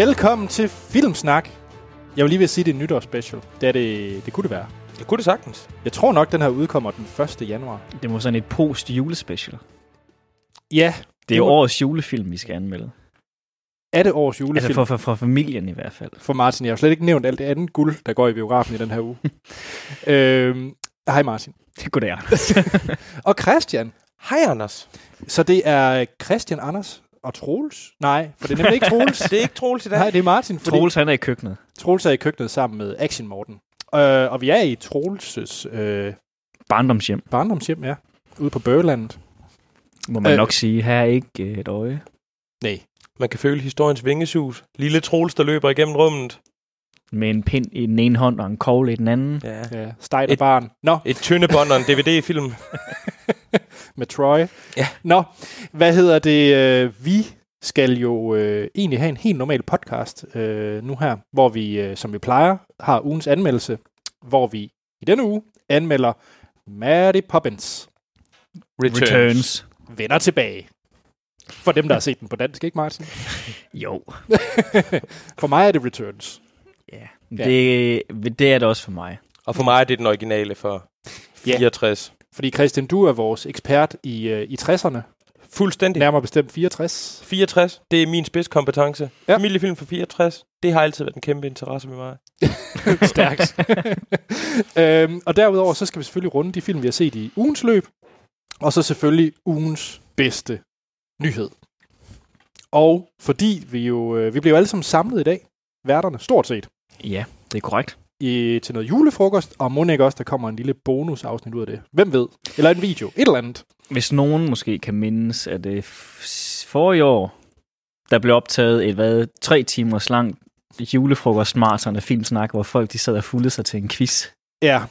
Velkommen til Filmsnak. Jeg vil lige ved at sige, at det er nytårsspecial. Det, er det, det kunne det være. Det kunne det sagtens. Jeg tror nok, den her udkommer den 1. januar. Det må sådan et post-julespecial. Ja, Det er jo årets julefilm, vi skal anmelde. er det års julefilm. Altså for, for, for familien i hvert fald. for Martin. Jeg har jo slet ikke nævnt alt det andet guld, der går i biografen i den her uge. øhm, hej Martin. Det kunne det er. Og Christian. Hej, Anders. Så det er Christian, Anders og Troels? Nej, for det er nemlig ikke Troels. Det er ikke Troels i dag. Nej, det er Martin. Fordi Troels, han er i køkkenet. Troels er i køkkenet sammen med Action Morten. Øh, og vi er i Troels' øh, Barndomshjem, barndomshjem, ja. Ude på Bøgelandet. må man Øh. øh. nok sige. Her er ikke øh, et øje. Nej. Man kan føle historiens vingesus. Lille Troels, der løber igennem rummet. Med en pind i den ene hånd og en kogle i den anden. Ja. Ja, stejt Et- barn. Nå, Et tyndebånd og en DVD-film. med Troy. Ja. Nå, hvad hedder det? Øh, vi skal jo øh, egentlig have en helt normal podcast øh, nu her, hvor vi, øh, som vi plejer, har ugens anmeldelse, hvor vi i denne uge anmelder Mary Poppins Returns. Returns. vender tilbage. For dem, der har set den på dansk, ikke Martin? Jo. For mig er det Returns. Ja. Ja. Det, det er det også for mig. Og for mig er det den originale for Ja. 64. Fordi Christian, du er vores ekspert i, øh, i 60'erne, Fuldstændig. nærmere bestemt 64. 64, det er min spidskompetence. Ja. Ja. Familiefilm for 64, det har altid været en kæmpe interesse med mig. Stærkt. øhm, og derudover, så skal vi selvfølgelig runde de film, vi har set i ugens løb. Og så selvfølgelig ugens bedste nyhed. Og fordi vi jo, øh, vi bliver jo alle sammen samlet i dag, værterne, stort set, Ja, det er korrekt. i, til noget julefrokost, og må ikke også, der kommer en lille bonusafsnit ud af det. Hvem ved? Eller en video, et eller andet. Hvis nogen måske kan mindes, at det forrige år, der blev optaget et hvad, tre timers langt julefrokostmarathon af filmsnak, hvor folk de sad og fulgte sig til en quiz. Ja,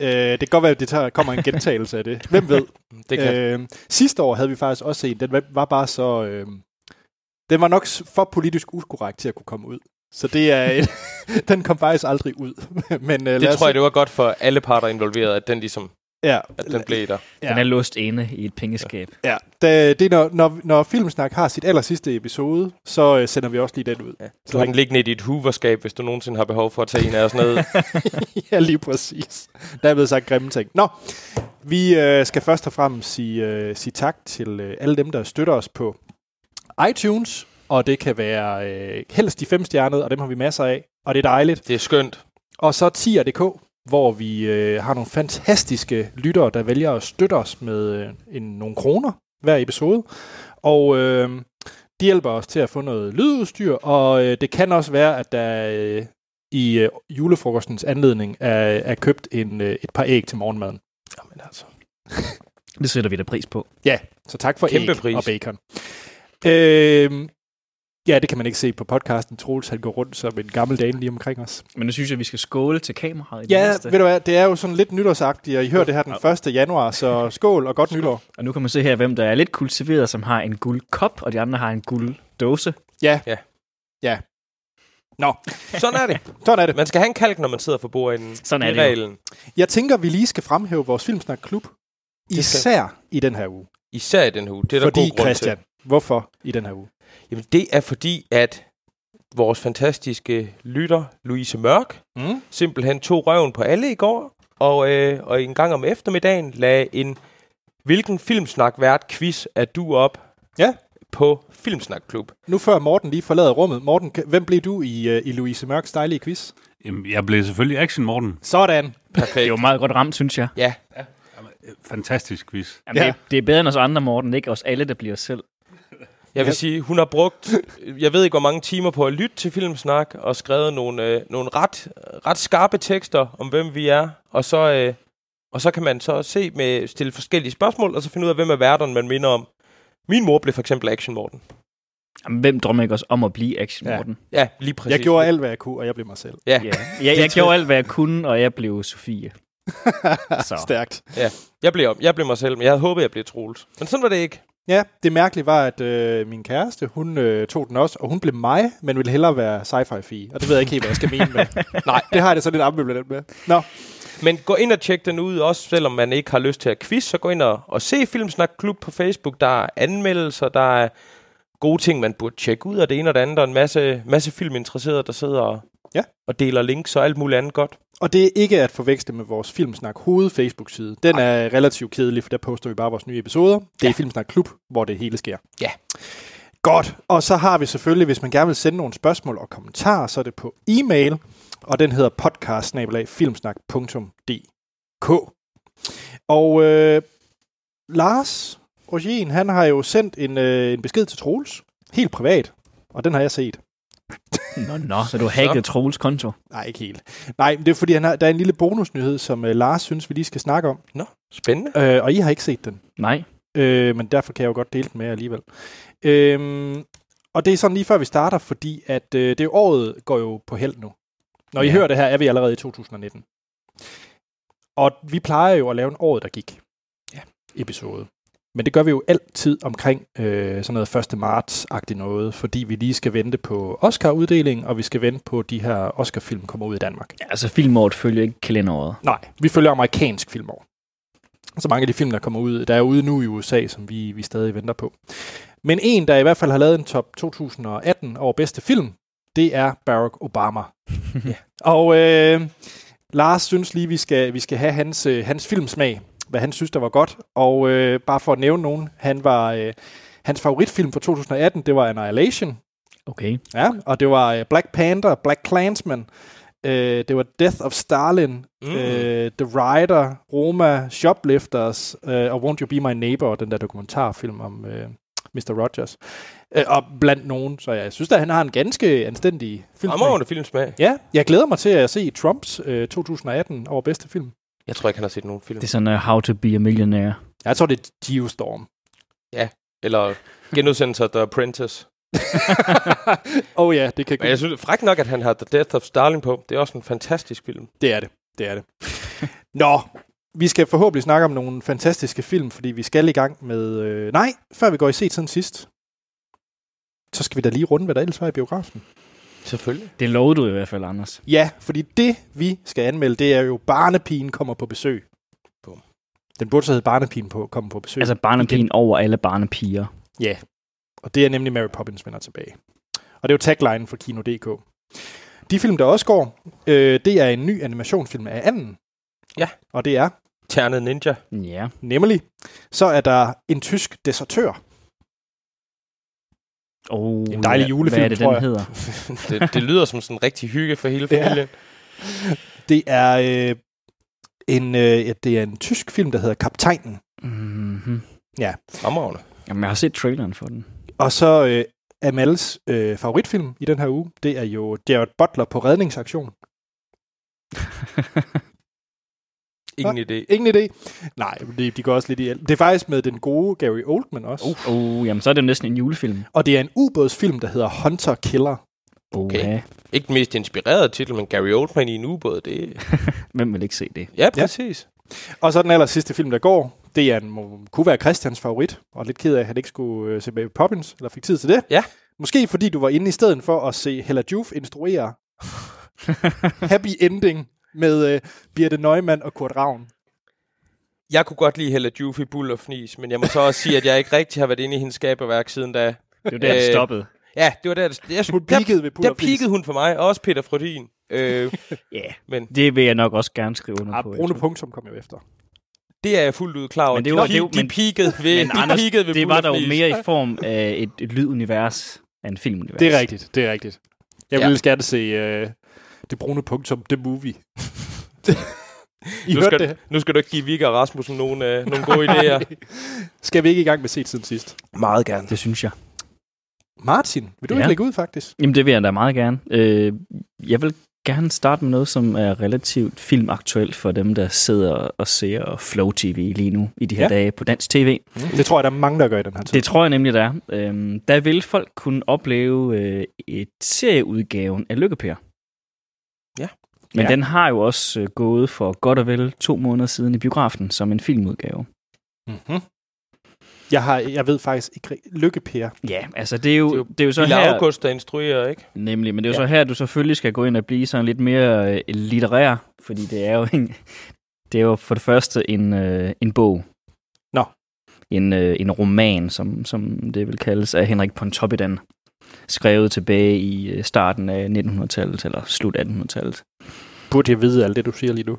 øh, det kan godt være, at det tager, kommer en gentagelse af det. Hvem ved? Det kan. Øh. Øh, sidste år havde vi faktisk også set, den var- bare så... Øh, den var nok for politisk ukorrekt til at kunne komme ud. Så det er en, den kom faktisk aldrig ud. Men lad Det os- tror jeg, det var godt for alle parter involveret, at den ligesom, Ja, at den blev der. Ja. Den er låst inde i et pengeskab. ja. Det, det er, når, når, når Filmsnak har sit aller sidste episode, så øh, sender vi også lige den ud. Ja. Så har den liggende i dit hooverskab, hvis du nogensinde har behov for at tage en af os ned. ja, lige præcis. Der er blevet sagt grimme ting. Nå, vi øh, skal først og fremmest sige, øh, sige tak til øh, alle dem, der støtter os på iTunes. Og det kan være øh, helst de fem stjernede, og dem har vi masser af. Og det er dejligt. Det er skønt. Og så tier.dk, hvor vi øh, har nogle fantastiske lyttere, der vælger at støtte os med øh, en, nogle kroner hver episode. Og øh, de hjælper os til at få noget lydudstyr, og øh, det kan også være, at der øh, i øh, julefrokostens anledning er, er købt en, øh, et par æg til morgenmaden. Jamen altså. Det sætter vi da pris på. Ja, så tak for Kæmpe æg pris. og bacon. Øh, ja, det kan man ikke se på podcasten. Troels, han går rundt som en gammel dame lige omkring os. Men nu synes jeg, vi skal skåle til kameraet i det Ja, næste. ved du hvad, det er jo sådan lidt nytårsagtigt, og I hører det her den 1. januar, så skål og godt nytår. Og nu kan man se her, hvem der er lidt kultiveret, som har en guld kop, og de andre har en guld dåse. Ja. Ja. Ja. Nå, Sådan er det. sådan er det. Man skal have en kalk, når man sidder for bordenden. Sådan er det det reglen. Jeg tænker, vi lige skal fremhæve vores Filmsnak Klub, skal- især i den her uge. Især i den uge. Det er der Fordi, god grund Christian, til. hvorfor i den her uge? Jamen, det er fordi, at vores fantastiske lytter, Louise Mørk, Mm? simpelthen tog røven på alle i går, og, øh, og en gang om eftermiddagen lagde en hvilken filmsnak-vært quiz er du op Ja. på Filmsnak Klub. Nu før Morten lige forlader rummet. Morten, hvem blev du i, uh, i Louise Mørks dejlige quiz? Jamen, jeg blev selvfølgelig Action Morten. Sådan. Perfekt. Det er jo meget godt ramt, synes jeg. Ja, Fantastisk quiz. Jamen, Ja. ja. det, det er bedre end os andre, Morten. Ikke os alle, der bliver os selv. Jeg vil Ja. sige, hun har brugt, jeg ved ikke hvor mange timer på at lytte til Filmsnak, og skrevet nogle, øh, nogle ret, ret skarpe tekster om, hvem vi er, og så, øh, og så kan man så se med stille forskellige spørgsmål, og så finde ud af, hvem er værterne, man minder om. Min mor blev for eksempel Action Morten. Jamen, hvem drømmer ikke også om at blive Action Ja. Morten? Ja, lige præcis. Jeg gjorde alt, hvad jeg kunne, og jeg blev mig selv. Ja, Ja. Jeg, jeg gjorde alt, hvad jeg kunne, og jeg blev Sofie. Så. Stærkt. jeg blev, jeg blev mig selv, men jeg havde håbet, jeg blev Troels. Men sådan var det ikke. Ja, det mærkelige var, at øh, min kæreste, hun øh, tog den også, og hun blev mig, men ville hellere være sci-fi fi. Og det ved jeg ikke helt, hvad jeg skal mene med. Nej, det har jeg det så lidt ambivalent med. Nå, Men gå ind og tjek den ud, også selvom man ikke har lyst til at quiz, så gå ind og, og se Filmsnak Klub på Facebook. Der er anmeldelser, der er gode ting, man burde tjekke ud af det ene og det andet, og en masse, masse filminteresserede, der sidder og, Ja. og deler links og alt muligt andet godt. Og det er ikke at forveksle med vores Filmsnak hoved Facebook-side. Den er relativt kedelig, for der poster vi bare vores nye episoder. Det er Ja. Filmsnak Klub, hvor det hele sker. Ja. Godt. Og så har vi selvfølgelig, hvis man gerne vil sende nogle spørgsmål og kommentarer, så er det på e-mail, og den hedder podcast Og øh, Lars Rogen, han har jo sendt en, øh, en besked til Troels, helt privat, og den har jeg set. Nå, nå, så du har hacket Troels konto. Nej, ikke helt. Nej, men det er fordi, han har, der er en lille bonusnyhed, som øh, Lars synes, vi lige skal snakke om. Nå, spændende. Øh, og I har ikke set den. Nej. Øh, men derfor kan jeg jo godt dele den med jer alligevel. Øh, og det er sådan lige før vi starter, fordi at øh, det året går jo på held nu. Når I Ja. hører det her, er vi allerede i 2019. Og vi plejer jo at lave en året, der gik. Ja. Episode. Men det gør vi jo altid omkring øh, sådan noget 1. marts-agtigt noget, fordi vi lige skal vente på Oscar-uddelingen, og vi skal vente på, at de her Oscar-film kommer ud i Danmark. Altså, filmåret følger ikke kalenderåret. Nej, vi følger amerikansk filmår. Så mange af de film, der kommer ud, der er ude nu i USA, som vi, vi stadig venter på. Men en, der i hvert fald har lavet en top 2018 over bedste film, det er Barack Obama. ja. Og øh, Lars synes lige, vi skal, vi skal have hans, øh, hans filmsmag, hvad han synes, der var godt. Og øh, bare for at nævne nogen, han var, øh, hans favoritfilm for 2018, det var Annihilation. Okay. Ja, og det var øh, Black Panther, Black Klansman, øh, det var Death of Stalin, Mm. øh, The Rider, Roma, Shoplifters øh, og Won't You Be My Neighbor, den der dokumentarfilm om øh, Mr. Rogers. Øh, og blandt nogen, så jeg synes at han har en ganske anstændig film. Fremragende filmsmag. Ja, jeg glæder mig til at se Trumps øh, 2018 over bedste film. Jeg tror ikke, han har set nogen film. Det er sådan uh, How to be a Millionaire. Jeg tror, det er Geostorm. Eller genudsendelser af The Apprentice. oh ja, det kan Men jeg synes frækt nok, at han har The Death of Stalin på. Det er også en fantastisk film. Det er det. Det er det. Nå, vi skal forhåbentlig snakke om nogle fantastiske film, fordi vi skal i gang med... Øh, nej, før vi går i set siden sidst, så skal vi da lige runde, hvad der ellers var i biografen. Selvfølgelig. Det lovede du i hvert fald, Anders. Ja, fordi det, vi skal anmelde, det er jo Barnepigen kommer på besøg. Bum. Den burde så hedde Barnepigen på, kommer på besøg. Altså barnepigen over alle barnepiger. Ja, og det er nemlig Mary Poppins vender tilbage. Og det er jo tagline for Kino.dk. De film, der også går, øh, det er en ny animationsfilm af anden. Ja. Og det er Ternet Ninja. Ja. nemlig, så er der en tysk desertør. Oh, En dejlig ja. julefilm, Hvad er det, tror den jeg. hedder? det, det lyder som sådan en rigtig hygge for hele Ja. familien. Det er øh, en øh, ja, det er en tysk film, der hedder Kaptajnen. Mm-hmm. Fremragende. Jamen, jeg har set traileren for den. Og så øh, Amals øh, favoritfilm i den her uge, det er jo Jared Butler på redningsaktion. Ingen idé. Ingen idé. Nej, de, de går også lidt i Det er faktisk med den gode Gary Oldman også. Uh. oh, jamen, så er det næsten en julefilm. Og det er en ubådsfilm, der hedder Hunter Killer. Okay. Okay. Ikke den mest inspirerede titel, men Gary Oldman i en ubåd, det Hvem vil ikke se det? Ja, præcis. Og så den aller sidste film, der går, det er en, må, kunne være Christians favorit, og lidt ked af, at han ikke skulle øh, se Baby Poppins, eller fik tid til det. Ja. Måske fordi du var inde i stedet for at se Hella Juf instruere Happy Ending med øh, Birte Neumann og Kurt Ravn. Jeg kunne godt lide Hella Juf i Bull og Fnis, men jeg må så også sige, at jeg ikke rigtig har været inde i hendes skaberværk siden da. Det var der, det Øh, stoppede. Ja, det var der, der, jeg, Hun der, peakede ved der Puller peakede hun for mig, og også Peter Frodin. Øh, Ja, men det vil jeg nok også gerne skrive under Ah, på. Brune. Punktum kom jo efter. det er jeg fuldt ud klar over. Men det de, var- de, det var- de men- peakede ved, Men de Anders, peakede ved det Bull var dog Fnis. mere i form af et, et lydunivers af en filmunivers. Det er rigtigt, det er rigtigt. Jeg Ja. ville gerne se øh, det brune punktum, the movie. I Nu hørte skal, det? nu skal du ikke give Vigga og Rasmussen nogle, øh, nogle gode idéer. Skal vi ikke i gang med set siden sidst? Meget gerne. Det synes jeg. Martin, vil du Ja. ikke lægge ud faktisk? Jamen, det vil jeg da meget gerne. Øh, jeg vil gerne starte med noget, som er relativt filmaktuelt for dem, der sidder og ser Flow TV lige nu i de her Ja. dage på dansk tv. Det tror jeg, der er mange, der gør i den her tid. Det tror jeg nemlig, der er. Øhm, der vil folk kunne opleve øh, et serieudgaven af Lykkepær. Men Ja. den har jo også øh, gået for godt og vel to måneder siden i biografen som en filmudgave. Mm-hmm. Jeg, har, jeg ved faktisk ikke ri- Lykkepær. Ja, altså det er jo, Det er jo det er jo så Lille her... August, der instruerer, ikke? Nemlig, men det er jo Ja. så her, du selvfølgelig skal gå ind og blive sådan lidt mere øh, litterær, fordi det er jo en, det er jo for det første en, øh, en bog. Nå. en, øh, en roman, som, som det vil kaldes, af Henrik Pontoppidan, skrevet tilbage i øh, starten af 1900-tallet, eller slut 1800-tallet. Burde jeg vide alt det, du siger lige nu?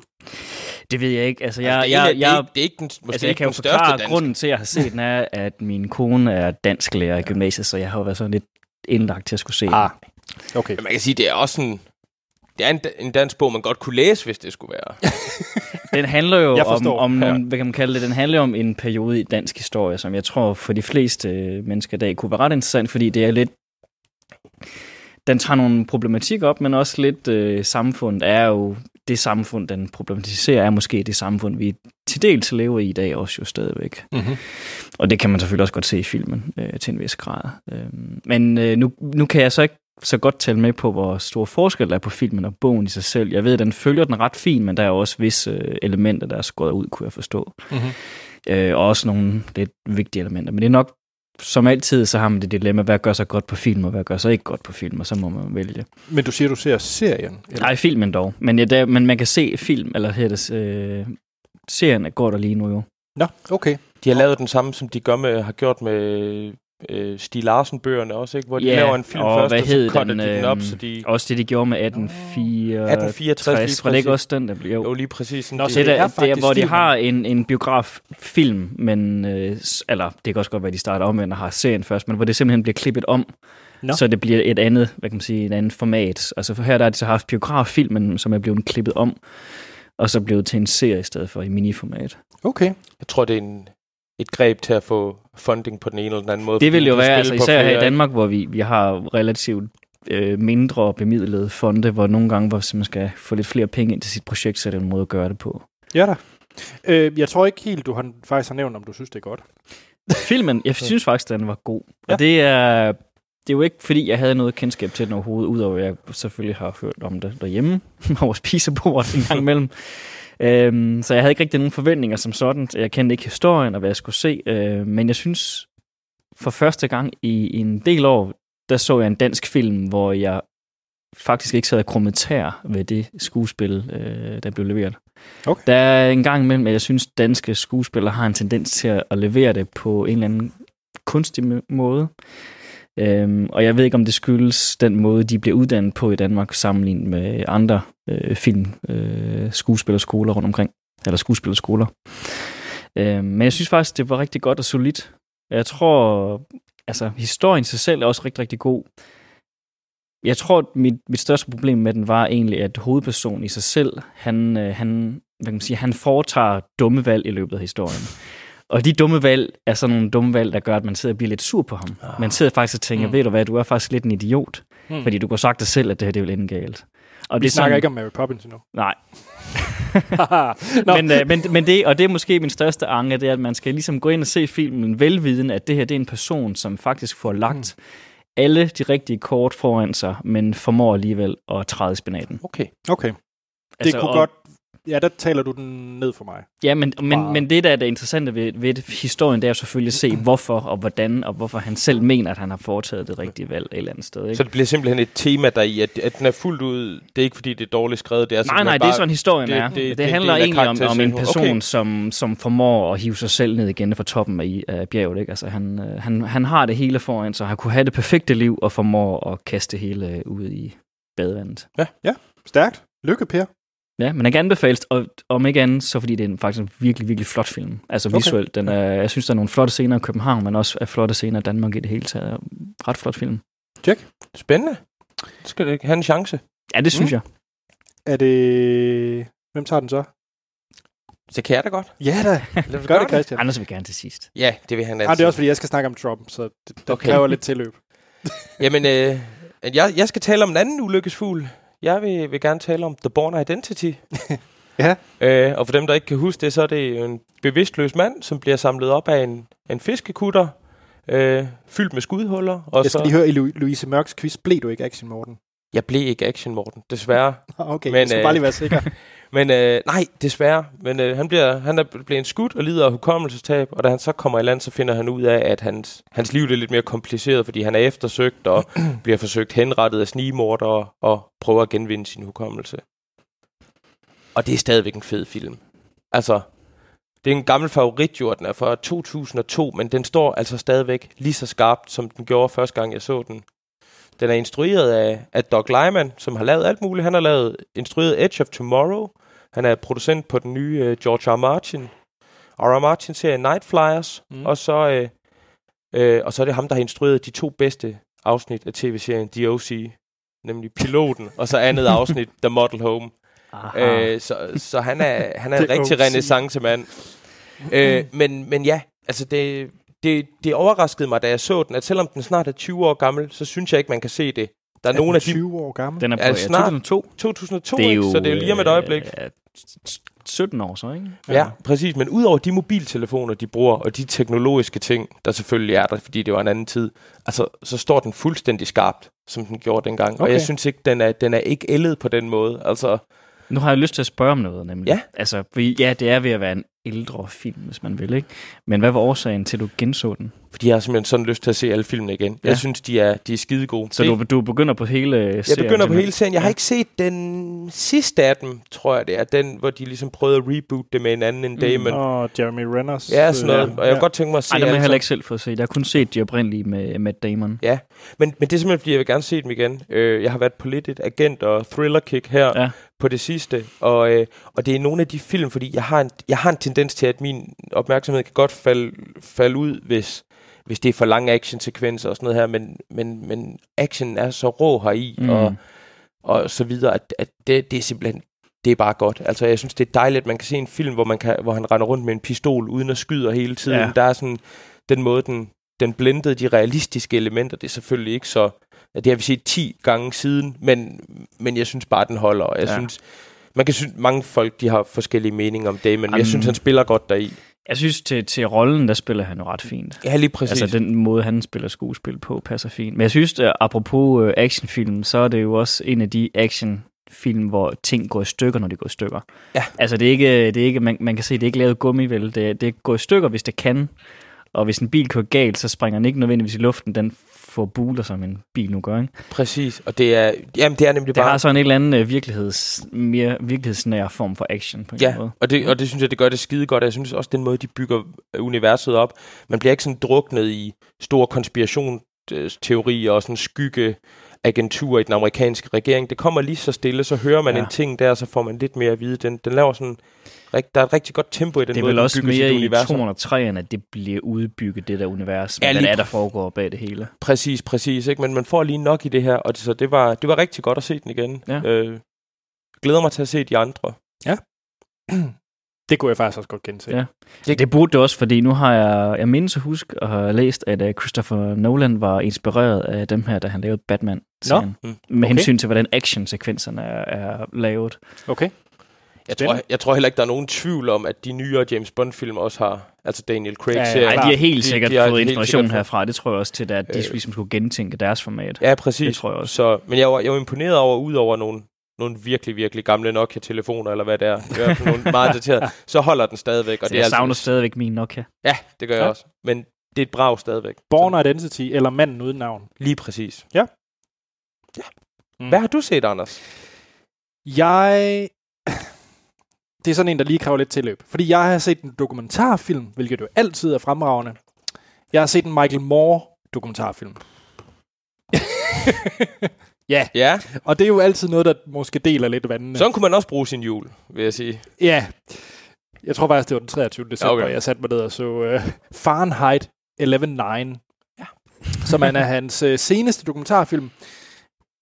Det ved jeg ikke. Altså, jeg, Altså, det, er jeg, en jeg, det, er ikke, den, måske altså, jeg ikke kan jo den største forklare, danske. grunden til, at jeg har set den, er, at min kone er dansklærer i gymnasiet, så jeg har jo været sådan lidt indlagt til at skulle se. Ah, okay. Men man kan sige, det er også sådan... Det er en, en dansk bog, man godt kunne læse, hvis det skulle være. Den handler jo om, om Ja. hvad kan man kalde det, den handler om en periode i dansk historie, som jeg tror for de fleste øh, mennesker i dag kunne være ret interessant, fordi det er lidt, den tager nogle problematik op, men også lidt øh, samfundet er jo, det samfund, den problematiserer, er måske det samfund, vi til dels lever i i dag også jo stadigvæk. Mm-hmm. Og det kan man selvfølgelig også godt se i filmen øh, til en vis grad. Øh, men øh, nu, nu kan jeg så ikke så godt tælle med på, hvor stor forskel der er på filmen og bogen i sig selv. Jeg ved, at den følger den ret fint, men der er også visse øh, elementer, der er skåret ud, kunne jeg forstå. Mm-hmm. Øh, og også nogle lidt vigtige elementer. Men det er nok, som altid, så har man det dilemma, hvad gør sig godt på film, og hvad gør sig ikke godt på film, og så må man vælge. Men du siger, du ser serien? Eller? Nej, filmen dog. Men, ja, der, men man kan se film, eller her det, øh, serien går der lige nu jo. Nå, okay. De har lavet den samme, som de gør med, har gjort med øh, Stig Larsen-bøgerne også, ikke? Hvor de Ja, laver en film og først, hvad og så cutter den, de den op, øhm, så de... Også det, de gjorde med 1864. 1864 lige Var det ikke præcis. også den, der blev? Jo, lige præcis. Sådan Nå, det- det, det der, er det er, hvor de har en, en biograffilm, men, øh, eller det kan også godt være, de starter om, og har serien først, men hvor det simpelthen bliver klippet om, Nå. så det bliver et andet, hvad kan man sige, et andet format. Altså for her der har de så haft biograffilmen, som er blevet klippet om, og så blevet til en serie i stedet for i miniformat. Okay. Jeg tror, det er en, et greb til at få funding på den ene eller den anden måde. Det vil jo være, altså især her i Danmark, hvor vi, vi har relativt øh, mindre bemidlede fonde, hvor nogle gange, hvor man skal få lidt flere penge ind til sit projekt, så er det en måde at gøre det på. Ja da. Øh, jeg tror ikke helt, du har, faktisk har nævnt, om du synes, det er godt. Filmen, jeg synes faktisk, den var god. Ja. Og det er, det er jo ikke, fordi jeg havde noget kendskab til den overhovedet, udover at jeg selvfølgelig har hørt om det derhjemme, over spisebordet en gang imellem. Øhm, så jeg havde ikke rigtig nogen forventninger som sådan. Jeg kendte ikke historien og hvad jeg skulle se. Øh, men jeg synes, for første gang i en del år, der så jeg en dansk film, hvor jeg faktisk ikke sad og kommentar ved det skuespil, øh, der blev leveret. Okay. Der er en gang imellem, at jeg synes, danske skuespillere har en tendens til at levere det på en eller anden kunstig måde. Øhm, og jeg ved ikke, om det skyldes den måde, de bliver uddannet på i Danmark, sammenlignet med andre øh, film, øh, skuespillerskoler rundt omkring. Eller skuespillerskoler. Øhm, men jeg synes faktisk, det var rigtig godt og solidt. Jeg tror, altså historien i sig selv er også rigtig, rigtig god. Jeg tror, at mit, mit største problem med den var egentlig, at hovedpersonen i sig selv, han, øh, han, hvad kan man sige, han foretager dumme valg i løbet af historien. Og de dumme valg er sådan nogle dumme valg, der gør, at man sidder og bliver lidt sur på ham. Ah. Man sidder faktisk og tænker, Mm. ved du hvad, du er faktisk lidt en idiot. Hmm. Fordi du kunne sagt dig selv, at det her det vil ende galt. Og Vi snakker ikke om Mary Poppins endnu. Nej, men, øh, men, men det, og det er måske min største anke, det er, at man skal ligesom gå ind og se filmen velviden, at det her det er en person, som faktisk får lagt alle de rigtige kort foran sig, men formår alligevel at træde i spinaten. Okay. okay. Det Altså, kunne og- godt... Ja, der taler du den ned for mig. Ja, men, men, Bare- men det, der er det interessante ved, ved historien, det er jo selvfølgelig at se, hvorfor og hvordan, og hvorfor han selv mener, at han har foretaget det rigtige valg et eller andet sted. Ikke? Så det bliver simpelthen et tema der i, at, at den er fuldt ud... Det er ikke, fordi det er dårligt skrevet. Det er Nej, nej, det bare, er sådan historien det- er. det- Det, det det, er handler af egentlig om, om en person. Okay. som, som formår at hive sig selv ned igen fra toppen af, af bjerget. Ikke? Altså, han, øh, han, han har det hele foran sig, han kunne have det perfekte liv og formår at kaste det hele ud i badevandet. Stærkt. Lykke, Per. Ja, men den kan anbefales, og om ikke andet, så fordi det er en, faktisk en virkelig, virkelig flot film. Altså Okay. visuelt. Den er, jeg synes, der er nogle flotte scener i København, men også er flotte scener i Danmark i det hele taget. Ret flot film. Spændende. Så skal det have en chance. Ja, det synes Mm. jeg. Er det... Hvem tager den så? Så kan jeg da godt. Ja da. Lad os Gør det, Christian. Anders vil gerne til sidst. Ja, det vil han altid. Ah, det er også, fordi jeg skal snakke om Trump, så det, det Okay. kræver lidt tilløb. Jamen, øh, jeg, jeg skal tale om en anden ulykkesfugl. Jeg vil, vil gerne tale om The Born Identity. Ja. Øh, og for dem, der ikke kan huske det, så er det en bevidstløs mand, som bliver samlet op af en, en fiskekutter, øh, fyldt med skudhuller. Og Jeg skal så, lige høre, i Lu- Louise Mørks quiz, blev du ikke Action Morten? Jeg blev ikke Action Morten, desværre. Okay, Men, Men, jeg skal øh, bare lige være sikker. Men øh, nej, desværre. Men øh, han, bliver, han er blevet skudt og lider af hukommelsestab, og da han så kommer i land, så finder han ud af, at hans, hans liv er lidt mere kompliceret, fordi han er eftersøgt og bliver forsøgt henrettet af snigmordere og prøver at genvinde sin hukommelse. Og det er stadigvæk en fed film. Altså, det er en gammel favorit, jo, og den er fra 2002, men den står altså stadigvæk lige så skarpt, som den gjorde første gang, jeg så den. Den er instrueret af, af Doug Lyman, som har lavet alt muligt. Han har lavet instrueret Edge of Tomorrow. Han er producent på den nye uh, George R. Martin. R. R. Martin serie Night Flyers. Mm. Og, så, øh, øh, og så er det ham, der har instrueret de to bedste afsnit af tv-serien The O.C., nemlig Piloten, og så andet afsnit, The Model Home. Aha. Øh, så, så han er, han er en rigtig renaissance-mand. øh, men, men ja, altså det, det, det overraskede mig, da jeg så den, at selvom den snart er 20 år gammel, så synes jeg ikke, man kan se det. Der er, Er nogle af de... 20 år gammel. Den er på er ja, snart- 2002. 2002, det er jo, så det er jo lige om et øjeblik. Øh, 17 år så, ikke? Ja, præcis. Men udover de mobiltelefoner, de bruger, og de teknologiske ting, der selvfølgelig er der, fordi det var en anden tid, altså, så står den fuldstændig skarpt, som den gjorde dengang. Okay. Og jeg synes ikke, den er, den er ikke ældet på den måde. Altså, Nu har jeg lyst til at spørge om noget, nemlig. Ja. Altså, ja, det er ved at være en ældre film, hvis man vil, ikke? Men hvad var årsagen til, at du genså den? Fordi jeg har simpelthen sådan lyst til at se alle filmene igen. Ja. Jeg synes, de er, de er skide gode. Så du, du begynder på hele serien? Jeg begynder på hele serien. Jeg har Ja. ikke set den sidste af dem, tror jeg det er. Den, hvor de ligesom prøvede at reboot det med en anden end Damon. Og Jeremy Renners. Ja, sådan noget. Og jeg kunne godt tænke mig at se Ej, dem har jeg heller ikke selv fået set. Jeg har kun set de oprindelige med Matt Damon. Ja, men, men det er simpelthen, fordi jeg vil gerne se dem igen. Øh, jeg har været på lidt et agent- og thriller-kick her Ja. på det sidste, og, øh, og det er nogle af de film, fordi jeg har en, jeg har en tendens til, at min opmærksomhed kan godt falde, falde ud, hvis, hvis det er for lange actionsekvenser og sådan noget her, men, men, men action er så rå heri, Mm. og, og så videre, at, at det, det er simpelthen det er bare godt. Altså, jeg synes, det er dejligt, at man kan se en film, hvor, man kan, hvor han render rundt med en pistol, uden at skyde hele tiden. Ja. Der er sådan den måde, den, den blendede de realistiske elementer. Det er selvfølgelig ikke så... ja, Det har vi set 10 gange siden, men, men jeg synes bare, den holder. Jeg Ja. synes, man kan synes, mange folk de har forskellige meninger om Damon, men Jamen. jeg synes, han spiller godt deri. Jeg synes, til, til rollen, der spiller han jo ret fint. Ja, lige præcis. Altså den måde, han spiller skuespil på, passer fint. Men jeg synes, at apropos øh, actionfilm, så er det jo også en af de actionfilm, hvor ting går i stykker, når de går i stykker. Ja. Altså det er ikke, det er ikke man, man kan se, det er ikke lavet gummi, vel? Det, det går i stykker, hvis det kan. Og hvis en bil kører galt, så springer den ikke nødvendigvis i luften. Den får buler, som en bil nu gør. Ikke? præcis. Og det er, jamen, det er nemlig Det bare... har sådan en eller anden øh, virkeligheds, mere virkelighedsnær form for action på en Ja, måde. og det, og det synes jeg, det gør det skide godt. Jeg synes også, den måde, de bygger øh, universet op. Man bliver ikke sådan druknet i store konspirationsteorier og sådan skygge agenturer i den amerikanske regering. Det kommer lige så stille, så hører man ja. en ting der, så får man lidt mere at vide. Den, den laver sådan... rigt- Der er et rigtig godt tempo i den Det er måde, vel den også bygger sit mere i univers op. 203, at det bliver udbygget, det der univers, Ja, ja, hvad lige det er, der foregår bag det hele. Præcis, præcis. Ikke? Men man får lige nok i det her, og det, så det var, det var rigtig godt at se den igen. Ja. Øh, glæder mig til at se de andre. Det kunne jeg faktisk også godt gense. Ja. Det, det burde det også, fordi nu har jeg, jeg mindes at huske at have læst, at uh, Christopher Nolan var inspireret af dem her, da han lavede batman Nå, mm, Med okay. hensyn til, hvordan actionsekvenserne er, er lavet. Okay. Jeg tror, jeg tror heller ikke, der er nogen tvivl om, at de nyere James Bond-film også har, altså Daniel Craig Ja, ja. Nej, de har helt De- sikkert de har fået inspiration sikkert herfra. Det tror jeg også til, at de Øh. ligesom skulle gentænke deres format. Ja, præcis. Det tror jeg også. Så, men jeg var, jeg var imponeret over, ud over nogle, nogle virkelig, virkelig gamle Nokia-telefoner, eller hvad det er, fald nogle meget daterede, så holder den stadigvæk. Og Så det er jeg savner altså, stadigvæk min Nokia. Ja, det gør jeg Ja. også. Men det er et brag stadigvæk. Born Så, Identity, eller Manden uden navn. lige præcis. Ja. ja. Mm. Hvad har du set, Anders? Jeg... Det er sådan en, der lige kræver lidt tilløb. Fordi jeg har set en dokumentarfilm, hvilket jo altid er fremragende. Jeg har set en Michael Moore dokumentarfilm. ja, Ja, og det er jo altid noget, der måske deler lidt vandene. sådan kunne man også bruge sin jul, vil jeg sige. Ja. Jeg tror faktisk, det var den 23. december, okay. Jeg satte mig ned og så uh, Fahrenheit 11.9, ja. som er hans uh, seneste dokumentarfilm.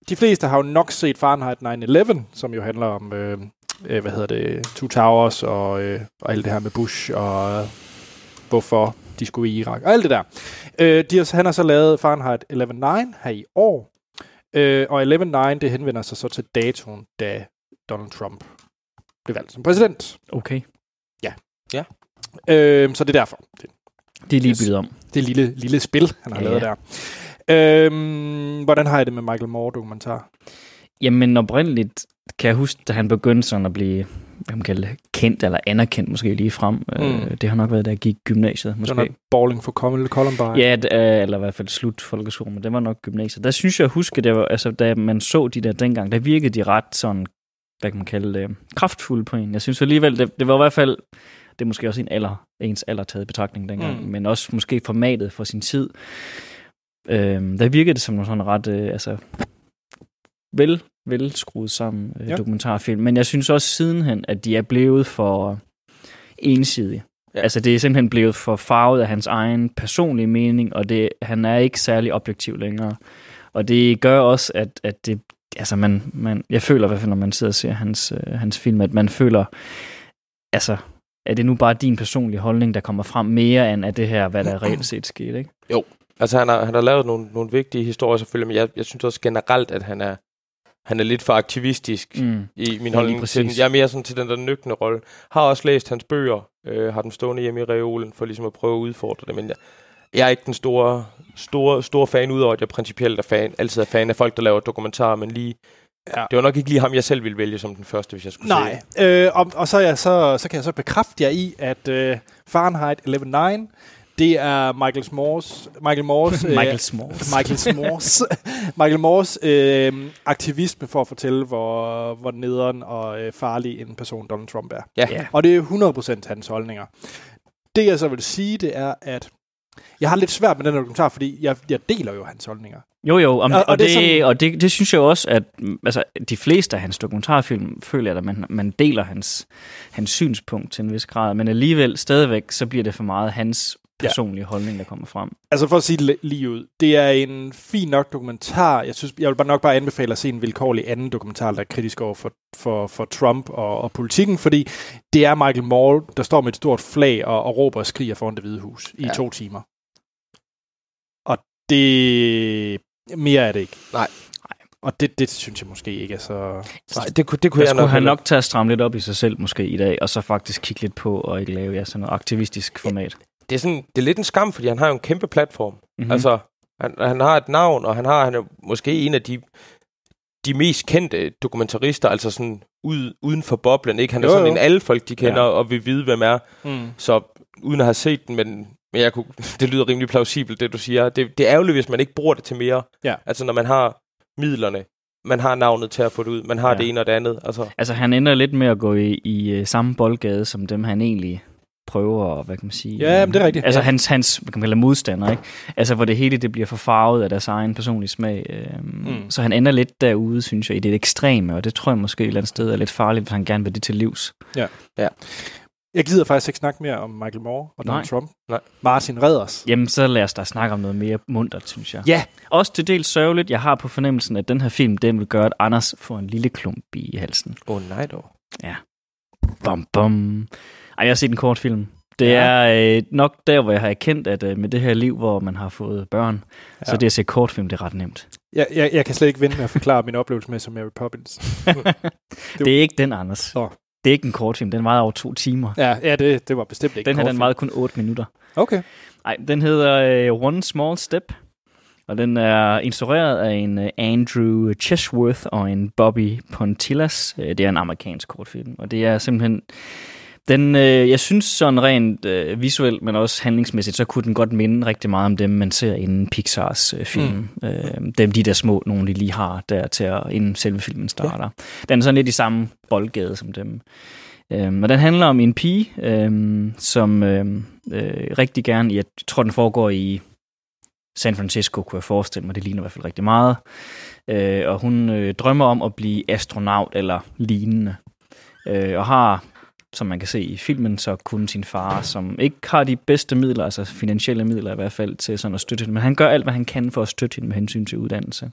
De fleste har jo nok set Fahrenheit 9-11, som jo handler om, øh, øh, hvad hedder det, Two Towers og, øh, og alt det her med Bush og øh, hvorfor de skulle i Irak og alt det der. Øh, de har, han har så lavet Fahrenheit 11.9 her i år, øh, og 11.9 det henvender sig så til datoen, da Donald Trump blev valgt som præsident. Okay. Øh, så det er derfor. Det, Det er lige byttet om. det lille, lille spil, han har Ja, lavet ja. der. Øh, hvordan har jeg det med Michael Moore-dokumentar? Jamen oprindeligt kan jeg huske, da han begyndte sådan at blive hvad man kalder det, kendt eller anerkendt måske lige frem. Mm. Øh, det har nok været, da jeg gik gymnasiet Måske. Sådan noget Balling for Columbine. Ja, d- øh, eller i hvert fald slut folkeskolen, men det var nok gymnasiet. Der synes jeg, at huske, det var, altså, da man så de der dengang, der virkede de ret sådan, hvad kan man kalde det, kraftfulde på en. Jeg synes alligevel, det, det var i hvert fald, Det er måske også en alder, ens alder taget i betragtning dengang, Mm. men også måske formatet for sin tid. Øh, der virkede det som en sådan ret, øh, altså, vel, vel skruet sammen øh, Ja. dokumentarfilm. Men jeg synes også sidenhen, at de er blevet for ensidige. Ja. Altså det er simpelthen blevet for farvet af hans egen personlige mening, og det, han er ikke særlig objektiv længere. Og det gør også, at, at det, altså man, man, jeg føler i hvert fald, når man sidder og ser hans, øh, hans film, at man føler, altså, er det nu bare din personlige holdning, der kommer frem mere end af det her, hvad der reelt set skete, ikke? Altså, han har, han har lavet nogle, nogle vigtige historier selvfølgelig, men jeg, jeg synes også generelt, at han er, han er lidt for aktivistisk Mm. i min Ja, holdning til den. Jeg er mere sådan til den der nøgne rolle. Har også læst hans bøger, øh, har dem stående hjemme i reolen, for ligesom at prøve at udfordre det, men jeg, jeg er ikke den store, store, store fan, udover at jeg principielt er fan, altid er fan af folk, der laver dokumentarer, men lige, Ja. det var nok ikke lige ham, jeg selv ville vælge som den første, hvis jeg skulle Nej, se øh, og, og så, jeg så, så kan jeg så bekræfte jer i, at øh, Fahrenheit 11.9, det er Michael Moores, Michael Moores, øh, Michael Smalls. Michael Moores, Michael Moores øh, aktivisme for at fortælle, hvor, hvor nederen og øh, farlig en person Donald Trump er. Ja. Ja. Og det er 100% hans holdninger. Det jeg så vil sige, det er, at jeg har lidt svært med den her dokumentar, fordi jeg, jeg deler jo hans holdninger. Jo, jo, og, Og- og, og det det, sådan- og det, det synes jeg også, at mm, altså, de fleste af hans dokumentarfilm føler jeg, at man, man deler hans, hans synspunkt til en vis grad, men alligevel stadigvæk, så bliver det for meget hans Ja. personlige holdning, der kommer frem. Altså for at sige det li- lige ud, det er en fin nok dokumentar. Jeg synes, jeg vil bare nok bare anbefale at se en vilkårlig anden dokumentar, der er kritisk over for, for, for Trump og, og politikken, fordi det er Michael Moore, der står med et stort flag og, og råber og skriger foran det hvide hus i Ja. to timer. Og det... Mere er det ikke. Nej. Og det, det synes jeg måske ikke er så... Nej, det kunne, det kunne Der jeg skulle heller- nok tage at stramme lidt op i sig selv måske i dag, og så faktisk kigge lidt på og ikke lave ja, sådan noget aktivistisk format. Det er, sådan, det er lidt en skam, fordi han har jo en kæmpe platform. Mm-hmm. Mm. Altså, han, han har et navn, og han har han er måske en af de, de mest kendte dokumentarister, altså sådan ud, uden for boblen. Ikke? Han er Jo, sådan jo. en alle folk, de kender, Ja. og vil vide, hvem er. Mm. Så uden at have set den, men, men jeg kunne, det lyder rimelig plausibelt, det du siger. Det, det er ærgerligt, hvis man ikke bruger det til mere. Ja. Altså, når man har midlerne, man har navnet til at få det ud, man har Ja. ja. det ene og det andet. Altså, Altså, han ender lidt med at gå i, i øh, samme boldgade, som dem, han egentlig prøver, hvad kan man sige? Ja, men det er rigtigt. Altså, Ja. hans, hans hvad kan man kalde modstander, ikke? Altså, hvor det hele det bliver forfarvet af deres egen personlige smag. Øhm, Mm. Så han ender lidt derude, synes jeg, i det ekstreme, og det tror jeg måske et eller andet sted er lidt farligt, hvis han gerne vil det til livs. Jeg gider faktisk ikke snakke mere om Michael Moore og Donald Nej. Trump. Nej. Martin Reders. Jamen, så lad os da snakke om noget mere muntert, synes jeg. Ja. Også til dels sørgeligt. Jeg har på fornemmelsen, at den her film, den vil gøre, at Anders får en lille klump i halsen. åh oh, nej dog. Bum, bum. Ej, jeg har set en kort film. Det Ja. er øh, nok der, hvor jeg har erkendt, at øh, med det her liv, hvor man har fået børn, ja. så det at se kortfilm, det er ret nemt. Jeg, jeg, jeg kan slet ikke vente med at forklare min oplevelse med som Mary Poppins. det er ikke den, Anders. Nå. Det er ikke en kortfilm. Den var over to timer. Ja, ja det, det var bestemt ikke Den her, en den varede kun 8 minutter. Okay. Nej, den hedder øh, One Small Step. Og den er instrueret af en øh, Andrew Chesworth og en Bobby Pontillas. Øh, det er en amerikansk kortfilm. Og det er simpelthen... Den, øh, jeg synes sådan rent øh, visuelt, men også handlingsmæssigt, så kunne den godt minde rigtig meget om dem, man ser inden Pixars øh, film. Mm. Øh, dem, de der små, nogle de lige har der til at, inden selve filmen starter. Ja. Den er sådan lidt i samme boldgade som dem. Øhm, og den handler om en pige, øhm, som øhm, øh, rigtig gerne, jeg tror den foregår i San Francisco, kunne jeg forestille mig, det ligner i hvert fald rigtig meget. Øh, og hun øh, drømmer om at blive astronaut eller lignende. Øh, og har, som man kan se i filmen, så kun sin far, som ikke har de bedste midler, altså finansielle midler i hvert fald, til sådan at støtte hende. Men han gør alt, hvad han kan for at støtte hende med hensyn til uddannelse.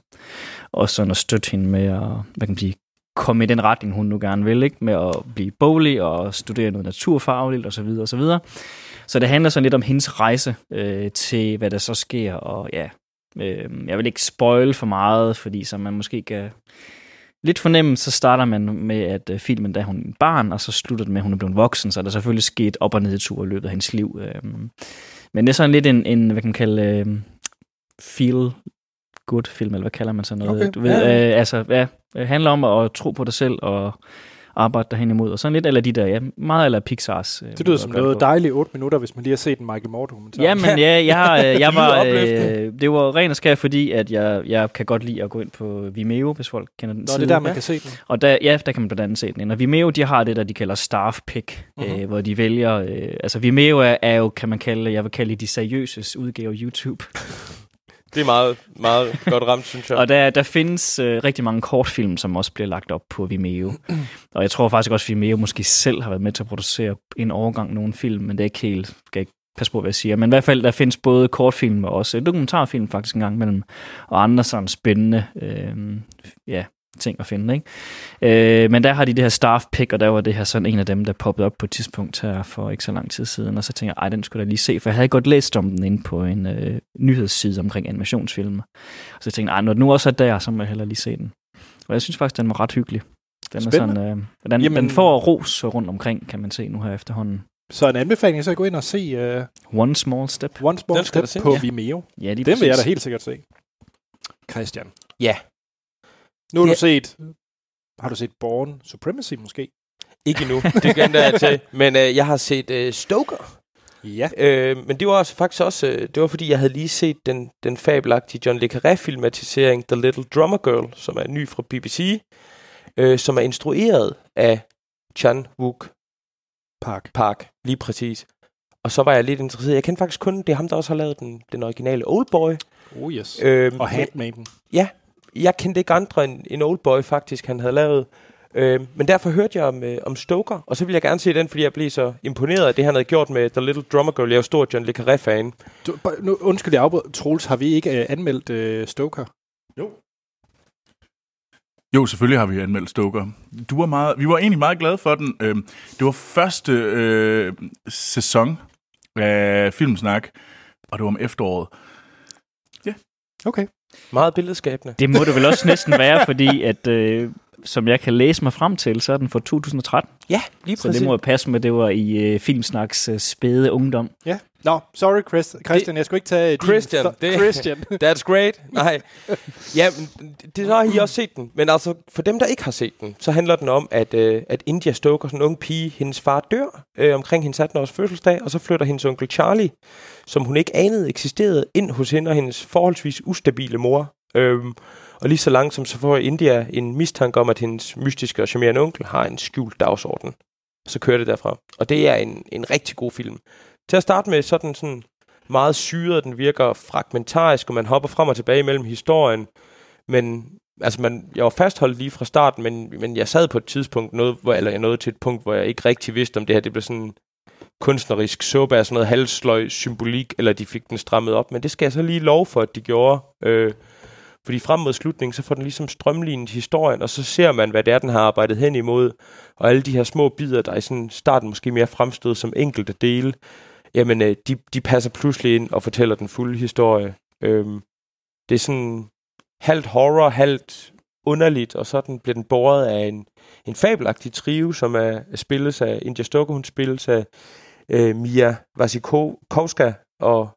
Og sådan at støtte hende med at, hvad kan man sige, komme i den retning, hun nu gerne vil, ikke? med at blive bolig og studere noget naturfagligt osv. Så, så, videre. så det handler sådan lidt om hendes rejse øh, til, hvad der så sker, og ja, øh, jeg vil ikke spoil for meget, fordi så man måske kan lidt fornemme, så starter man med, at øh, filmen, da hun er barn, og så slutter det med, at hun er blevet voksen, så er der selvfølgelig sket op- og nedtur i løbet af hendes liv. Øh. Men det er sådan lidt en, en hvad kan man kalde, øh, feel good film, eller hvad kalder man sådan noget? Okay, Du ved, ja. øh, altså, ja, det handler om at tro på dig selv, og, arbejde derhen imod. Og sådan lidt eller de der, ja, meget eller Pixars. øh, Det lyder som noget dejligt 8 minutter, hvis man lige har set en Michael Moore dokumentar. Ja, men ja, jeg, har, øh, jeg lyder var, øh, det var ren og skær, fordi at jeg, jeg kan godt lide at gå ind på Vimeo, hvis folk kender den Nå, side. det er der, man Ja. kan se den. Og der, ja, der kan man blandt andet se den. Og Vimeo, de har det, der de kalder staff pick, Mhm. mm-hmm. øh, hvor de vælger... Øh, altså Vimeo er, er jo, kan man kalde, jeg vil kalde det de seriøse udgave YouTube. Det er meget, meget godt ramt, synes jeg. Og der, der findes øh, rigtig mange kortfilm, som også bliver lagt op på Vimeo. og jeg tror faktisk også, at Vimeo måske selv har været med til at producere en overgang nogle film, men det er ikke helt... Skal jeg ikke passe på, hvad jeg siger. Men i hvert fald, der findes både kortfilm og også dokumentarfilm faktisk en gang imellem, og andre sådan spændende øh, ja, ting at finde. Ikke? Øh, men der har de det her staff pick, og der var det her sådan en af dem, der poppede op på et tidspunkt her for ikke så lang tid siden, og så tænkte jeg, ej, den skulle jeg da lige se, for jeg havde godt læst om den inde på en øh, nyhedsside omkring animationsfilm. Så jeg tænkte, ej, når den nu også er der, så må jeg hellere lige se den. Og jeg synes faktisk, den var ret hyggelig. Den, er Spændende. sådan, øh, den, Jamen- den får ros rundt omkring, kan man se nu her efterhånden. Så en anbefaling er så at gå ind og se uh, One Small Step. One Small Step se. på Ja. Vimeo. Ja, lige Den vil jeg da præcis. helt sikkert se. Christian. Ja. Nu har Ja. du set... Har du set Born Supremacy måske? Ikke endnu. Det kan jeg til. Men øh, jeg har set øh, Stoker. Ja. Øh, men det var også, faktisk også, øh, det var fordi, jeg havde lige set den, den fabelagtige John Le Carré-filmatisering The Little Drummer Girl, som er ny fra BBC, øh, som er instrueret af Chan Wook Park. Park, lige præcis. Og så var jeg lidt interesseret. Jeg kendte faktisk kun, det er ham, der også har lavet den, den originale Oldboy. Oh yes. Øh, Øh, og Handmaiden. Jeg kendte ikke andre end, end Oldboy faktisk, han havde lavet. Øh, men derfor hørte jeg om, øh, om Stoker, og så ville jeg gerne se den, fordi jeg blev så imponeret af det, han havde gjort med The Little Drummer Girl. Jeg er jo stor John Le Carré-fan. Du, bare- nu, undskyld, jeg afbrød. Troels, har vi ikke uh, anmeldt uh, Stoker? Jo, selvfølgelig har vi anmeldt Stoker. Du var meget, vi var egentlig meget glade for den. Øhm, Det var første øh, sæson af Filmsnak, og det var om efteråret. Okay. Meget billedskabende. Det må det vel også næsten være, fordi at, øh, som jeg kan læse mig frem til, så er den fra 2013. Ja, lige Så præcis. det må jo passe med, det var i øh, Filmsnaks øh, spæde ungdom. Ja. Nå, sorry Chris. Christian, jeg skulle ikke tage din... Christian, th- det- Christian. That's great. Nej. Ja, det, så har I også set den. Men altså, for dem, der ikke har set den, så handler den om, at, øh, at India Stoker, sådan en ung pige, hendes far dør øh, omkring hendes 18-års fødselsdag, og så flytter hendes onkel Charlie, som hun ikke anede eksisterede, ind hos hende og hendes forholdsvis ustabile mor. Øhm, og lige så langsomt, så får India en mistanke om, at hendes mystiske og charmerende onkel har en skjult dagsorden. Så kører det derfra. Og det er en, en rigtig god film. Til at starte med, så er den sådan meget syret, den virker fragmentarisk, og man hopper frem og tilbage mellem historien. Men altså man, jeg var fastholdt lige fra starten, men, men jeg sad på et tidspunkt, noget, hvor, eller jeg nåede til et punkt, hvor jeg ikke rigtig vidste, om det her det blev sådan en kunstnerisk suppe af sådan noget halsløg symbolik, eller de fik den strammet op. Men det skal jeg så lige lov for, at de gjorde. Øh, fordi frem mod slutningen, så får den ligesom strømlignet historien, og så ser man, hvad det er, den har arbejdet hen imod. Og alle de her små bidder, der i sådan starten måske mere fremstod som enkelte dele, jamen øh, de, de passer pludselig ind og fortæller den fulde historie. Øhm, det er sådan halvt horror, halvt underligt, og sådan bliver den båret af en, en fabelagtig trio, som er spilles af India Stokke, hun spilles af øh, Mia Wasikowska, og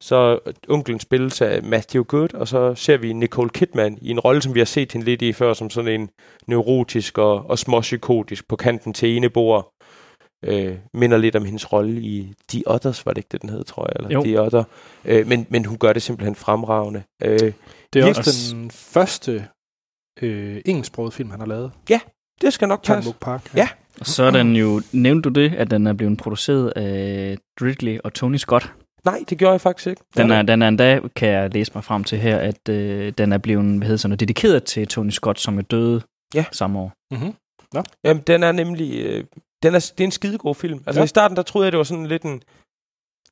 så onklen spilles af Matthew Good, og så ser vi Nicole Kidman i en rolle, som vi har set hende lidt i før, som sådan en neurotisk og, og småpsykotisk på kanten til ene bord. Øh, minder lidt om hendes rolle i The Others, var det ikke det, den hed, tror jeg, eller Jo. The Other. Øh, men, men hun gør det simpelthen fremragende. Øh, Det er også den første øh, engelsksproget film, han har lavet. det skal nok passe. Park. Ja. Og så er den jo, nævnte du det, at den er blevet produceret af Ridley og Tony Scott. Nej, det gjorde jeg faktisk ikke. Den er, den er endda, kan jeg læse mig frem til her, at øh, den er blevet hvad hedder sådan, noget, dedikeret til Tony Scott, som er døde Ja. samme år. Mm-hmm. Jamen, den er nemlig... Øh, den er, det er en skidegod film. Altså, Ja. i starten, der troede jeg, det var sådan lidt en...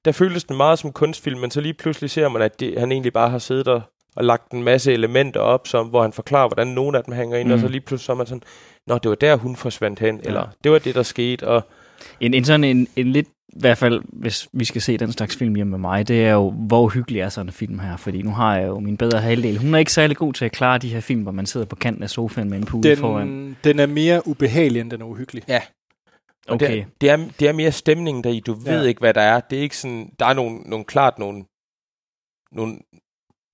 Der føltes den meget som kunstfilm, men så lige pludselig ser man, at det, han egentlig bare har siddet og, og lagt en masse elementer op, som, hvor han forklarer, hvordan nogle af dem hænger ind, mm. og så Mm. lige pludselig så er man sådan, Nå, det var der, hun forsvandt hen, ja. eller det var det, der skete, og En, en sådan en, en lidt, i hvert fald hvis vi skal se den slags film hjemme med mig, det er jo, hvor hyggelig er sådan en film her, fordi nu har jeg jo min bedre halvdel. Hun er ikke særlig god til at klare de her film, hvor man sidder på kanten af sofaen med en pude foran. Den, den er mere ubehagelig, end den er uhyggelig. Ja. Okay. Det, er, det, er, det er mere stemningen der i. Du Ja. ved ikke, hvad der er. Det er ikke sådan... Der er nogle, nogle klart nogle, nogle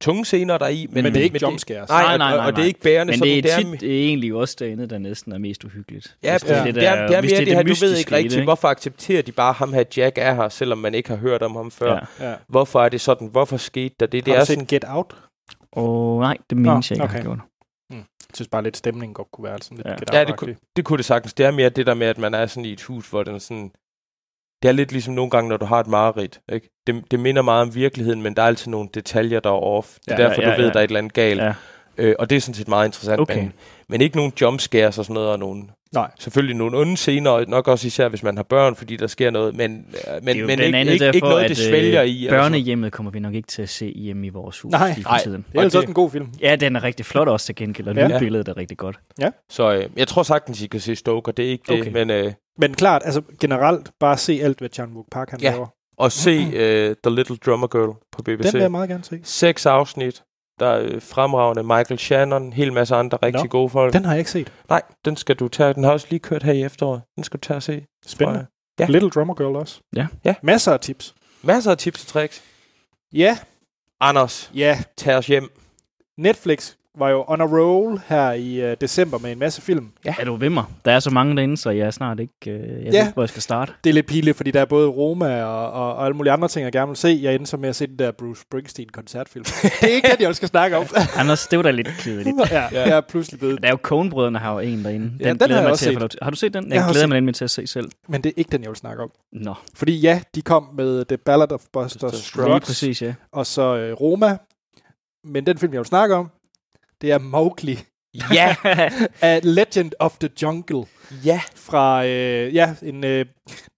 tunge scener der er i. Men, men det er ikke jumpscares. Nej, Nej, nej, nej, og det er ikke bærende. Men sådan, det er mere- tit det er egentlig også derinde, der næsten er mest uhyggeligt. Ja, Altså, præcis. det, er, det er hvis mere det, her, du ved ikke det, rigtigt, hvorfor accepterer de bare ham her Jack er her, selvom man ikke har hørt om ham før. Ja. Ja. Hvorfor er det sådan? Hvorfor skete der det? Det Har er du set sådan, Get Out? Og nej, det mindes jeg ikke, okay. har gjort. Synes bare lidt stemningen godt kunne være sådan lidt Ja. ja. Det kunne, det kunne det sagtens. Det er mere det der med, at man er sådan i et hus, hvor den er sådan... Det er lidt ligesom nogle gange, når du har et mareridt. Ikke? Det, det minder meget om virkeligheden, men der er altid nogle detaljer, der er off. Det er Ja, derfor, ja, du ved, ja. der er et eller andet galt. Ja. Øh, og det er sådan set meget interessant. Okay. Men, men ikke nogen jumpscares og sådan noget, og nogen, Nej. selvfølgelig nogle onde scener, og nok også især, hvis man har børn, fordi der sker noget, men, øh, Det er men, jo men ikke, andet ikke, derfor, ikke noget, at det svælger øh, i. eller sådan. Børnehjemmet kommer vi nok ikke til at se hjemme i vores hus Nej, lige for nej. tiden. Det er altså Og også en god film. Ja, den er rigtig flot også til gengæld, og Ja. lydbilledet er rigtig godt. Så øh, jeg tror sagtens, I kan se Stoker. Det er ikke det, Okay. men øh, Men klart, altså generelt, bare se alt, hvad John Wook Park han Ja. laver. og se øh, The Little Drummer Girl på BBC. Den vil jeg meget gerne se. Seks afsnit. Der er øh, fremragende Michael Shannon, en hel masse andre rigtig Nå. gode folk. Den har jeg ikke set. Nej, den skal du tage. Den har også lige kørt her i efteråret. Den skal du tage og se. Spændende. Ja. Little Drummer Girl også. Ja. Ja. Masser af tips. Masser af tips og tricks. Ja, Anders, ja. tag os hjem. Netflix var jo on a roll her i uh, december med en masse film. Ja. Er du ved mig? Der er så mange derinde, så jeg er snart ikke... Øh, jeg ved Ja. ikke, hvor jeg skal starte. Det er lidt pinligt, fordi der er både Roma og, og, og alle mulige andre ting, jeg gerne vil se. Jeg endte så med at se den der Bruce Springsteen-koncertfilm. det er ikke den, jeg skal snakke om. Anders, det var da lidt kedeligt. ja, jeg er pludselig blevet... Der er jo Coen-brødrene har jo en derinde. Den, Ja, den glæder har jeg mig også til set. Har du set den? Jeg Jeg, glæder mig nemlig til at se selv. Men det er ikke den, jeg vil snakke om. Nå, Fordi ja, de kom med The Ballad of Buster Buster Scruggs, lige præcis, ja. og så øh, Roma. Men den film, jeg vil snakke om, det er Mowgli. Ja, A Legend of the Jungle. ja. Fra, øh, ja, en, øh,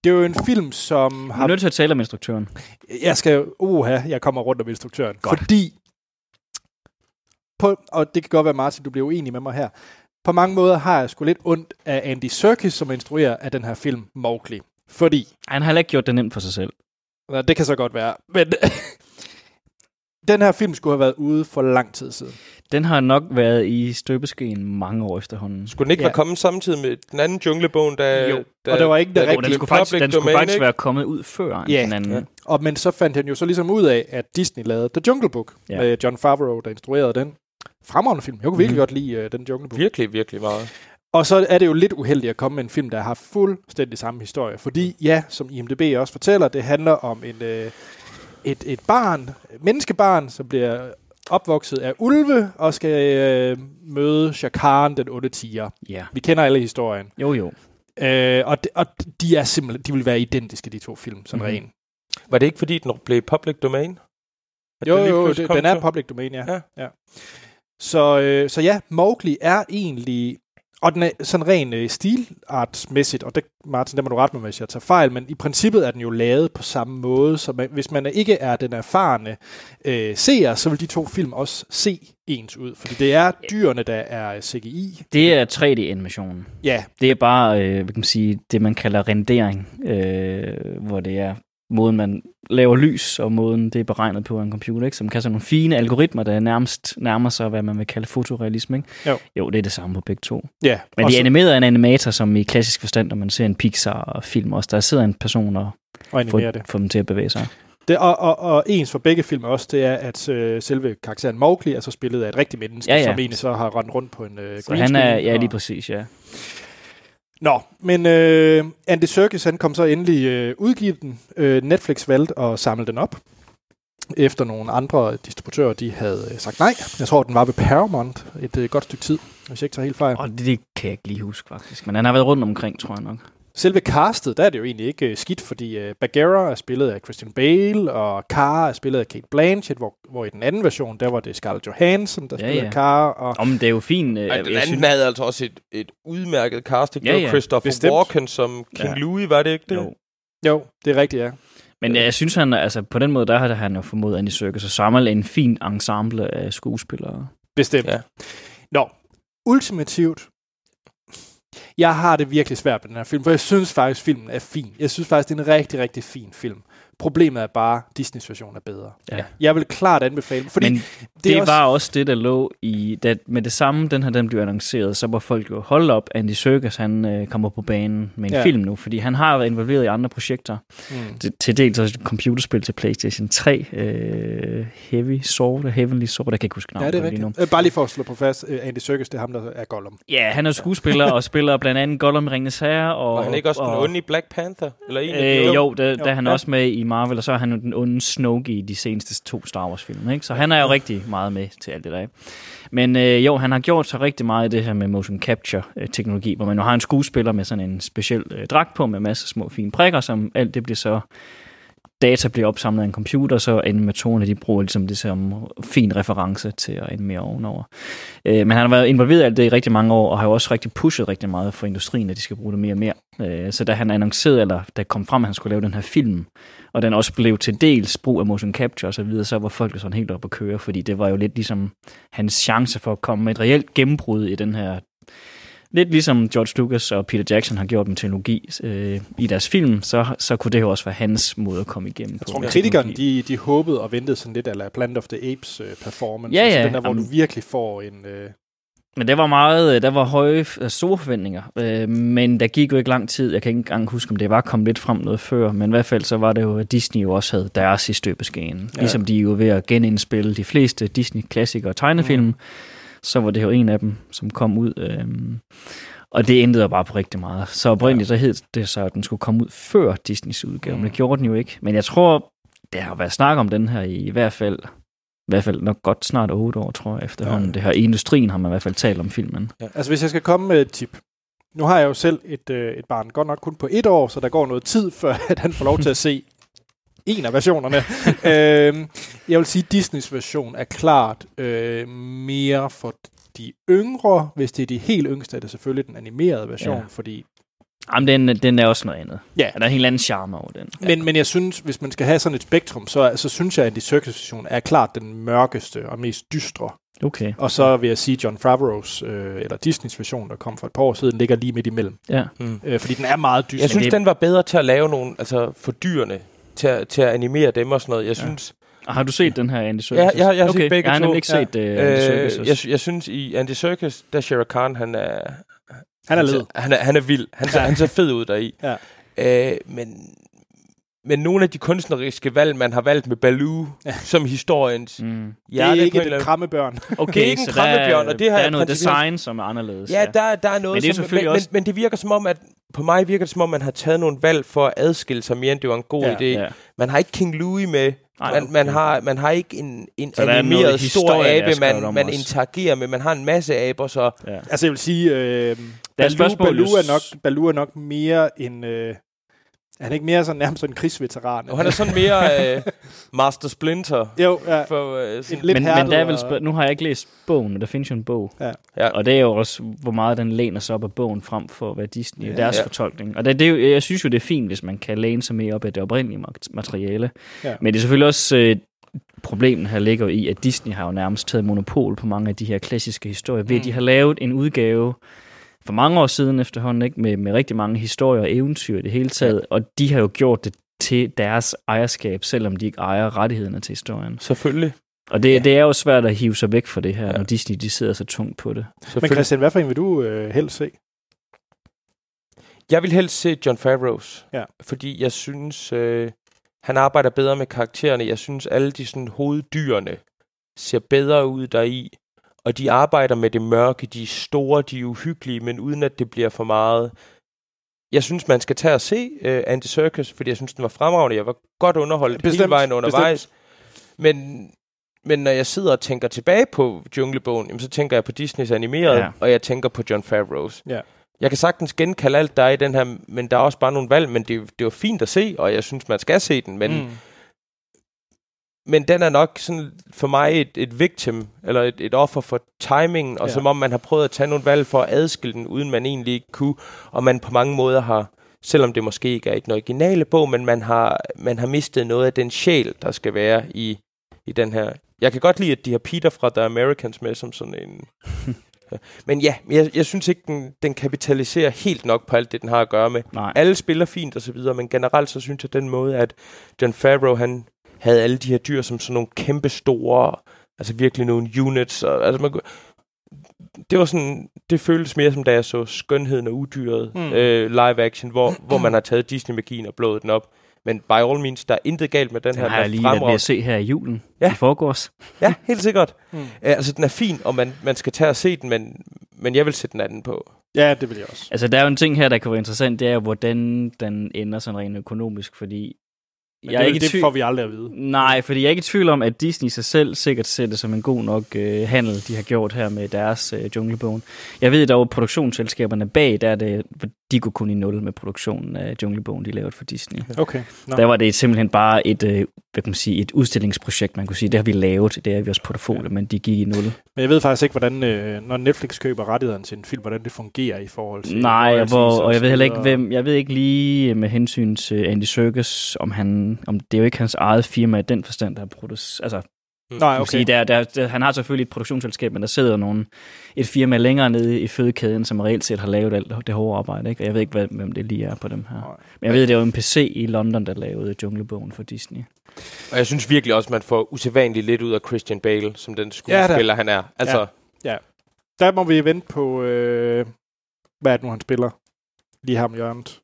det er jo en film, som Jeg er har... nødt til at tale om instruktøren. Jeg skal... Uha, jeg kommer rundt om instruktøren. Godt. Fordi... På, og det kan godt være, Martin, du bliver uenig med mig her. På mange måder har jeg sgu lidt ondt af Andy Serkis, som instruerer af den her film Mowgli. Fordi Han har heller ikke gjort det nemt for sig selv. Nå, det kan så godt være. Men den her film skulle have været ude for lang tid siden. Den har nok været i støbeskeen mange år efterhånden. Skulle den ikke Ja. være kommet samtidig med den anden junglebogen, der... Jo, der og der var ikke det der- rigtige. Den skulle faktisk, den skulle domain, faktisk ikke? være kommet ud før Ja. den anden. Ja. Og, men så fandt han jo så ligesom ud af, at Disney lavede The Jungle Book Ja. med John Favreau, der instruerede den. Fremragende film. Jeg kunne virkelig Mhm. godt lide uh, den Jungle Book. Virkelig, virkelig meget. Og så er det jo lidt uheldigt at komme med en film, der har fuldstændig samme historie. Fordi ja, som IMDb også fortæller, det handler om en, øh, et, et barn, et menneskebarn, som bliver opvokset af ulve og skal øh, møde Shakaren, den onde tiger. Ja. Vi kender alle historien. Jo, jo. Øh, og, de, og de er simpelthen, de vil være identiske, de to film, sådan Mhm. mm-hmm. ren. Var det ikke, fordi den blev public domain? At Jo, den jo, det, den er public domain, ja. Ja. ja. Så, øh, så ja, Mowgli er egentlig... Og den er sådan ren øh, stilartsmæssigt, og det, Martin, der må du rette mig, hvis jeg tager fejl, men i princippet er den jo lavet på samme måde, så man, hvis man ikke er den erfarne øh, seer, så vil de to film også se ens ud, fordi det er dyrene, der er CGI. Det er 3D-animation. Ja, Det er bare, øh, hvad kan man sige, det man kalder rendering, øh, hvor det er måden, man laver lys, og måden, det er beregnet på en computer, ikke? som kan sådan nogle fine algoritmer, der nærmest nærmer sig, hvad man vil kalde fotorealisme. Ikke? Jo. jo, det er det samme på begge to. ja. Men de er så- animeret af en animator, som i klassisk forstand, når man ser en Pixar-film også, der sidder en person og og får, det. får dem til at bevæge sig. Det, og, og, og ens for begge film også, det er, at øh, selve karakteren Mowgli er så spillet af et rigtigt menneske, Ja, ja. som egentlig så har rendt rundt på en øh, Så green han er, ja, lige præcis, ja. Nå, men øh, Andy Serkis, han kom så endelig øh, udgivet den. Øh, Netflix valgte at samle den op, efter nogle andre distributører, de havde øh, sagt nej. Jeg tror, den var ved Paramount et øh, godt stykke tid, hvis jeg ikke tager helt fejl. Og det, det kan jeg ikke lige huske, faktisk. Men han har været rundt omkring, tror jeg nok. Selve castet, der er det jo egentlig ikke øh, skidt, fordi øh, Bagheera er spillet af Christian Bale, og Kara er spillet af Kate Blanchett, hvor, hvor i den anden version, der var det Scarlett Johansson, der Ja, spillede ja. Kara, og Om det er jo fint. Øh, Ej, den anden synes- havde altså også et, et udmærket casting. Ja, Det var ja, Christopher bestemt. Walken som King Ja. Louis, var det ikke det? Jo. jo, det er rigtigt, ja. Men jeg synes, han, altså, på den måde, der har han jo formået Andy Serkis at samle en fin ensemble af skuespillere. Bestemt. Ja. Nå, ultimativt. Jeg har det virkelig svært med den her film, for jeg synes faktisk, filmen er fin. Jeg synes faktisk, det er en rigtig, rigtig fin film. Problemet er bare, at Disneys version er bedre. Ja. Jeg vil klart anbefale, fordi Men det, det, er det også, var også det, der lå i... Da, med det samme, den her den blev annonceret, så var folk jo, hold op, Andy Serkis, han øh, kommer på banen med en Ja. ja. film nu, fordi han har været involveret i andre projekter. mm, Til, til dels også et computerspil til PlayStation 3, øh, Heavy Sword, Heavenly Sword, jeg kan ikke huske ja, navnet det er på lige nu. rigtigt. Øh, Bare lige for at slå på fast, øh, Andy Serkis, det er ham, der er Gollum. Ja, han er skuespiller og spiller blandt andet Gollum i Ringens Herre. Og, Var han ikke også den og, onde i Black Panther? Eller en Øh, jo, der, Jo, der er han ja. også med i Marvel, og så er han jo den onde Snoke i de seneste to Star Wars-film. Ikke? Så han er jo rigtig meget med til alt det der. ikke? Men øh, jo, han har gjort så rigtig meget i det her med motion capture-teknologi, øh, hvor man jo har en skuespiller med sådan en speciel øh, dragt på, med masser af små fine prikker, som alt det bliver så data bliver opsamlet af en computer, så animatorerne de bruger ligesom det som fin reference til at animere ovenover. Øh, men han har været involveret i alt det i rigtig mange år, og har jo også rigtig pushet rigtig meget for industrien, at de skal bruge det mere og mere. Øh, så da han annoncerede, eller da kom frem, at han skulle lave den her film, og den også blev til dels brug af motion capture og så videre, så var folk sådan helt oppe at køre, fordi det var jo lidt ligesom hans chance for at komme med et reelt gennembrud i den her Lidt ligesom George Lucas og Peter Jackson har gjort med teknologi øh, i deres film, så, så kunne det jo også være hans måde at komme igennem Jeg på. tror, kritikerne, de, de håbede og ventede sådan lidt af Planet of the Apes øh, performance. Ja, Altså ja, den der, hvor jamen- du virkelig får en... Øh, Men det var meget, øh, der var høje, øh, store forventninger, øh, men der gik jo ikke lang tid. Jeg kan ikke engang huske, om det var kommet lidt frem noget før, men i hvert fald så var det jo, at Disney jo også havde deres i støbeskeen. Ja. Ja. Ligesom de jo ved at genindspille de fleste Disney-klassikere og tegnefilm, mm. så var det jo en af dem, som kom ud. Øh, og det ændrede bare på rigtig meget. Så oprindeligt så hed det så, at den skulle komme ud før Disneys udgave, mm. men det gjorde den jo ikke. Men jeg tror, der har været snak om den her i, i hvert fald i hvert fald nok godt snart otte år, tror jeg, efterhånden. Ja. Ja. Det her i industrien har man i hvert fald talt om filmen. Altså, hvis jeg skal komme med et tip. Nu har jeg jo selv et, øh, et barn, godt nok kun på et år, så der går noget tid, før at han får lov til at se en af versionerne. øhm, jeg vil sige, at Disneys version er klart øh, mere for de yngre. Hvis det er de helt yngste, er det selvfølgelig den animerede version, ja. Ja. fordi Jamen, den, den er også noget andet. Ja. Der er en helt anden charme over den. Men, men jeg synes, hvis man skal have sådan et spektrum, så, så synes jeg, at de Circus version er klart den mørkeste og mest dystre. Okay. Og så vil jeg sige, John Favreaus, øh, eller Disneys version, der kom for et par år siden, ligger lige midt imellem. Ja. Mm. Øh, fordi den er meget dyster. Jeg synes, det- den var bedre til at lave nogle, altså for dyrene, til, at- til at animere dem og sådan noget. Jeg synes, Og Har du set den her Andy Serkis? Ja, jeg har- jeg har set okay. begge Jeg har to. nemlig ikke set uh, Andy øh, Serkis. jeg, jeg synes i Andy Serkis, der Shere Khan, han er... Han er led. Han er, han er vild. Han ser, han ser fed ud deri. Ja. Øh, men, men nogle af de kunstneriske valg, man har valgt med Baloo, Ja. som historiens Mm. Det hjerte er på en ikke anden- krammebørn. Okay, Det er ikke en så der er- krammebjørn, og det har der er noget design, som er anderledes. Ja, der, der er noget, Men det er som, men, også- men, men det virker som om, at på mig virker det som om, man har taget nogle valg for at adskille sig mere, end det var en god Ja, idé. ja. Man har ikke King Louis med. Nej, Man, man, okay. har, man har ikke en, en er animeret stor abe, man, man interagerer med. Man har en masse aber, så Ja. Altså jeg vil sige, øh, Baloo, spørgsmål, Baloo, er nok, Baloo er nok mere en... Øh, han er ikke mere sådan nærmest sådan en krigsveteran. og han er sådan mere øh, Master Splinter. Jo, ja. For, øh, sådan, Lidt men, men der er vel spørg- nu har jeg ikke læst bogen, men der findes jo en bog. Ja. Ja. Og det er jo også, hvor meget den læner sig op af bogen frem for, hvad Disney Ja. deres Ja. fortolkning. Og det, det er jo, jeg synes jo, det er fint, hvis man kan læne sig mere op af det oprindelige mat- materiale. Ja. Men det er selvfølgelig også... Øh, problemet her ligger jo i, at Disney har jo nærmest taget monopol på mange af de her klassiske historier, ved at de Mm. har lavet en udgave for mange år siden efterhånden, ikke? Med, med rigtig mange historier og eventyr i det hele taget, og de har jo gjort det til deres ejerskab, selvom de ikke ejer rettighederne til historien. selvfølgelig. Og det, Ja. ja. det er jo svært at hive sig væk fra det her, Ja. ja. når Disney de sidder så tungt på det. Men. Christian, hvad for en vil du øh, helst se? Jeg vil helst se John Favreau's, Ja. fordi jeg synes, øh, han arbejder bedre med karaktererne. Jeg synes, alle de sådan, hoveddyrene ser bedre ud deri, og de arbejder med det mørke. De er store, de er uhyggelige, men uden at det bliver for meget. Jeg synes, man skal tage og se øh, Andy Serkis, fordi jeg synes, den var fremragende. Jeg var godt underholdt Bestemt, hele vejen undervejs. Men, men når jeg sidder og tænker tilbage på Junglebogen, jamen, så tænker jeg på Disneys animeret, ja. Ja. og jeg tænker på John Favreau's. Ja. Jeg kan sagtens genkalde alt, der er i den her, men der er også bare nogle valg, men det, det var fint at se, og jeg synes, man skal se den, men, mm. Men den er nok sådan for mig et, et victim, eller et, et offer for timingen, og Ja. som om man har prøvet at tage nogle valg for at adskille den, uden man egentlig ikke kunne, og man på mange måder har, selvom det måske ikke er i den originale bog, men man har, man har mistet noget af den sjæl, der skal være i, i den her. Jeg kan godt lide, at de har Peter fra The Americans med som sådan en Men ja, jeg, jeg synes ikke, den, den kapitaliserer helt nok på alt det, den har at gøre med. Nej. Alle spiller fint og så videre, men generelt så synes jeg den måde, at John Favreau, han havde alle de her dyr som sådan nogle kæmpe store, altså virkelig nogle units. Og, altså man, kunne- det var sådan, det føltes mere som da jeg så Skønheden og Udyret Mm. øh, live action, hvor, hvor man har taget Disney-magien og blået den op. Men by all means, der er intet galt med den, Den her. har jeg lige været at se her i julen Ja. i forgårs. Ja, helt sikkert. Mm. Mm. Altså, den er fin, og man, man skal tage og se den, men, men jeg vil sætte den anden på. Ja, det vil jeg også. Altså, der er jo en ting her, der kan være interessant, det er jo, hvordan den ender sådan rent økonomisk, fordi Men jeg er det, ikke det tvivl... får vi aldrig at vide. Nej, fordi jeg er ikke i tvivl om, at Disney sig selv sikkert ser det som en god nok øh, handel, de har gjort her med deres øh, Junglebogen. Jeg ved dog, at produktionsselskaberne bag, der er det, de går kun i nul med produktionen af Junglebogen, de lavede for Disney. Okay. Nå. Der var det simpelthen bare et, øh, hvad kan man sige, et udstillingsprojekt, man kunne sige. Det har vi lavet, det er vi også portfolio, ja. men de gik i nul. Men jeg ved faktisk ikke, hvordan, øh, når Netflix køber rettighederne til en film, hvordan det fungerer i forhold til... Nej, hvor, og jeg ved heller ikke, hvem, jeg ved ikke lige med hensyn til Andy Serkis, om han, om det er jo ikke hans eget firma i den forstand, der har produceret, altså Nej, Okay. Sige, der, der, der, han har selvfølgelig et produktionsselskab, men der sidder nogen, et firma længere nede i fødekæden, som reelt set har lavet alt det hårde arbejde. Ikke? Og jeg ved ikke, hvad, hvem det lige er på dem her. Nej. Men jeg ved, det er jo en PC i London, der lavede Junglebogen for Disney. Og jeg synes virkelig også, man får usædvanligt lidt ud af Christian Bale, som den skuespiller, ja, han er. Altså, Ja. Der må vi vente på, øh, hvad er det nu, han spiller? Lige ham hjørnet.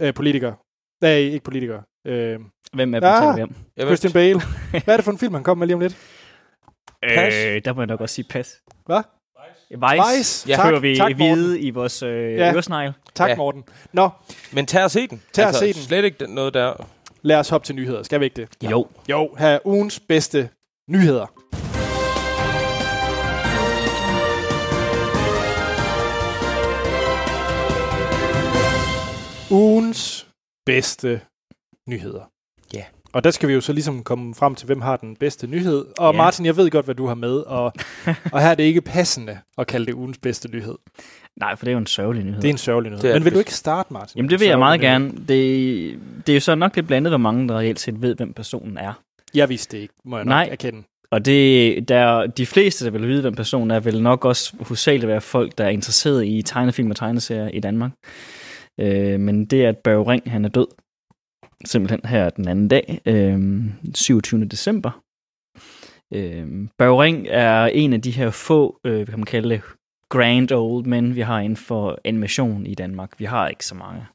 Øh, politiker. Nej, ikke politiker. Øh, Hvem er Ah! vi om? jeg Christian Bale. Hvad er det for en film, han kommer med lige om lidt? Pas. Øh, der må jeg nok også sige pas. Hvad? Vice. Vice. Ja. Ja, tak, Fører vi tak, Morten. hvide i vores øh, Ja. ja. øresnegl. Tak, Ja. Morten. Nå, Men tag og se den. Tag og altså, se den. Slet ikke noget der. lad os hoppe til nyheder. Skal vi ikke det? Jo. Jo, her er ugens bedste nyheder. Ugens bedste nyheder. Ja. Og der skal vi jo så ligesom komme frem til, hvem har den bedste nyhed. Og Ja. Martin, jeg ved godt, hvad du har med, og, og her er det ikke passende at kalde det ugens bedste nyhed. Nej, for det er jo en sørgelig nyhed. Det er en sørgelig nyhed. Det Men vil du ikke starte, Martin? Jamen det vil jeg meget nyhed. gerne. Det, det er jo så nok lidt blandet, hvor mange der reelt set ved, hvem personen er. Jeg vidste det ikke, må jeg nok Nej. erkende. Og det, der, de fleste, der vil vide, hvem personen er, vil nok også hovedsageligt være folk, der er interesseret i tegnefilm og tegneserier i Danmark. Øh, men det er, at Børge Ring, han er død. Simpelthen her den anden dag, øh, 27. december. Øh, Børge Ring er en af de her få, øh, kan man kalde det, grand old men, vi har inden for animation i Danmark. Vi har ikke så mange.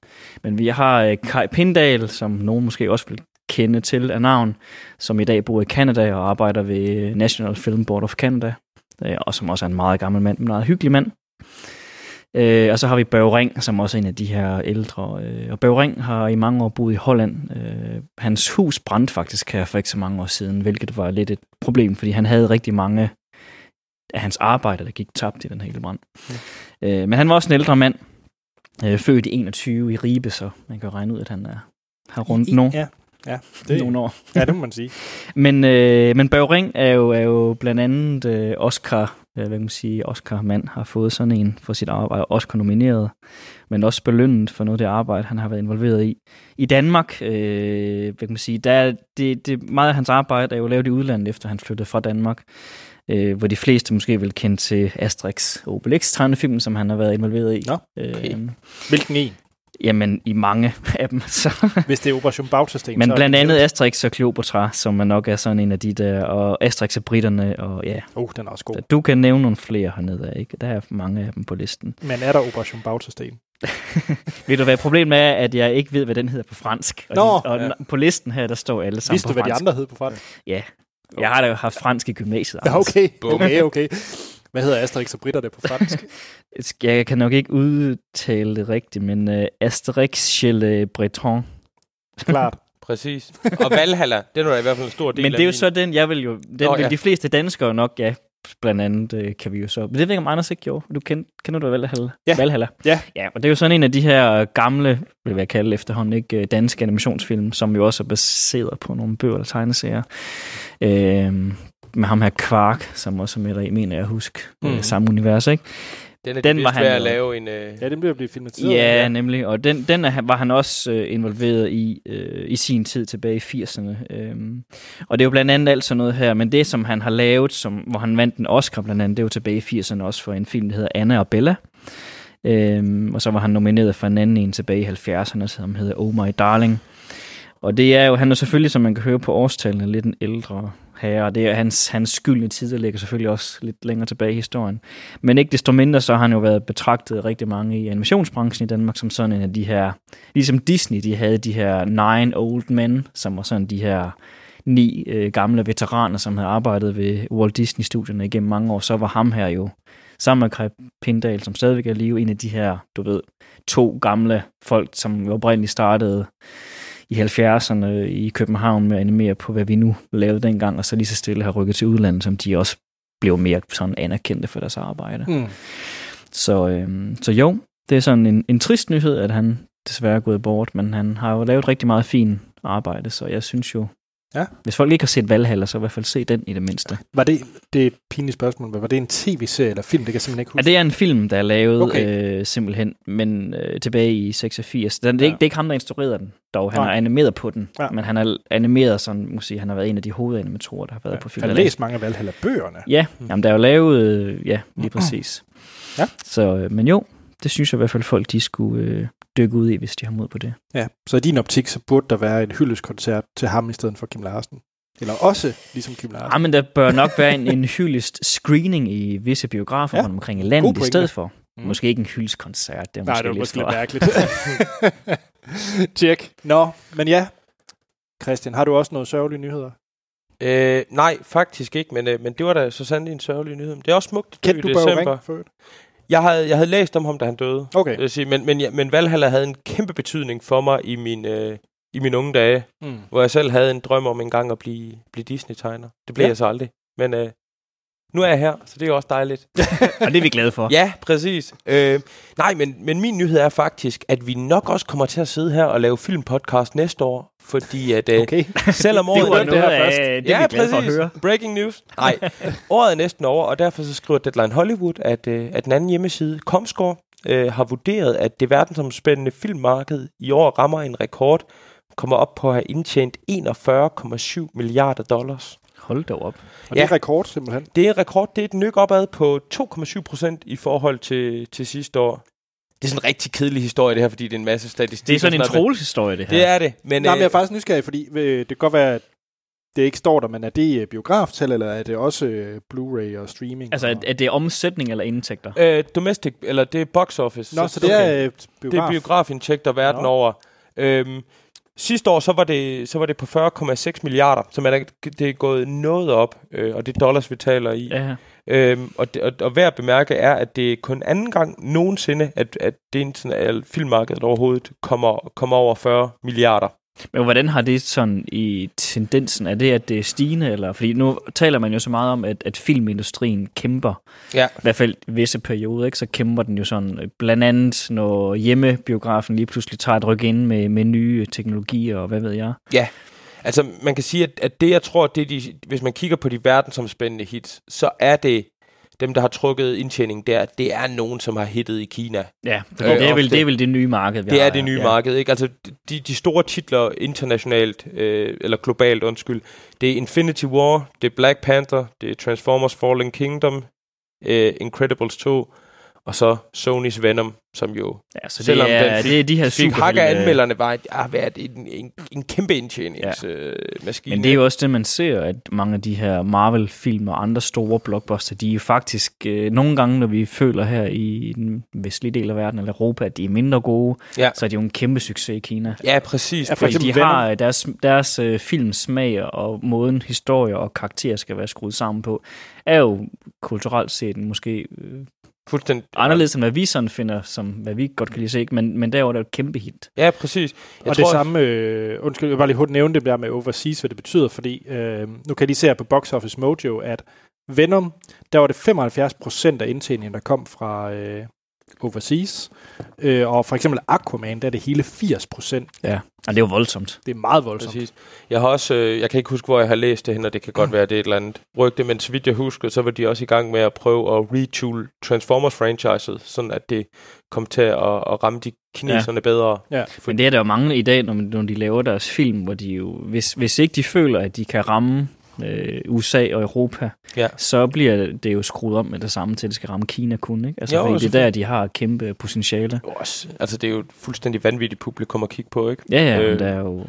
Men vi har øh, Kai Pindal, som nogen måske også vil kende til af navn, som i dag bor i Canada og arbejder ved National Film Board of Canada, øh, og som også er en meget gammel mand, en meget hyggelig mand. Øh, og så har vi Børge Ring, som også er en af de her ældre. Øh, og Børge Ring har i mange år boet i Holland. Øh, hans hus brændte faktisk her for ikke så mange år siden, hvilket var lidt et problem, fordi han havde rigtig mange af hans arbejder, der gik tabt i den hele brand. Mm. Øh, men han var også en ældre mand, øh, født i 21 i Ribe, så man kan regne ud, at han er, har rundt nogle, Ja, ja, det. nogle år. ja, det må man sige. Men, øh, men Børge Ring er jo, er jo blandt andet øh, Oscar, hvad kan man sige, Oscar-mand har fået sådan en for sit arbejde, Oscar nomineret, men også belønnet for noget af det arbejde, han har været involveret i. I Danmark, øh, hvad kan man sige, der er det, det, meget af hans arbejde er jo lavet i udlandet, efter han flyttede fra Danmark, øh, hvor de fleste måske vil kende til Asterix Obelix tegnefilmen, som han har været involveret i. Nå, okay. øh, Hvilken en? Jamen, i mange af dem. Så. Hvis det er Operation Bautasten. Men blandt det andet. Asterix og Cleopatra, som er nok er sådan en af de der, og Asterix og britterne, og ja, Oh, den er også god. du kan nævne nogle flere hernede, ikke? Der er mange af dem på listen. Men er der Operation Bautasten? Ved du hvad, problemet er, at jeg ikke ved, hvad den hedder på fransk. Og, Nå, de, og ja. på listen her, der står alle sammen Vidste på du, hvad de fransk. andre hed på fransk? Ja, jeg har da haft fransk i gymnasiet. Anders. okay. Okay, okay. Hvad hedder Asterix og britterne på fransk? Jeg kan nok ikke udtale det rigtigt, men uh, Asterix chez le Breton. Klart. Præcis. Og Valhalla, det er i hvert fald en stor del Men det er jo min- så den, jeg vil jo... Den Nå, vil ja. de fleste danskere nok, ja, blandt andet øh, kan vi jo så... Men det ved jeg ikke, om Anders ikke gjorde. Du kender, kender du Valhalla? Ja. Valhalla? Ja. Ja, og det er jo sådan en af de her gamle, vil jeg kalde efterhånden, ikke øh, danske animationsfilm, som jo også er baseret på nogle bøger eller tegneserier. Øh, med ham her Quark, som også er med der i, mener jeg at huske, mm. Øh, samme univers, ikke? Den er Den var han at lave en... Øh, Ja, den bliver blive filmatiseret. Ja, nemlig. Og den, den er, var han også øh, involveret i øh, i sin tid tilbage i 80'erne. Øhm, og det er jo blandt andet alt sådan noget her. Men det, som han har lavet, som, hvor han vandt en Oscar blandt andet, det er jo tilbage i 80'erne også for en film, der hedder Anna og Bella. Øhm, og så var han nomineret for en anden en tilbage i 70'erne, som hedder Oh My Darling. Og det er jo, han er selvfølgelig, som man kan høre på årstallene, lidt en ældre herre, og det er hans, hans skyldne tid, der ligger selvfølgelig også lidt længere tilbage i historien. Men ikke desto mindre, så har han jo været betragtet rigtig mange i animationsbranchen i Danmark som sådan en af de her, ligesom Disney, de havde de her nine old men, som var sådan de her ni øh, gamle veteraner, som havde arbejdet ved Walt Disney-studierne igennem mange år, så var ham her jo, sammen med Kai Pindal, som stadigvæk er i live, en af de her, du ved, to gamle folk, som oprindeligt startede i 70'erne i København med at animere på, hvad vi nu lavede dengang, og så lige så stille har rykket til udlandet, som de også blev mere sådan anerkendte for deres arbejde. Mm. Så, øhm, så jo, det er sådan en, en trist nyhed, at han desværre er gået bort, men han har jo lavet rigtig meget fin arbejde, så jeg synes jo, Ja. hvis folk ikke har set Valhalla, så i hvert fald se den i det mindste. Var det, det er et pinligt spørgsmål, men var det en tv-serie eller film? Det kan jeg simpelthen ikke Ja, huske. det er en film, der er lavet Okay. øh, simpelthen, men øh, tilbage i 86. Den, det, er Ja. ikke, det er ikke ham, der instruerede den, dog. Han Nej. har animeret på den, Ja. ja. men han har animeret sådan, må sige, han har været en af de hovedanimatorer, der har været ja. på filmen. har læst mange af Valhalla-bøgerne. Ja, jamen, der er jo lavet, øh, ja, lige præcis. Ja. Så, øh, men jo, det synes jeg i hvert fald, folk de skulle øh, dykke ud i, hvis de har mod på det. Ja, så i din optik, så burde der være en hyldeskoncert til ham i stedet for Kim Larsen. Eller også ligesom Kim Larsen. Ja, men der bør nok være en, en hyldest screening i visse biografer Ja. omkring i landet i stedet for. Mm. Måske ikke en hyldestkoncert, det er Nej, måske det var lidt måske lidt mærkeligt. Tjek. Nå, men ja. Christian, har du også noget sørgelige nyheder? øh, nej, faktisk ikke, men, øh, men det var da så sandelig en sørgelig nyhed. Det er også smukt at dø i Kendte du december. Ring? Jeg havde, jeg havde læst om ham, da han døde. Okay. jeg sige. Men, men, ja, men Valhalla havde en kæmpe betydning for mig i min, øh, i mine unge dage, Mm. hvor jeg selv havde en drøm om engang at blive, blive Disney-tegner. Det blev ja. jeg så aldrig. Men øh, nu er jeg her, så det er også dejligt. Og det er vi glade for. Ja, præcis. Øh, nej, men, men min nyhed er faktisk, at vi nok også kommer til at sidde her og lave filmpodcast næste år, fordi at øh, Okay. selvom Det året var er noget her af, først. det er ja, vi glade for at præcis. høre. Breaking news. Nej, året er næsten over, og derfor så skriver Deadline Hollywood, at, øh, at den anden hjemmeside, Comscore, øh, har vurderet, at det verdensomspændende filmmarked i år rammer en rekord, kommer op på at have indtjent 41,7 milliarder dollars. Hold da op. Og det er Ja. rekord simpelthen. Det er en rekord, det er et nyk opad på 2,7 procent i forhold til, til sidste år. Det er sådan en rigtig kedelig historie, det her, fordi det er en masse statistik. Det er sådan en og noget. troelshistorie, det her. Det er det. Men, Nej, men jeg er øh, faktisk nysgerrig, fordi øh, det kan godt være, at det ikke står der, men er det øh, biograftal, eller er det også øh, Blu-ray og streaming? Altså, og... er, er det omsætning eller indtægter? øh, domestic, eller det er box office. Nå, så det er øh, Det biograf. er biografindtægter verden Nå. over. Øhm, sidste år, så var, det, så var det på 40,6 milliarder, så man er, det er gået noget op, øh, og det er dollars, vi taler i. Ja. Øhm, og, det, og, og værd at bemærke er, at det er kun anden gang nogensinde, at, at det internationale filmmarkedet overhovedet kommer, kommer over 40 milliarder. Men hvordan har det sådan i tendensen? Er det, at det er stigende? Eller? Fordi nu taler man jo så meget om, at, at filmindustrien kæmper. Ja. I hvert fald i visse perioder, ikke? så kæmper den jo sådan. øh, Blandt andet, når hjemmebiografen lige pludselig tager et ryk ind med, med nye teknologier og hvad ved jeg. Altså, man kan sige, at, at det, jeg tror, det de, hvis man kigger på de verdensomspændende hits, så er det dem, der har trukket indtjening der, det er nogen, som har hittet i Kina. Ja, Øh, det, er vel, det er vel det nye marked, vi Det har er det nye ja. marked, ikke? Altså, de, de store titler internationalt, øh, eller globalt, undskyld, det er Infinity War, det er Black Panther, det er Transformers Fallen Kingdom, øh, Incredibles 2, og så Sonys Venom, som jo Ja, så det Selvom er, den fik- det er de her fik hak af anmelderne, var ah, været en, en, en kæmpe indtjeningsmaskine. Maskine. Men det er jo også det, man ser, at mange af de her Marvel-film og andre store blockbuster, de er jo faktisk øh, nogle gange, når vi føler her i den vestlige del af verden, eller Europa, at de er mindre gode, Ja. så er de jo en kæmpe succes i Kina. Ja, præcis. Ja, for Fordi de Venom. har øh, deres, deres øh, filmsmag og måden historier og karakterer skal være skruet sammen på, er jo kulturelt set måske øh, Fuldstændig. anderledes, end hvad vi sådan finder, som hvad vi godt kan lide se, ikke? men, men derover er det jo et kæmpe hit. Ja, præcis. Jeg og det samme, øh, undskyld, jeg bare lige hurtigt nævne det der med overseas, hvad det betyder, fordi øh, nu kan de se her på Box Office Mojo, at Venom, der var det 75% af indtjeningen, der kom fra, øh, overseas. Øh, og for eksempel Aquaman, der er det hele 80 procent. Ja, og det er jo voldsomt. Det er meget voldsomt. Præcis. Jeg har også, øh, jeg kan ikke huske, hvor jeg har læst det hen, og det kan godt være, det er et eller andet rygte, men så vidt jeg husker, så var de også i gang med at prøve at retool Transformers-franchiset, sådan at det kom til at, at ramme de kineserne ja. bedre. Ja. Men det er der jo mange i dag, når, når de laver deres film, hvor de jo, hvis, hvis ikke de føler, at de kan ramme øh, USA og Europa, Ja. så bliver det jo skruet om med det samme til, at det skal ramme Kina kun. Ikke? Altså, Jo, det er der, de har kæmpe potentiale. Jo, Også, altså, det er jo et fuldstændig vanvittigt publikum at kigge på, ikke? Ja, ja, Øh, øh, der er jo...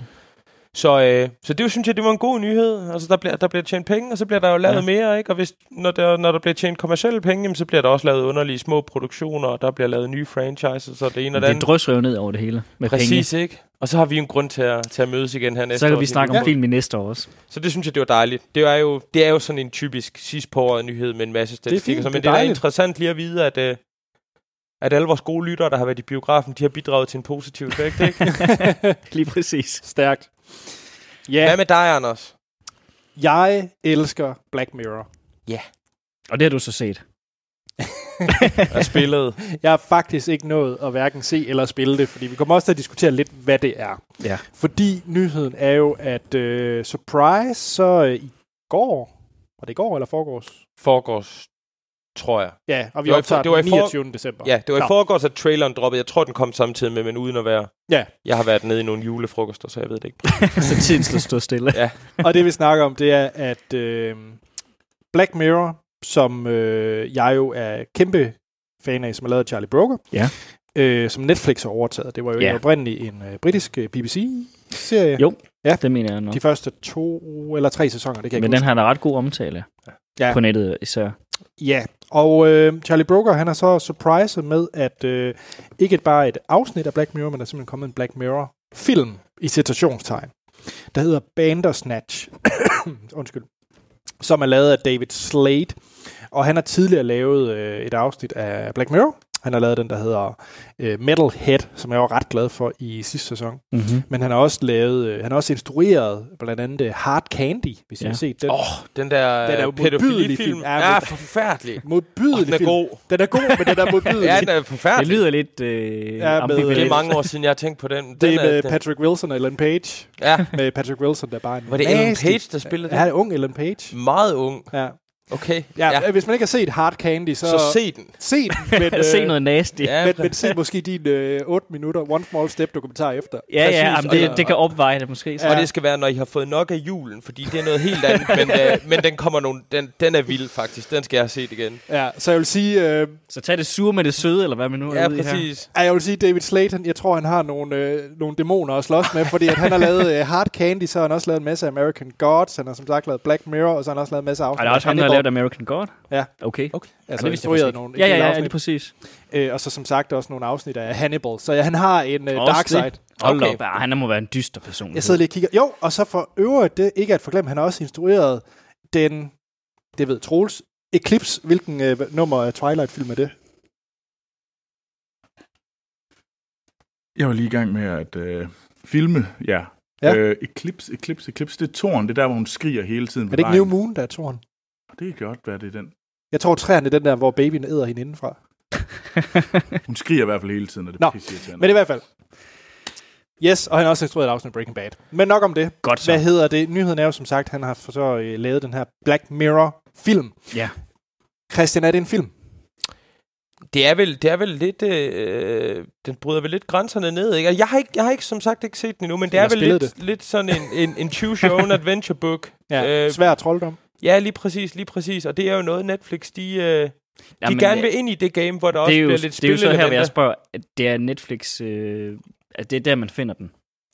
Så, øh, så det synes jeg, det var en god nyhed. Altså, der bliver, der bliver tjent penge, og så bliver der jo lavet ja. Mere, ikke? Og hvis, når, der, når der bliver tjent kommersielle penge, jamen, så bliver der også lavet underlige små produktioner, og der bliver lavet nye franchises, og det ene og det Det andet. drysser jo ned over det hele med Præcis, penge. ikke? Og så har vi en grund til at, til at mødes igen her næste Så kan år. vi snakke om Ja. film i næste år også. Så det synes jeg, det var dejligt. Det er jo, det er jo sådan en typisk sidst på året nyhed med en masse statistikker. så, det men er det er interessant lige at vide, at, øh, at alle vores gode lyttere, der har været i biografen, de har bidraget til en positiv effekt, ikke? Lige præcis. Stærkt. Ja, Hvad med dig, Anders? jeg elsker Black Mirror. Og det har du så set. Er spillet? Jeg har faktisk ikke nået at hverken se eller spille det, fordi vi kommer også til at diskutere lidt, hvad det er. Ja. Fordi nyheden er jo, at øh, surprise, så øh, i går, var det i går eller forgårs? Forgårs, tror jeg. Ja, og vi Det var i optager for- det var den i for- 29. december. Ja, det var i Nå. forgårs, at traileren droppede. Jeg tror, den kom samtidig med, men uden at være... Ja. Jeg har været nede i nogle julefrokoster, så jeg ved det ikke. så tiden skal stå stille. Ja. og det vi snakker om, det er, at øh, Black Mirror, som øh, jeg jo er kæmpe fan af, som har lavet Charlie Broker, Ja. øh, som Netflix har overtaget. Det var jo Ja. oprindeligt en øh, britisk øh, BBC-serie. Jo, Ja. det mener jeg nok. De første to eller tre sæsoner, det kan jeg Men ikke den har da ret god omtale Ja. på nettet især. Ja, og øh, Charlie Broker, han er så surpriset med, at øh, ikke bare et afsnit af Black Mirror, men der er simpelthen kommet en Black Mirror-film i citationstegn, der hedder Bandersnatch, undskyld, som er lavet af David Slade, og han har tidligere lavet øh, et afsnit af Black Mirror. Han har lavet den, der hedder øh, Metalhead, som jeg var ret glad for i sidste sæson. Mm-hmm. Men han har også lavet, øh, han har også instrueret blandt andet øh, Hard Candy, hvis ja. I har set den. Åh, oh, den der Den er jo øh, pædofilifilm. film. Ja, Ja, forfærdelig. Modbydelig den er film. god. Den er god, men den er modbydelig. Ja, den er Det forfærdelig. lyder lidt øh, Ja, med-. Det er mange år siden, jeg har tænkt på den. den Det er med den, Patrick Wilson og Ellen Page. Ja, Med Patrick Wilson, der er bare en var det Ellen Page, der spillede Ja, han det? er ung Ellen Page. Meget ung. Ja. Okay. Ja, ja. ja. Hvis man ikke har set Hard Candy, så, Så se den. se den. Men, øh, Se noget nasty. Ja, men, men se måske din øh, 8 minutter One Small Step dokumentar efter. Ja, ja, Præcis, jamen, og det, det kan opveje det måske. Så. Og det skal være, når I har fået nok af julen, fordi det er noget helt andet. men, øh, men den kommer nogle, den, den er vild faktisk. Den skal jeg have set igen. Ja, så jeg vil sige, øh, Så tag det sure med det søde, eller hvad man nu er Ja, ude i her. præcis. ej, jeg vil sige David Slade, han, jeg tror, han har nogle, øh, nogle dæmoner at slås med, fordi at han har lavet øh, Hard Candy, så har han også lavet en masse American Gods, han har som sagt lavet Black Mirror, og så har han også lavet en masse afsnit. der lavet American God? Ja. Okay. Okay. Altså, det vidste jeg instrueret nogle Ja, ja, ja, afsnit. lige præcis. Øh, og så som sagt også nogle afsnit af Hannibal. Så ja, han har en øh, Også dark det. side. Hold Okay. okay. op, ja, han må være en dyster person. Jeg sidder lige og kigger. Jo, og så for øvrigt, det ikke at forglemme, han har også instrueret den, det ved Troels, Eclipse. Hvilken øh, nummer af Twilight-film er det? Jeg var lige i gang med at øh, filme, ja. Ja. Øh, Eclipse, Eclipse, Eclipse, det er toren, det er der, hvor hun skriger hele tiden Er det ikke New vejen. Moon, der er toren? Det kan godt være, det er den. Jeg tror, træerne er den der, hvor babyen æder hende indenfra. Hun skriger i hvert fald hele tiden, og det Nå, er pisse Men i hvert fald. Yes, og han har også instrueret et afsnit af Breaking Bad. Men nok om det. Godt så. Hvad hedder det? Nyheden er jo som sagt, han har for så øh, lavet den her Black Mirror-film. Ja. Christian, er det en film? Det er vel, det er vel lidt... Øh, den bryder vel lidt grænserne ned, ikke? Og Jeg har, ikke, jeg har ikke, som sagt ikke set den endnu, men det Jeg er vel lidt, lidt sådan en, en, en choose your own adventure book. Ja, Øh, svær trolddom. Ja, lige præcis, lige præcis. Og det er jo noget, Netflix, de, øh, de Jamen, gerne øh, vil ind i det game, hvor der også det er jo, bliver lidt det er jo så her, hvor jeg spørger, at det er Netflix, øh, at det er der, man finder den.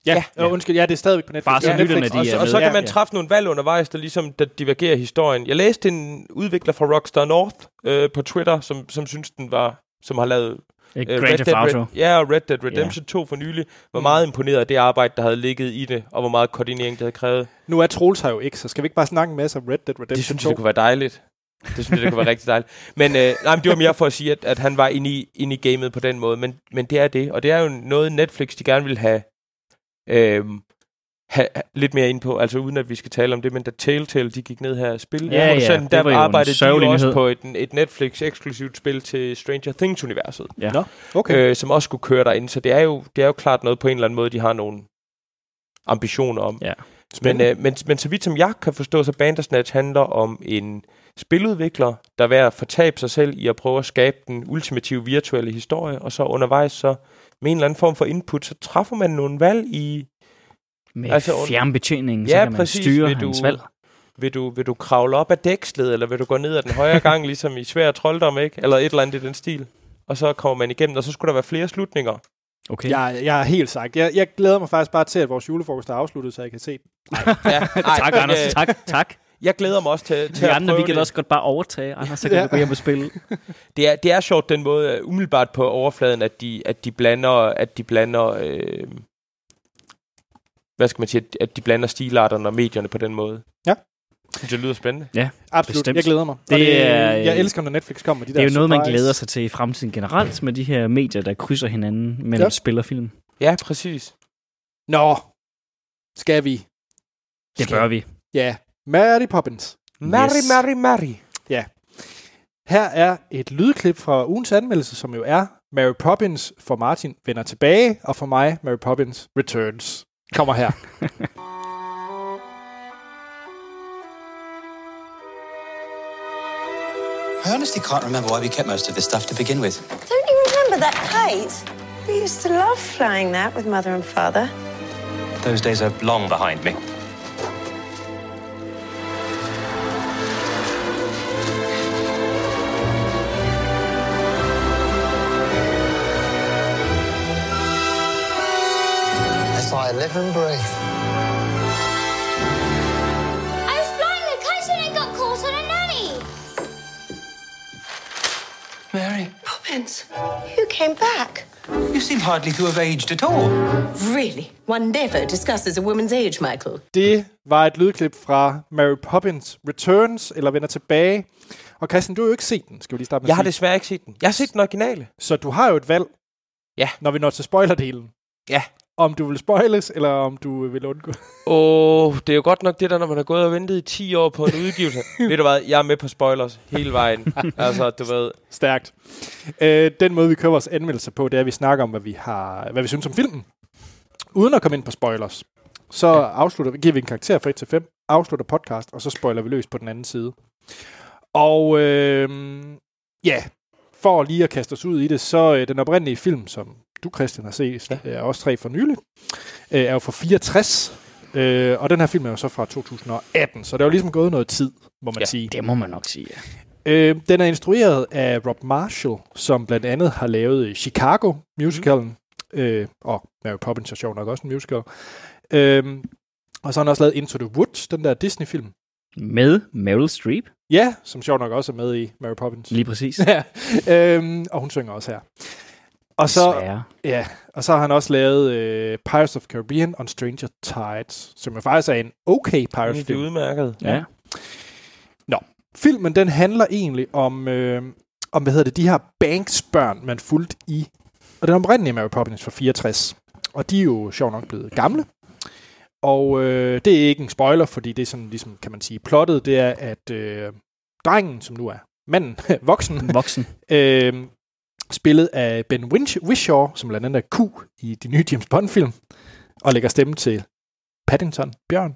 Ja, Ja. ja. Øh, undskyld, ja, det er stadigvæk på Netflix. Bare så ja, lytterne, Netflix. de Og, så, og så kan man Ja. træffe nogle valg undervejs, der ligesom der divergerer historien. Jeg læste en udvikler fra Rockstar North øh, på Twitter, som, som synes, den var som har lavet Grand Red Theft Dead Auto. Red, ja, og Red Dead Redemption 2 for nylig, var Mm. meget imponeret af det arbejde, der havde ligget i det, og hvor meget koordinering det havde krævet. Nu er Troels her jo ikke, så skal vi ikke bare snakke en masse om Red Dead Redemption Det synes 2? jeg, det kunne være dejligt. Det synes jeg, det kunne være rigtig dejligt. Men øh, nej, men det var mere for at sige, at, at han var inde i, inde i gamet på den måde. Men, men det er det. Og det er jo noget, Netflix de gerne vil have, øh, have, lidt mere ind på, altså uden at vi skal tale om det, men da Telltale de gik ned her og spil, Ja, ja, det der var jo en arbejdede de jo også på et, et Netflix-eksklusivt spil til Stranger Things-universet, Ja. Nå, okay. øh, som også skulle køre derinde, så det er, jo, det er jo klart noget på en eller anden måde, de har nogle ambitioner om. Ja. Men, øh, men, men så vidt som jeg kan forstå, så Bandersnatch handler om en spiludvikler, der er ved at fortabe sig selv i at prøve at skabe den ultimative virtuelle historie, og så undervejs så med en eller anden form for input, så træffer man nogle valg i, Med Altså, fjernbetjeningen, så Ja, kan man præcis. styre Vil hans du- valg. vil du, vil du kravle op ad dækslet, eller vil du gå ned ad den højre gang, ligesom i svær trolddom, ikke? Eller et eller andet i den stil. Og så kommer man igennem, og så skulle der være flere slutninger. Okay. Jeg, jeg er helt sagt. Jeg, jeg glæder mig faktisk bare til, at vores julefrokost er afsluttet, så jeg kan se den. Ja, ej, tak, Anders. øh, Tak, tak. Jeg glæder mig også til, til De at andre, vi kan det. også godt bare overtage, Anders, så kan Ja. du gå hjem og spille. Det er, det er sjovt den måde, uh, umiddelbart på overfladen, at de, at de blander, at de blander, øh, hvad skal man sige, at- de blander stilarterne og medierne på den måde. Ja. Det lyder spændende. Absolut. Bestemt. Jeg glæder mig. Det det, er- jeg elsker, når Netflix kommer med de Det er der jo noget, man surprise. glæder sig til i fremtiden generelt med de her medier, der krydser hinanden mellem Ja. ja. spil og film. Ja, præcis. Nå, skal vi? Det bør vi. Ja, Mary Poppins. Mary, Yes. Mary, Mary. Her er et lydklip fra ugens anmeldelse, som jo er Mary Poppins for Martin vender tilbage, og for mig Mary Poppins Returns. Kommer her. I honestly can't remember why we kept most of this stuff to begin with. Don't you remember that kite? We used to love flying that with mother and father. Those days are long behind me. Live and breathe. I was flying the kite and it got caught on a nanny. Mary, Poppins, you came back. you seem hardly to have aged at all. Really? One never discusses a woman's age, Michael. Det var et lydklip fra Mary Poppins Returns, eller vender tilbage. Og Christian, du har jo ikke set den, skal vi lige starte med Jeg har desværre ikke set den. Jeg har set den originale. Så du har jo et valg, Ja. når vi når til spoilerdelen. Ja. Om du vil spoiles, eller om du vil undgå. Åh, oh, det er jo godt nok det der, når man har gået og ventet i 10 år på en udgivelse. Ved du hvad, jeg er med på spoilers hele vejen. altså, du ved. Stærkt. Øh, den måde, vi kører vores anmeldelser på, det er, at vi snakker om, hvad vi, har, hvad vi synes om filmen. Uden at komme ind på spoilers. Så afslutter, giver vi en karakter fra 1 til 5, afslutter podcast, og så spoiler vi løs på den anden side. Og øh, ja, for lige at kaste os ud i det, så øh, den oprindelige film, som du, Christian, har set, ja. er også tre for nylig, øh, er jo fra 64. Øh, og den her film er jo så fra 2018, så det er jo ligesom gået noget tid, må man Ja. sige. Det må man nok sige, ja. Øh, den er instrueret af Rob Marshall, som blandt andet har lavet Chicago musicalen, øh, og Mary Poppins er sjov nok også en musical. Øh, og så har han også lavet Into the Woods, den der Disney-film. Med Meryl Streep, Ja, som sjov nok også er med i Mary Poppins. lige præcis. ja, øhm, og hun synger også her. Og så, Desværre. ja, og så har han også lavet øh, Pirates of Caribbean on Stranger Tides, som jo faktisk er en okay Det er Pirates-film. udmærket. Ja. Filmen, den handler egentlig om, øh, om hvad hedder det, de her Banks-børn, man fulgte i, og den oprindelige Mary Poppins fra 64. Og de er jo sjov nok blevet gamle. Og øh, det er ikke en spoiler, fordi det er sådan, ligesom, kan man sige, plottet, det er, at øh, drengen, som nu er manden, voksen, Voksen. øh, spillet af Ben Winch- Whishaw, som blandt andet er Q i de nye James Bond-film, og lægger stemme til Paddington, Bjørn,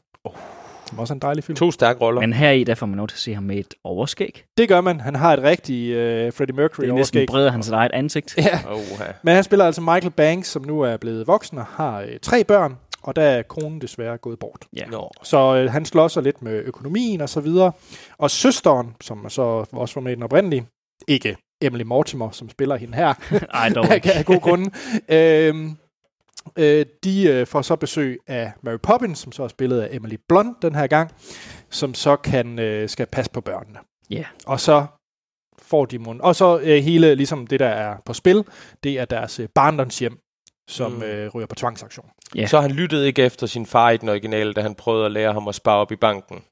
som også er en dejlig film. To stærke roller. Men her i, der får man lov til at se ham med et overskæg. Det gør man. Han har et rigtigt øh, Freddie Mercury Det er næsten overskæg. bredere hans eget ansigt. Ja, Oh, men han spiller altså Michael Banks, som nu er blevet voksen og har øh, tre børn, og der er konen desværre gået bort. Ja. Nå. Så øh, han slår sig lidt med økonomien og så videre. Og søsteren, som så også var med i den oprindelige, ikke Emily Mortimer, som spiller hende her, Ej, dog af, ikke. af god grunde, øhm, øh, de øh, får så besøg af Mary Poppins, som så er spillet af Emily Blunt den her gang, som så kan øh, skal passe på børnene. Ja. Og så får de mund. Og så øh, hele ligesom det, der er på spil, det er deres øh, barndomshjem, som Mm. øh, ryger på tvangsaktion. Ja. Så han lyttede ikke efter sin far i den originale, da han prøvede at lære ham at spare op i banken.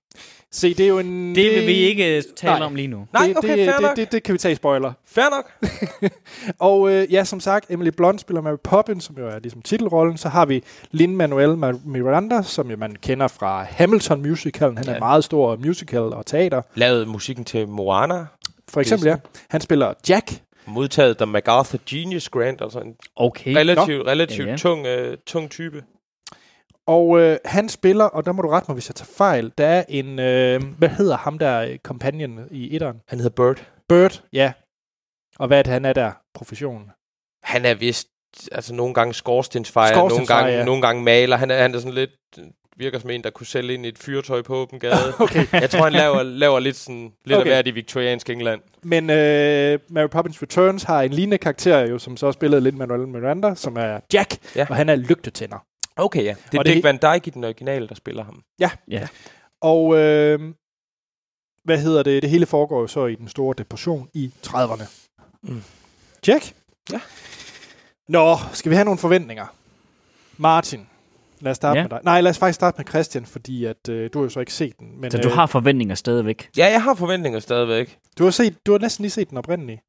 Se, det er jo en... Det vil vi ikke tale Nej. om lige nu. Nej, det, okay, det, fair det, nok. det, det, kan vi tage i spoiler. Fair nok. Og øh, ja, som sagt, Emily Blunt spiller Mary Poppins, som jo er ligesom titelrollen. Så har vi Lin-Manuel Ma- Miranda, som jo man kender fra Hamilton musicalen. Han er Ja. en meget stor musical og teater. Lavet musikken til Moana. For eksempel, ja. Han spiller Jack. Modtaget der MacArthur Genius Grant, altså en Okay. relativt, relativt Ja, ja. tung, øh, tung type. Og øh, han spiller, og der må du rette mig, hvis jeg tager fejl, der er en, øh, hvad hedder ham der, øh, companion i etteren? Han hedder Bird. Bird, ja. Og hvad er det, han er der? Professionen. Han er vist altså nogle gange skorstensfejer, nogle gange, ja. nogle gange maler. Han er, han er sådan lidt virker som en, der kunne sælge ind i et fyrtøj på åben gade. Okay. Jeg tror, han laver, laver lidt, sådan, lidt. Okay. af hvert i viktoriansk England. Men øh, Mary Poppins Returns har en lignende karakter, jo, som så spillede lidt Manuel Miranda, som er Jack, Ja. og han er lygtetænder. Okay, ja. Det er Og det- Dick Van Dyke i den originale, der spiller ham. Ja. Og øh, hvad hedder det? Det hele foregår jo så i den store depression i 30'erne. Mm. Jack? Ja. Nå, skal vi have nogle forventninger? Martin, lad os starte Ja. med dig. Nej, lad os faktisk starte med Christian, fordi at, øh, du har jo så ikke set den. Men, Så du øh, har forventninger stadigvæk. Ja, jeg har forventninger stadigvæk. du, har set, du har næsten lige set den oprindelige.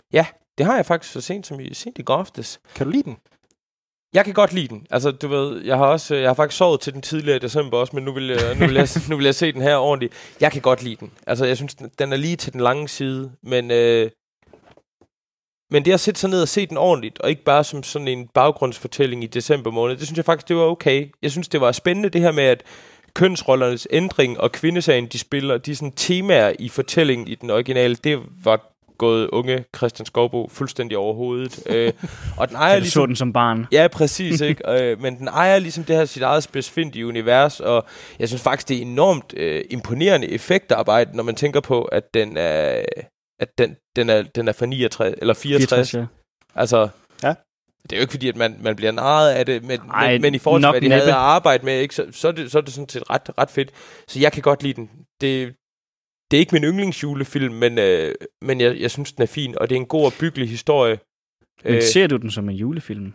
Det har jeg faktisk så sent som i, sent i går aftes. Kan du lide den? Jeg kan godt lide den. Altså, du ved, jeg har også, jeg har faktisk sovet til den tidligere i december også, men nu vil jeg, nu vil jeg, nu vil jeg se den her ordentligt. Jeg kan godt lide den. Altså, jeg synes, den- er lige til den lange side, men, øh, men det at sætte sig ned og se den ordentligt, og ikke bare som sådan en baggrundsfortælling i december måned, det synes jeg faktisk, det var okay. Jeg synes, det var spændende det her med, at kønsrollernes ændring og kvindesagen, de spiller, de sådan temaer i fortællingen i den originale, det var gået unge Christian Skovbo fuldstændig over hovedet. øh, og den ejer ligesom så den som barn. Ja, præcis, ikke? øh, men den ejer ligesom det her sit eget spidsfindige univers, og jeg synes faktisk, det er enormt øh, imponerende effektarbejde, når man tænker på, at den er, at den, den er, den er fra 69, eller 64. 64, ja. Altså, Ja. det er jo ikke fordi, at man, man bliver narret af det, men, Ej, men, men i forhold til, hvad de næppe. havde at arbejde med, ikke, så, så, er det, så er det sådan set ret, ret fedt. Så jeg kan godt lide den. Det, det er ikke min yndlingsjulefilm, men, øh, men jeg, jeg synes, den er fin, og det er en god og byggelig historie. Men Øh, ser du den som en julefilm?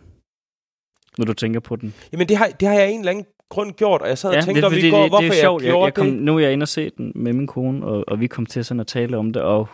Når du tænker på den? Jamen, det har, det har jeg en eller anden grund gjort, og jeg sad og tænkte om i går, det, hvorfor det er jeg sjovt. Jeg, gjorde jeg kom, det. nu er jeg inde og se den med min kone, og, og vi kom til sådan at tale om det, og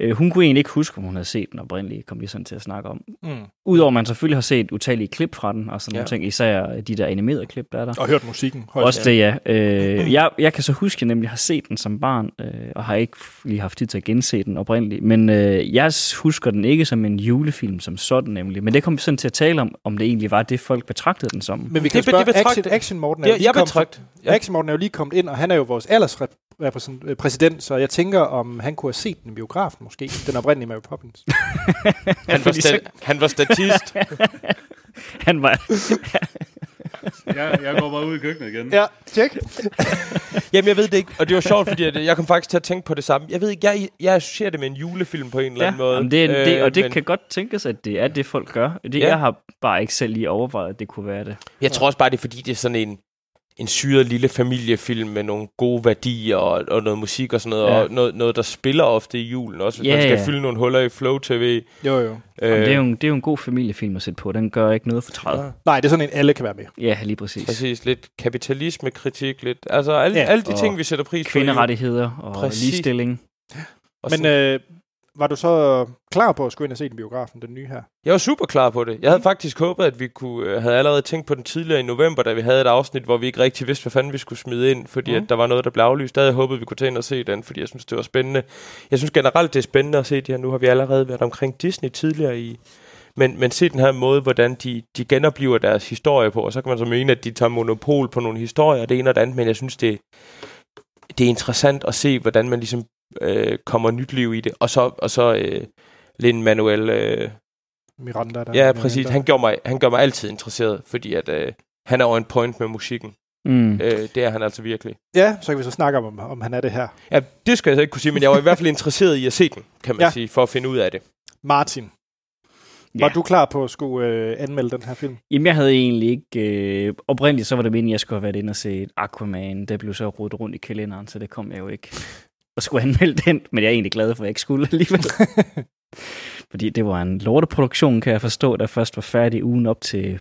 øh, hun kunne egentlig ikke huske, om hun havde set den oprindeligt, kom vi sådan til at snakke om. Mm. Udover at man selvfølgelig har set utallige klip fra den, og sådan Ja. nogle ting, især de der animerede klip, der er der. Og hørt musikken. højst Også det, ja. Øh, jeg, jeg kan så huske, at jeg nemlig har set den som barn, øh, og har ikke lige haft tid til at gense den oprindeligt. Men øh, jeg husker den ikke som en julefilm som sådan nemlig. Men det kom vi sådan til at tale om, om det egentlig var det, folk betragtede den som. Men vi kan Det spørge, det betragter- Action, Action Morten er jo lige jeg kommet, betragter. ja. Action Morten er jo lige kommet ind, og han er jo vores aldersrepræsident, så jeg tænker, om han kunne have set den i biografen måske, den oprindelige Mary Poppins. Han var, sta- han var statist. Han var, Jeg, jeg går bare ud i køkkenet igen. ja, tjek. Jamen, jeg ved det ikke, og det var sjovt, fordi at jeg kom faktisk til at tænke på det samme. Jeg ved ikke, jeg, jeg associerer det med en julefilm på en eller ja, anden måde. jamen, det er, en- det, og det men kan godt tænkes, at det er det, folk gør. Det, Ja. Jeg har bare ikke selv lige overvejet, at det kunne være det. Jeg tror også bare, det er fordi, det er sådan en, en syret lille familiefilm med nogle gode værdier og, og noget musik og sådan noget, Ja. og noget, noget, der spiller ofte i julen også, hvis Ja, man skal ja. fylde nogle huller i Flow TV. Jo, jo. Øh, Jamen, det, er jo en, det er jo en god familiefilm at sætte på. Den gør ikke noget for træet. Nej, det er sådan en, alle kan være med. Ja, lige præcis. Præcis, lidt kapitalisme-kritik, lidt, altså alle, Ja, alle de og ting, vi sætter pris på. Kvinderettigheder og Præcis. ligestilling. Og Men sådan- øh, var du så klar på at skulle ind og se den biografen, den nye her? Jeg var super klar på det. Jeg havde faktisk håbet, at vi kunne øh, havde allerede tænkt på den tidligere i november, da vi havde et afsnit, hvor vi ikke rigtig vidste, hvad fanden vi skulle smide ind, fordi mm. at der var noget, der blev aflyst. Der havde jeg håbet, vi kunne tage ind og se den, fordi jeg synes, det var spændende. Jeg synes generelt, det er spændende at se det her. Nu har vi allerede været omkring Disney tidligere i... Men, men se den her måde, hvordan de, de genoplever deres historie på, og så kan man så mene, at de tager monopol på nogle historier, det ene og det andet, men jeg synes, det, det er interessant at se, hvordan man ligesom øh, kommer nyt liv i det. Og så, og så øh, Lin Manuel øh, Miranda? Der Ja, præcis. Han gør, mig, han gør mig altid interesseret, fordi at, øh, han er on point med musikken. Mm. Øh, det er han altså virkelig. Ja, så kan vi så snakke om, om han er det her. Ja, det skal jeg så ikke kunne sige, men jeg var i hvert fald interesseret i at se den, kan man ja. sige, for at finde ud af det. Martin, Ja. var du klar på at skulle øh, anmelde den her film? Jamen, jeg havde egentlig ikke... Øh, oprindeligt så var det meningen, at jeg skulle have været inde og se Aquaman. Det blev så rodet rundt i kalenderen, så det kom jeg jo ikke og skulle anmelde den. Men jeg er egentlig glad for, at jeg ikke skulle alligevel. Fordi det var en lorteproduktion, kan jeg forstå, der først var færdig ugen op til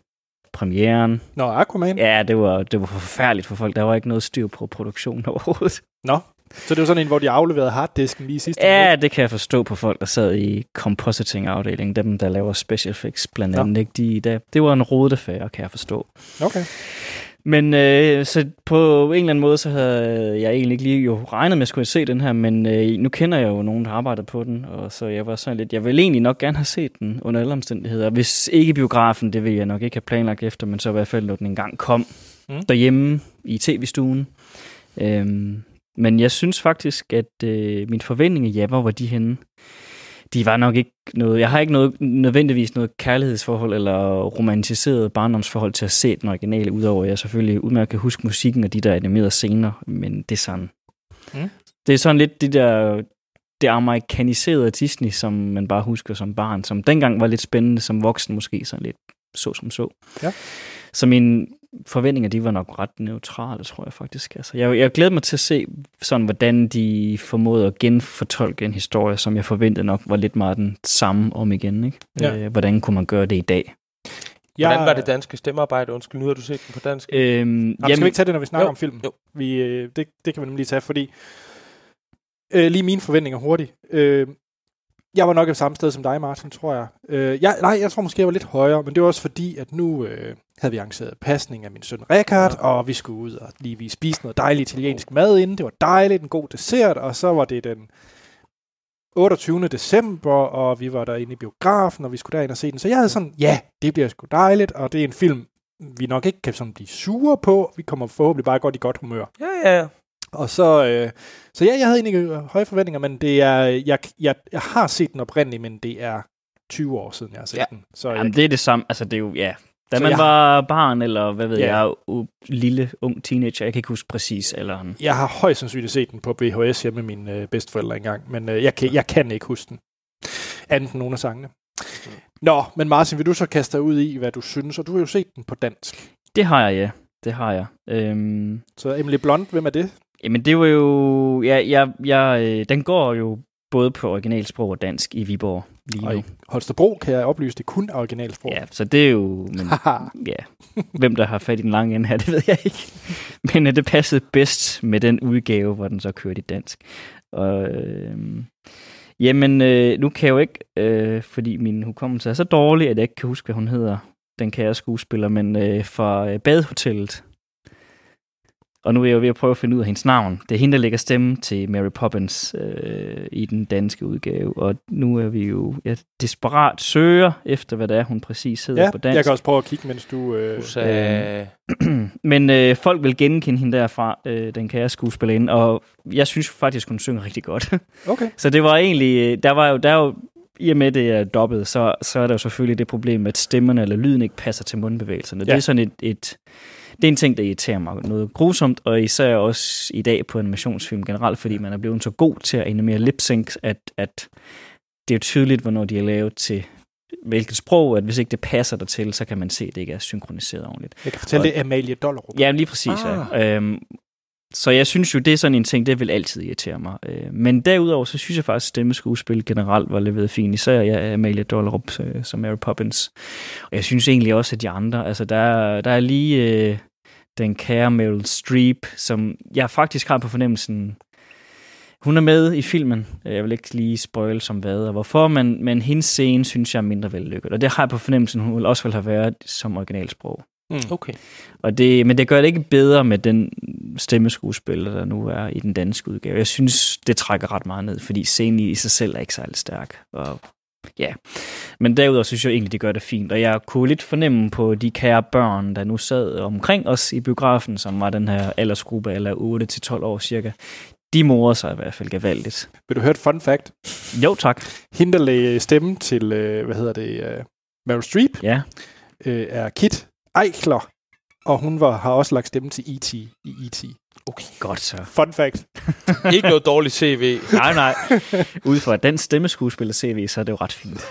premieren. Nå, Aquaman? Ja, det var, det var forfærdeligt for folk. Der var ikke noget styr på produktionen overhovedet. Nå. Så det var sådan en, hvor de afleverede harddisken lige sidste Ja, det kan jeg forstå på folk, der sad i compositing-afdelingen. Dem, der laver special effects blandt andet. Ikke? De, der, det var en rodet affære, kan jeg forstå. Okay. Men øh, så på en eller anden måde, så havde jeg egentlig ikke lige jo regnet med, at jeg skulle se den her, men øh, nu kender jeg jo nogen, der arbejder på den, og så jeg var sådan lidt, jeg vil egentlig nok gerne have set den under alle omstændigheder. Hvis ikke biografen, det vil jeg nok ikke have planlagt efter, men så i hvert fald, når den engang kom mm. derhjemme i tv-stuen. Øhm, men jeg synes faktisk, at øh, mine forventninger, ja, hvor var de henne? De var nok ikke noget, jeg har ikke noget, nødvendigvis noget kærlighedsforhold eller romantiseret barndomsforhold til at se den originale, udover jeg selvfølgelig udmærket kan huske musikken og de der animerede scener, men det er sådan. Mm. Det er sådan lidt de der, det amerikaniserede Disney, som man bare husker som barn, som dengang var lidt spændende, som voksen måske sådan lidt så som så. Ja. Så mine forventninger, de var nok ret neutrale, tror jeg faktisk. Altså, jeg, jeg glæder mig til at se, sådan, hvordan de formåede at genfortolke en historie, som jeg forventede nok var lidt meget den samme om igen. Ikke? Ja. Øh, hvordan kunne man gøre det i dag? Hvordan var det danske stemmearbejde? Undskyld, nu har du set den på dansk. Øhm, Jamen, skal vi ikke tage det, når vi snakker Jo, om filmen? jo. Vi, øh, det, det kan vi nemlig lige tage, fordi øh, lige mine forventninger hurtigt. Øh, jeg var nok et samme sted som dig, Martin, tror jeg. Øh, jeg. Nej, jeg tror måske, jeg var lidt højere, men det var også fordi, at nu øh, havde vi arrangeret pasning af min søn Rikard, ja. og vi skulle ud og lige vi spise noget dejligt italiensk mad inden. Det var dejligt, en god dessert, og så var det den 28. december, og vi var derinde i biografen, og vi skulle derind og se den. Så jeg havde sådan, ja, det bliver sgu dejligt, og det er en film, vi nok ikke kan sådan blive sure på. Vi kommer forhåbentlig bare godt i godt humør. Ja, ja, ja. Og så, øh, så ja, jeg havde egentlig høje forventninger, men det er, jeg, jeg, jeg har set den oprindeligt, men det er 20 år siden, jeg har set Ja. den. Så Jamen, jeg, det er det samme. Altså, det er jo, ja. Da Så man jeg- var barn, eller hvad ved Ja. jeg, u- lille, ung teenager, jeg kan ikke huske præcis alderen. jeg har højst sandsynligt set den på VHS hjemme med mine øh, bedsteforældre engang, men øh, jeg, kan, jeg kan ikke huske den. Andet end nogle af sangene. Nå, men Martin, vil du så kaste dig ud i, hvad du synes? Og du har jo set den på dansk. Det har jeg, ja. Det har jeg. Øhm, Så Emily Blunt, hvem er det? Jamen det var jo, ja, jeg, jeg, øh, den går jo både på originalsprog og dansk i Viborg lige Og nu. i Holstebro kan jeg oplyse, det er kun originalsprog. Ja, så det er jo, men, ja, hvem der har fat i den lange ende her, det ved jeg ikke. Men øh, det passede bedst med den udgave, hvor den så kørte i dansk. Og, øh, jamen, øh, nu kan jeg jo ikke, øh, fordi min hukommelse er så dårlig, at jeg ikke kan huske, hvad hun hedder, den kære skuespiller, men øh, fra øh, Badehotellet. Og nu er jeg jo ved at prøve at finde ud af hendes navn. Det er hende, der lægger stemme til Mary Poppins øh, i den danske udgave. Og nu er vi jo ja, desperat søger efter, hvad det er, hun præcis hedder Ja, på dansk. jeg kan også prøve at kigge, mens du... Øh, sagde... Men øh, folk vil genkende hende derfra, øh, den kære skuespillerinde, og jeg synes faktisk, hun synger rigtig godt. okay. så det var egentlig, øh, der var jo, der er jo i og med det er dobbelt, så, så er der jo selvfølgelig det problem, at stemmerne eller lyden ikke passer til mundbevægelserne. Ja. Det er sådan et, et, det er en ting, der irriterer mig noget grusomt, og især også i dag på animationsfilm generelt, fordi man er blevet så god til at animere lip syncs, at, at det er jo tydeligt, hvornår de er lavet til hvilket sprog, at hvis ikke det passer der til, så kan man se, at det ikke er synkroniseret ordentligt. Jeg kan fortælle, Og- det er Amalie Dollerup. Ja, lige præcis. Ah. Ja. Øhm, så jeg synes jo, det er sådan en ting, det vil altid irritere mig. Øh, men derudover, så synes jeg faktisk, at stemmeskuespil generelt var leveret fint. Især jeg, Amalia Dollerup øh, som Mary Poppins. Og jeg synes egentlig også, at de andre, altså der, der er lige øh, den kære Meryl Streep, som jeg faktisk har på fornemmelsen, hun er med i filmen. Jeg vil ikke lige spoil som hvad og hvorfor, men, men hendes scene synes jeg er mindre vellykket. Og det har jeg på fornemmelsen, hun vil også vil have været som originalsprog. Mm. Okay. Og det, men det gør det ikke bedre med den stemmeskuespiller, der nu er i den danske udgave. Jeg synes, det trækker ret meget ned, fordi scenen i sig selv er ikke særlig stærk. Og, ja. Men derudover synes jeg egentlig, det gør det fint. Og jeg kunne lidt fornemme på de kære børn, der nu sad omkring os i biografen, som var den her aldersgruppe, eller 8-12 år cirka. De morede sig i hvert fald gevaldigt. Vil du høre et fun fact? Jo, tak. Hende, der lagde stemme til, øh, hvad hedder det, øh, Meryl Streep, Ja. øh, er Kit Eichler, og hun var, har også lagt stemme til E.T. i E.T. Okay. Godt så. Fun fact. Ikke noget dårligt CV. Nej, nej. Ud fra den stemmeskuespiller CV, så er det jo ret fint.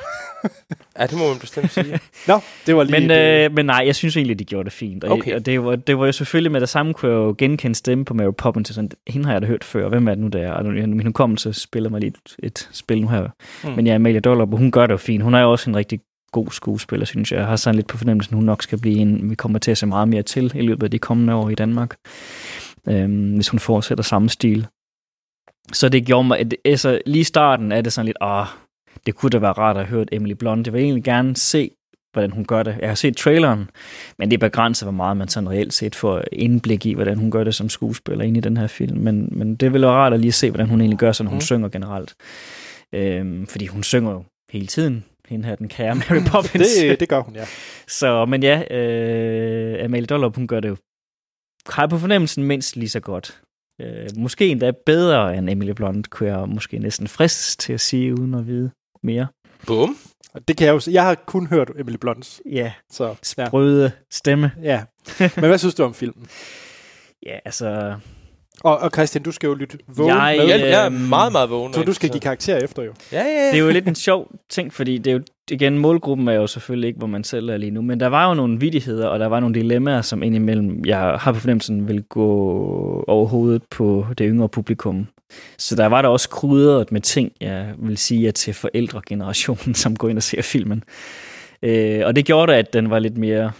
Ja, det må man bestemt sige. Nå, det var lige... Men, et, øh, men nej, jeg synes egentlig, de gjorde det fint. Og, Okay. og det, var, det var jo selvfølgelig med det samme, kunne jeg jo genkende stemme på Mary Poppins. Sådan, hende har jeg da hørt før. Hvem er det nu, der er? Og nu- Min hukommelse spiller mig lige et, et spil nu her. Mm. Men ja, Amalia Dollar, hun gør det jo fint. Hun er jo også en rigtig god skuespiller, synes jeg. Jeg har sådan lidt på fornemmelsen, hun nok skal blive en, vi kommer til at se meget mere til i løbet af de kommende år i Danmark. Øhm, hvis hun fortsætter samme stil. så det gjorde mig, at- altså lige i starten er det sådan lidt, ah, det kunne da være rart at høre Emily Blunt. Jeg vil egentlig gerne se, hvordan hun gør det. Jeg har set traileren, men det er begrænset, hvor meget man sådan reelt set får indblik i, hvordan hun gør det som skuespiller inde i den her film. Men, men det ville være rart at lige se, hvordan hun egentlig gør, så når hun mm. synger generelt. Øhm, fordi hun synger jo hele tiden, hende her, den kære Mary Poppins. Det, det gør hun, ja. Så, men ja, øh, Amalie Dollerup, hun gør det jo, har på fornemmelsen mindst lige så godt. Øh, måske endda bedre end Emily Blunt, kunne jeg måske næsten fristes til at sige, uden at vide mere. Bum. Og det kan jeg jo se. Jeg har kun hørt Emily Blunts, Ja, så ja. sprøde stemme. ja. Men hvad synes du om filmen? Ja, altså... Og, og Christian, du skal jo lytte vågen Jeg- med, Jeg, jeg er meget, meget vågen. så du skal give karakter efter jo. Ja, ja, ja. Det er jo lidt en sjov ting, fordi det er jo, igen, målgruppen er jo selvfølgelig ikke, hvor man selv er lige nu, men der var jo nogle vidigheder, og der var nogle dilemmaer, som indimellem, jeg har på fornemmelsen, vil gå over hovedet på det yngre publikum. Så der var der også krydret med ting, jeg vil sige, er til forældregenerationen, som går ind og ser filmen. Øh, og det gjorde, at den var lidt mere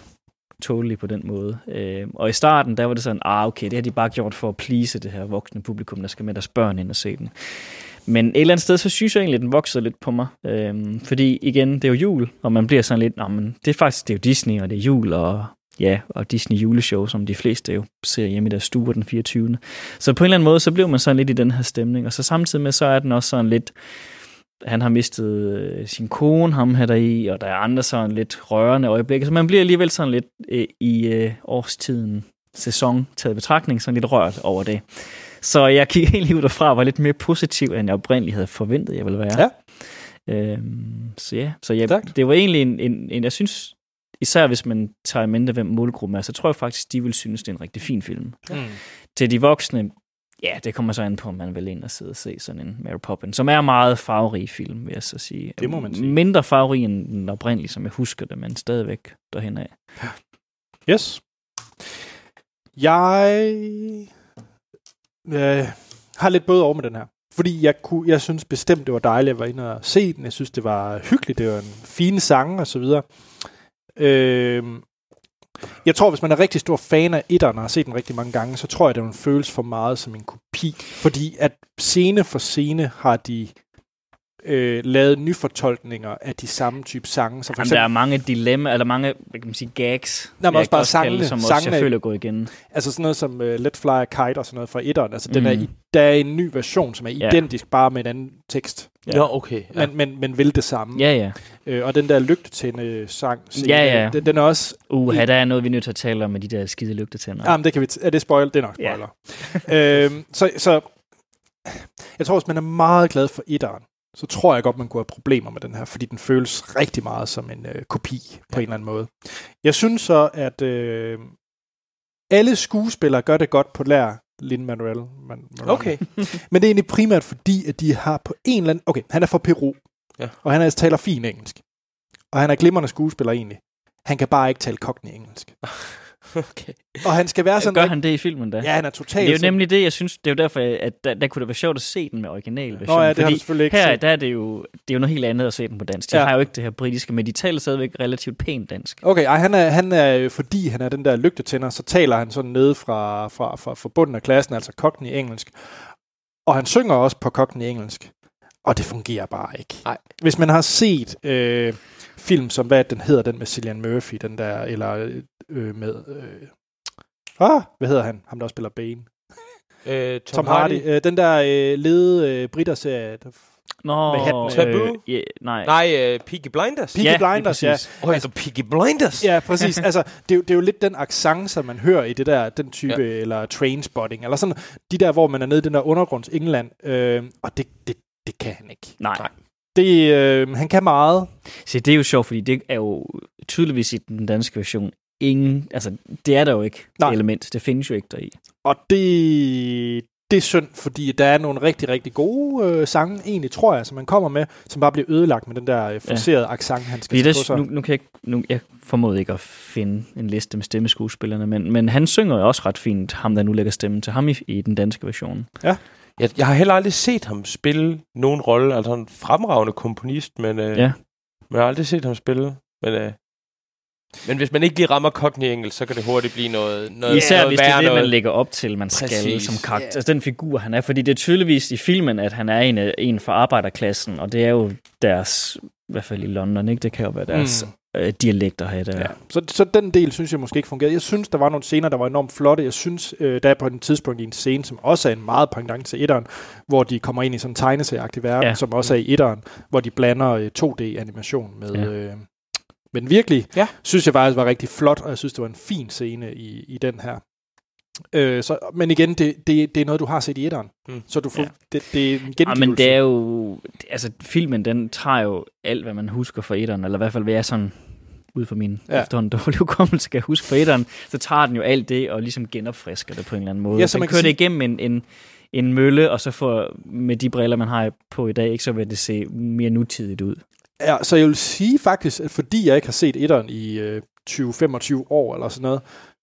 tålelig på den måde. Øh, og i starten, der var det sådan, ah okay, det har de bare gjort for at please det her voksne publikum, der skal med deres børn ind og se den. Men et eller andet sted, så synes jeg egentlig, at den voksede lidt på mig. Øhm, fordi igen, det er jo jul, og man bliver sådan lidt, men det er faktisk det er jo Disney, og det er jul, og ja, og Disney juleshow, som de fleste jo ser hjemme i deres stue den 24. Så på en eller anden måde, så blev man sådan lidt i den her stemning, og så samtidig med, så er den også sådan lidt, han har mistet øh, sin kone, ham her der i, og der er andre sådan lidt rørende øjeblikke, så man bliver alligevel sådan lidt øh, i øh, årstiden, sæson taget i betragtning, sådan lidt rørt over det. Så jeg kiggede egentlig ud derfra og var lidt mere positiv, end jeg oprindeligt havde forventet, jeg ville være. Ja. Øhm, så ja, så jeg, Stærkt. det var egentlig en, en, en, jeg synes, især hvis man tager i mente, hvem målgruppen er, så tror jeg faktisk, de vil synes, det er en rigtig fin film. Mm. Til de voksne, ja, det kommer så an på, om man vil ind og sidde og se sådan en Mary Poppins, som er meget farverig film, vil jeg så sige. Det må man sige. Mindre farverig end den oprindelige, som jeg husker det, men stadigvæk derhen af. Yes. Jeg øh, har lidt både over med den her. Fordi jeg, kunne, jeg synes bestemt, det var dejligt at være inde og se den. Jeg synes, det var hyggeligt. Det var en fine sang og så videre. Øh, jeg tror, hvis man er rigtig stor fan af etteren og har set den rigtig mange gange, så tror jeg, det den føles for meget som en kopi. Fordi at scene for scene har de øh, lavet nyfortolkninger af de samme type sange. Så for Jamen, der er mange dilemmaer, eller mange, hvad kan man sige, gags, Nej, men også bare kalde sangene. det, som også Sangene jeg er- føler går igen. Altså sådan noget som uh, Let Fly a Kite og sådan noget fra etteren. Altså den Mm. er, i- der er en ny version, som er Ja. identisk, bare med en anden tekst. Ja. Nå, okay. Ja. Men, men, men vil det samme. Ja, ja. Øh, og den der lygtetænde sang, Ja, ja. Den, den er også... Uha, der er noget, vi er nødt til at tale om med de der skide lygtetænder. Jamen, det kan vi... T- er det spoil? Det er nok Ja. spoiler. øhm, så, så jeg tror, hvis man er meget glad for etteren, så tror jeg godt, man kunne have problemer med den her, fordi den føles rigtig meget som en øh, kopi på en eller anden måde. Jeg synes så, at øh, alle skuespillere gør det godt på lær Lin-Manuel. Man, Okay. Men det er egentlig primært fordi, at de har på en eller anden... Okay, han er fra Peru, Ja. og han er, taler fin engelsk. Og han er glimrende skuespiller egentlig. Han kan bare ikke tale cockney engelsk. okay. Og han skal være sådan... Gør han det i filmen da? Ja, han er totalt... det er jo nemlig det, jeg synes, det er jo derfor, at der, der kunne det være sjovt at se den med originalversionen. Nå ja, det har fordi du selvfølgelig ikke her set. der er det jo, det er jo noget helt andet at se den på dansk. De Ja. har jo ikke det her britiske, men de taler stadigvæk relativt pænt dansk. Okay, ej, han er, han er, fordi han er den der lygtetænder, så taler han sådan nede fra, fra, fra, fra bunden af klassen, altså cockney engelsk. Og han synger også på cockney engelsk. Og det fungerer bare ikke. Nej. Hvis man har set øh, film som, hvad den hedder, den med Cillian Murphy, den der, eller øh, med... Øh, ah, hvad hedder han? Ham, der også spiller Bane. Øh, Tom, Tom Hardy. Øh, den der øh, lede øh, britter-serie. Nå, Med hatten. Taboo? ja, nej. Nej, uh, Peaky Blinders. Peaky Ja, Blinders, ja. Åh, oh, altså Peaky Blinders. Ja, præcis. Altså, det, er jo, det er jo lidt den accent, som man hører i det der, den type, ja. eller trainspotting, eller sådan, de der, hvor man er nede i den der undergrunds England, øh, og det, det, det kan han ikke. Nej. Det, øh, han kan meget. Se, det er jo sjovt, fordi det er jo tydeligvis i den danske version ingen, altså det er der jo ikke, Nej. det element. Det findes jo ikke deri. Og det, det er synd, fordi der er nogle rigtig, rigtig gode øh, sange, egentlig tror jeg, som man kommer med, som bare bliver ødelagt med den der øh, forcerede ja. accent, han skal på sig. nu, nu kan jeg, ikke- nu, jeg formåede ikke at finde en liste med stemmeskuespillerne, men, men han synger jo også ret fint, ham der nu lægger stemmen til ham i, i den danske version. Jeg, jeg har heller aldrig set ham spille nogen rolle, altså en fremragende komponist, men, øh, Ja. men jeg har aldrig set ham spille. Men øh, Men hvis man ikke lige rammer Cockney engelsk, så kan det hurtigt blive noget, noget Især noget hvis det er det, man noget. lægger op til, man skal Præcis. som karakter. Altså den figur, han er. Fordi det er tydeligvis i filmen, at han er en, en fra arbejderklassen, og det er jo deres, i hvert fald i London, ikke? Det kan jo være deres mm. Øh, dialekter her. Der. Ja. Så, så den del synes jeg måske ikke fungerede. Jeg synes, der var nogle scener, der var enormt flotte. Jeg synes, øh, der er på en tidspunkt i en scene, som også er en meget pendant til etteren, hvor de kommer ind i sådan en tegneserieagtig verden, Ja. som også er i etteren, hvor de blander øh, 2D-animation med... Ja. Øh, men virkelig, Ja. synes jeg faktisk var rigtig flot, og jeg synes, det var en fin scene i, i den her. Øh, så, men igen, det, det, det er noget, du har set i etteren. Mm. Så du får, Ja. det, det er en Ja, gengivelse. men det er jo... Altså, filmen, den tager jo alt, hvad man husker fra etteren, eller i hvert fald, hvad jeg sådan ud fra min ja. Efterhånden dårlige hukommelse kan huske fra etteren, så tager den jo alt det og ligesom genopfrisker det på en eller anden måde. Ja, så man kører det sige- igennem en, en, en mølle, og så får med de briller, man har på i dag, ikke, så vil det se mere nutidigt ud. Ja, så jeg vil sige faktisk, at fordi jeg ikke har set etteren i øh, 20-25 år eller sådan noget,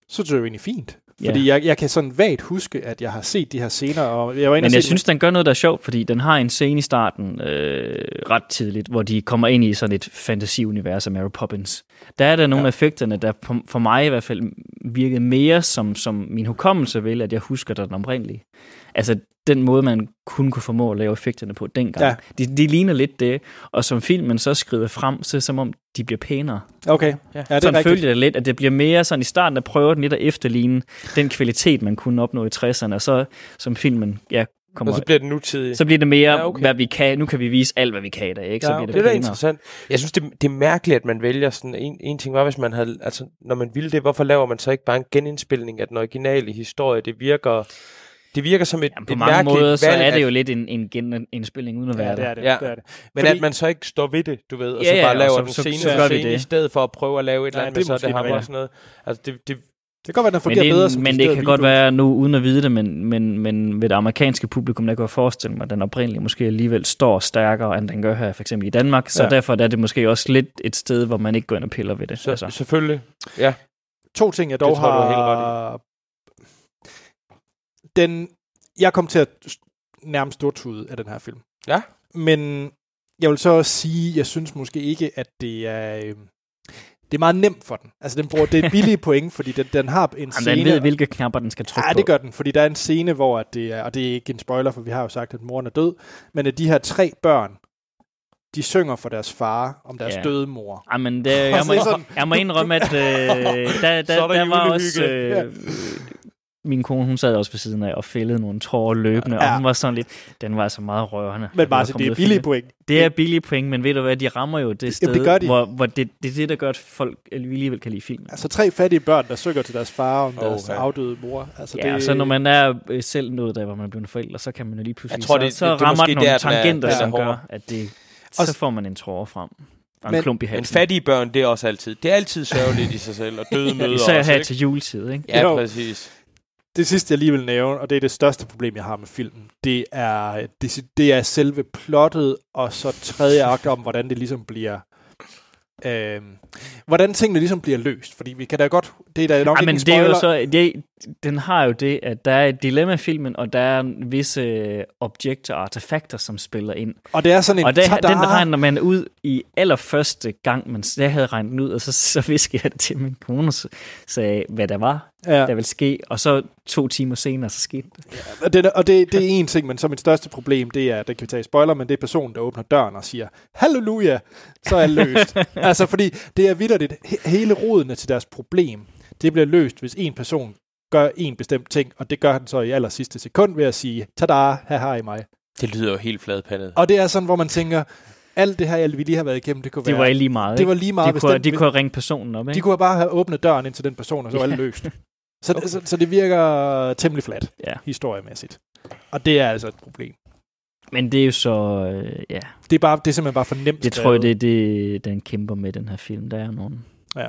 så synes jeg det jo egentlig fint. Fordi Ja. jeg, jeg kan sådan vagt huske, at jeg har set de her scener, og jeg var Men jeg synes, den gør noget, der er sjovt, fordi den har en scene i starten øh, ret tidligt, hvor de kommer ind i sådan et fantasiunivers af Mary Poppins. Der er der nogle ja. Af effekterne, der på, for mig i hvert fald virkede mere som, som min hukommelse vil, at jeg husker den oprindelige. Altså den måde, man kun kunne formå at lave effekterne på dengang. Ja. De, de ligner lidt det, og som filmen så skrider frem, så som om, de bliver pænere. Okay, Ja, ja, det er sådan følte jeg det lidt, at det bliver mere sådan i starten, der prøver den lidt at efterligne den kvalitet, man kunne opnå i 60'erne, og så som filmen ja, kommer Og så bliver det nutidigt. så bliver det mere, Ja, okay. hvad vi kan. Nu kan vi vise alt, hvad vi kan i dag, ikke? Så Ja, bliver det, Det er interessant. Jeg synes, det, det er mærkeligt, at man vælger sådan en, en ting var, hvis man havde, altså, når man ville det, hvorfor laver man så ikke bare en genindspilning af den originale historie? Det virker, det virker som et, Jamen, på et mange mærkeligt måder, så valg, er det at- jo lidt en, en genindspilning uden at være Ja, det er det. Ja. det, er det. Men Fordi- at man så ikke står ved det, du ved, og Ja, så ja, bare og laver så- den så- scene så vi scene, det. i stedet for at prøve at lave et eller andet det så det rigtigt. og sådan noget. Altså, det, det, Det kan godt være, den Men fungerer det, bedre som men det kan godt video. være nu, uden at vide det, men, men, men ved det amerikanske publikum, der kan jeg forestille mig, at den oprindelige måske alligevel står stærkere, end den gør her, for eksempel i Danmark. Så Ja. ja. derfor er det måske også lidt et sted, hvor man ikke går ind og piller ved det. så, altså. selvfølgelig. Ja. To ting, jeg dog Det tror har... Den, jeg kom til at nærmest stortude af den her film. Ja. Men jeg vil så også sige, jeg synes måske ikke, at det er... øh, Det er meget nemt for den. Altså, den bruger, det er billige point, fordi den, den har en Jamen, scene... den ved, hvilke knapper den skal trykke Ja, det gør den, fordi der er en scene, hvor at det er, og det er ikke en spoiler, for vi har jo sagt, at moren er død, men at de her tre børn, de synger for deres far om deres Ja. døde mor. Jamen, det, jeg, må, jeg må indrømme, at øh, der, der, er der der var også... Øh, min kone, hun sad også ved siden af og fældede nogle tårer løbende, ja. Ja. og hun var sådan lidt... Den var altså meget rørende. Men bare, så det er billige point. Det er billige point, men ved du hvad, de rammer jo det sted, Jamen, det gør de. hvor, hvor det, det er det, der gør, at folk alligevel kan lide filmen. Altså tre fattige børn, der synger til deres far om Åh, deres ja. afdøde mor. Altså, Ja, det... så når man er øh, selv nået der, hvor man er blevet forældre, så kan man jo lige pludselig... Jeg tror, så, det- så det- det er rammer den nogle der, er- tangenter, den er som gør, at det... Og- Så får man en tårer frem. Og en Men- klump i Men halsen. fattige børn, det er også altid. Det er altid sørgeligt i sig selv, og døde møder Især også, her ikke? til juletid, ikke? Ja, Jo. præcis det sidste, jeg lige vil nævne, og det er det største problem, jeg har med filmen, det er, det, det er selve plottet, og så tredje akt om, hvordan det ligesom bliver... Øh, hvordan tingene ligesom bliver løst. Fordi vi kan da godt... Det er da nok Ej, men en det er jo så, det, den har jo det, at der er et dilemma i filmen, og der er visse øh, objekter og artefakter, som spiller ind. Og det er sådan en... Og det, den regner man ud i allerførste gang, men jeg havde regnet ud, og så, så viskede jeg det til min kone, så sagde, hvad der var, ja. der ville ske. Og så to timer senere, så skete det. Og, det, og det, det er en ting, men så mit største problem, det er, det kan vi tage spoiler, men det er personen, der åbner døren og siger, halleluja, så er alt løst. altså, fordi det er vidderligt, he- hele rodene til deres problem, det bliver løst, hvis en person gør en bestemt ting, og det gør han så i aller sidste sekund ved at sige, tada, her har I mig. Det lyder jo helt fladpandet. Og det er sådan, hvor man tænker, alt det her, vi lige har været igennem, det kunne Det være... var lige meget, det ikke? var lige meget, de, hvis kunne, den- de kunne have ringet personen op, ikke? de kunne bare have åbnet døren ind til den person, og så var alt løst. Så, okay. så, så det virker temmelig flat, Ja. historiemæssigt. Og det er altså et problem. Men det er jo så, øh, ja, Det er, bare, det er simpelthen bare for nemt det tror jeg, det er det, den kæmper med, den her film. Der er nogen... Ja.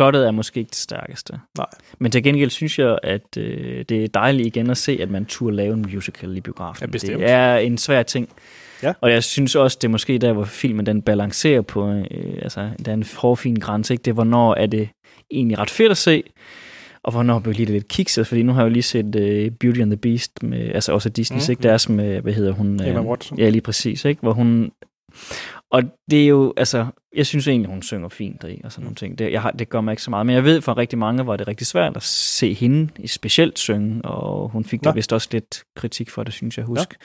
Plottet er måske ikke det stærkeste. Nej. Men til gengæld synes jeg, at øh, det er dejligt igen at se, at man turde lave en musical i biografen. Ja, bestemt. det er en svær ting. Ja. Og jeg synes også, det er måske der, hvor filmen den balancerer på, øh, altså, der er en hårfin grænse. Ikke? Det er, hvornår er det egentlig ret fedt at se, og hvornår bliver det lidt kikset, fordi nu har jeg jo lige set uh, Beauty and the Beast, med, altså også Disney's, Mm. mm. ikke? deres med, hvad hedder hun? Emma Øh, Watson. Ja, lige præcis, ikke? Hvor hun... Og det er jo, altså, jeg synes egentlig, hun synger fint i, og sådan nogle ting. Det, jeg har, det gør mig ikke så meget. Men jeg ved for rigtig mange, var det rigtig svært at se hende i specielt synge, og hun fik da Nå. vist også lidt kritik for det, synes jeg husk.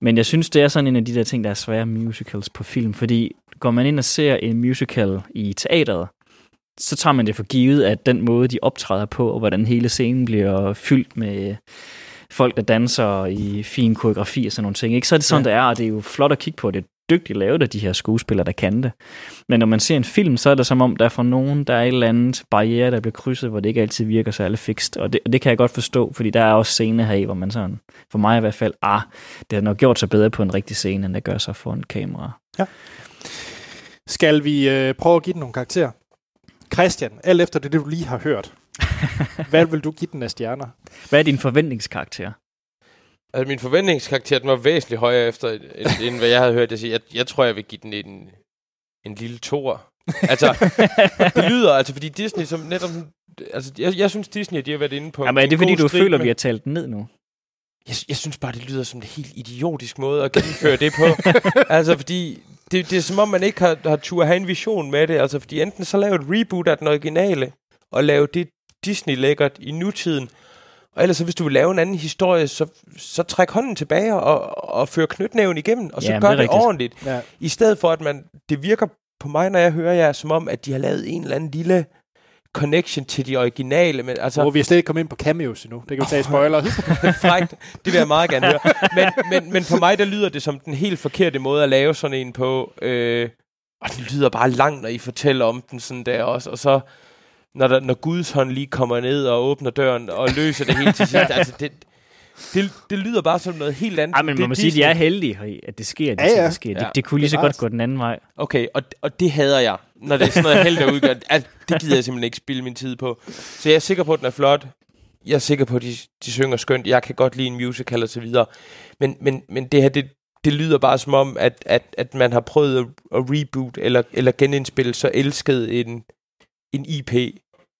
Men jeg synes, det er sådan en af de der ting, der er svære musicals på film, fordi går man ind og ser en musical i teateret, så tager man det for givet, at den måde, de optræder på, og hvordan hele scenen bliver fyldt med folk, der danser i fin koreografi og sådan nogle ting. Ikke? Så er det sådan, ja. det er, og det er jo flot at kigge på. Det dygtigt lavet af de her skuespillere, der kan det. Men når man ser en film, så er det som om, der er for nogen, der er et eller andet barriere, der bliver krydset, hvor det ikke altid virker særlig fikst. Og det, og det kan jeg godt forstå, fordi der er også scener her i, hvor man sådan, for mig i hvert fald, ah, det har nok gjort sig bedre på en rigtig scene, end det gør sig for en kamera. Skal vi øh, prøve at give den nogle karakterer? Christian, alt efter det, du lige har hørt. Hvad vil du give den af stjerner? Hvad er din forventningskarakter? Altså, min forventningskarakter, den var væsentligt højere efter, end, end hvad jeg havde hørt. Jeg, sige. jeg, jeg tror, jeg vil give den en, en lille toer. Altså, det lyder, altså, fordi Disney som netop... Altså, jeg, jeg synes, Disney, de har været inde på Jamen, er det fordi, du føler, vi har talt den ned nu? Jeg, jeg synes bare, det lyder som en helt idiotisk måde at gennemføre det på. altså, fordi det, det er som om, man ikke har, har tur have en vision med det. Altså, fordi enten så lave et reboot af den originale, og lave det Disney lækkert i nutiden. Og ellers, så hvis du vil lave en anden historie, så, så træk hånden tilbage og, og før knytnæven igennem, og så Jamen, gør det det, ordentligt. Ja. I stedet for, at man, det virker på mig, når jeg hører jer, som om, at de har lavet en eller anden lille connection til de originale. Men, altså, Så vi er slet ikke kommet ind på cameos endnu. Det kan vi tage i spoilers. frækt. Det vil jeg meget gerne høre. Men, men, men for mig, der lyder det som den helt forkerte måde at lave sådan en på. Øh, og det lyder bare langt, når I fortæller om den sådan der også. Og så, når, der, når Guds hånd lige kommer ned og åbner døren og løser det helt til sidst. altså, det, det, det lyder bare som noget helt andet. Ej, men det man må sige, at de er heldige, at det sker, det, Ja, ja. ja, sker. Det, Ja. det kunne lige så Det godt gå den anden vej. Okay, og, og det hader jeg, når det er sådan noget held, der udgør. Altså, det gider jeg simpelthen ikke spille min tid på. Så jeg er sikker på, at den er flot. Jeg er sikker på, at de, de synger skønt. Jeg kan godt lide en musical og så videre. Men, men, men det her, det, det lyder bare som om, at, at, at man har prøvet at, at reboot eller, eller genindspille så elsket en, en IP,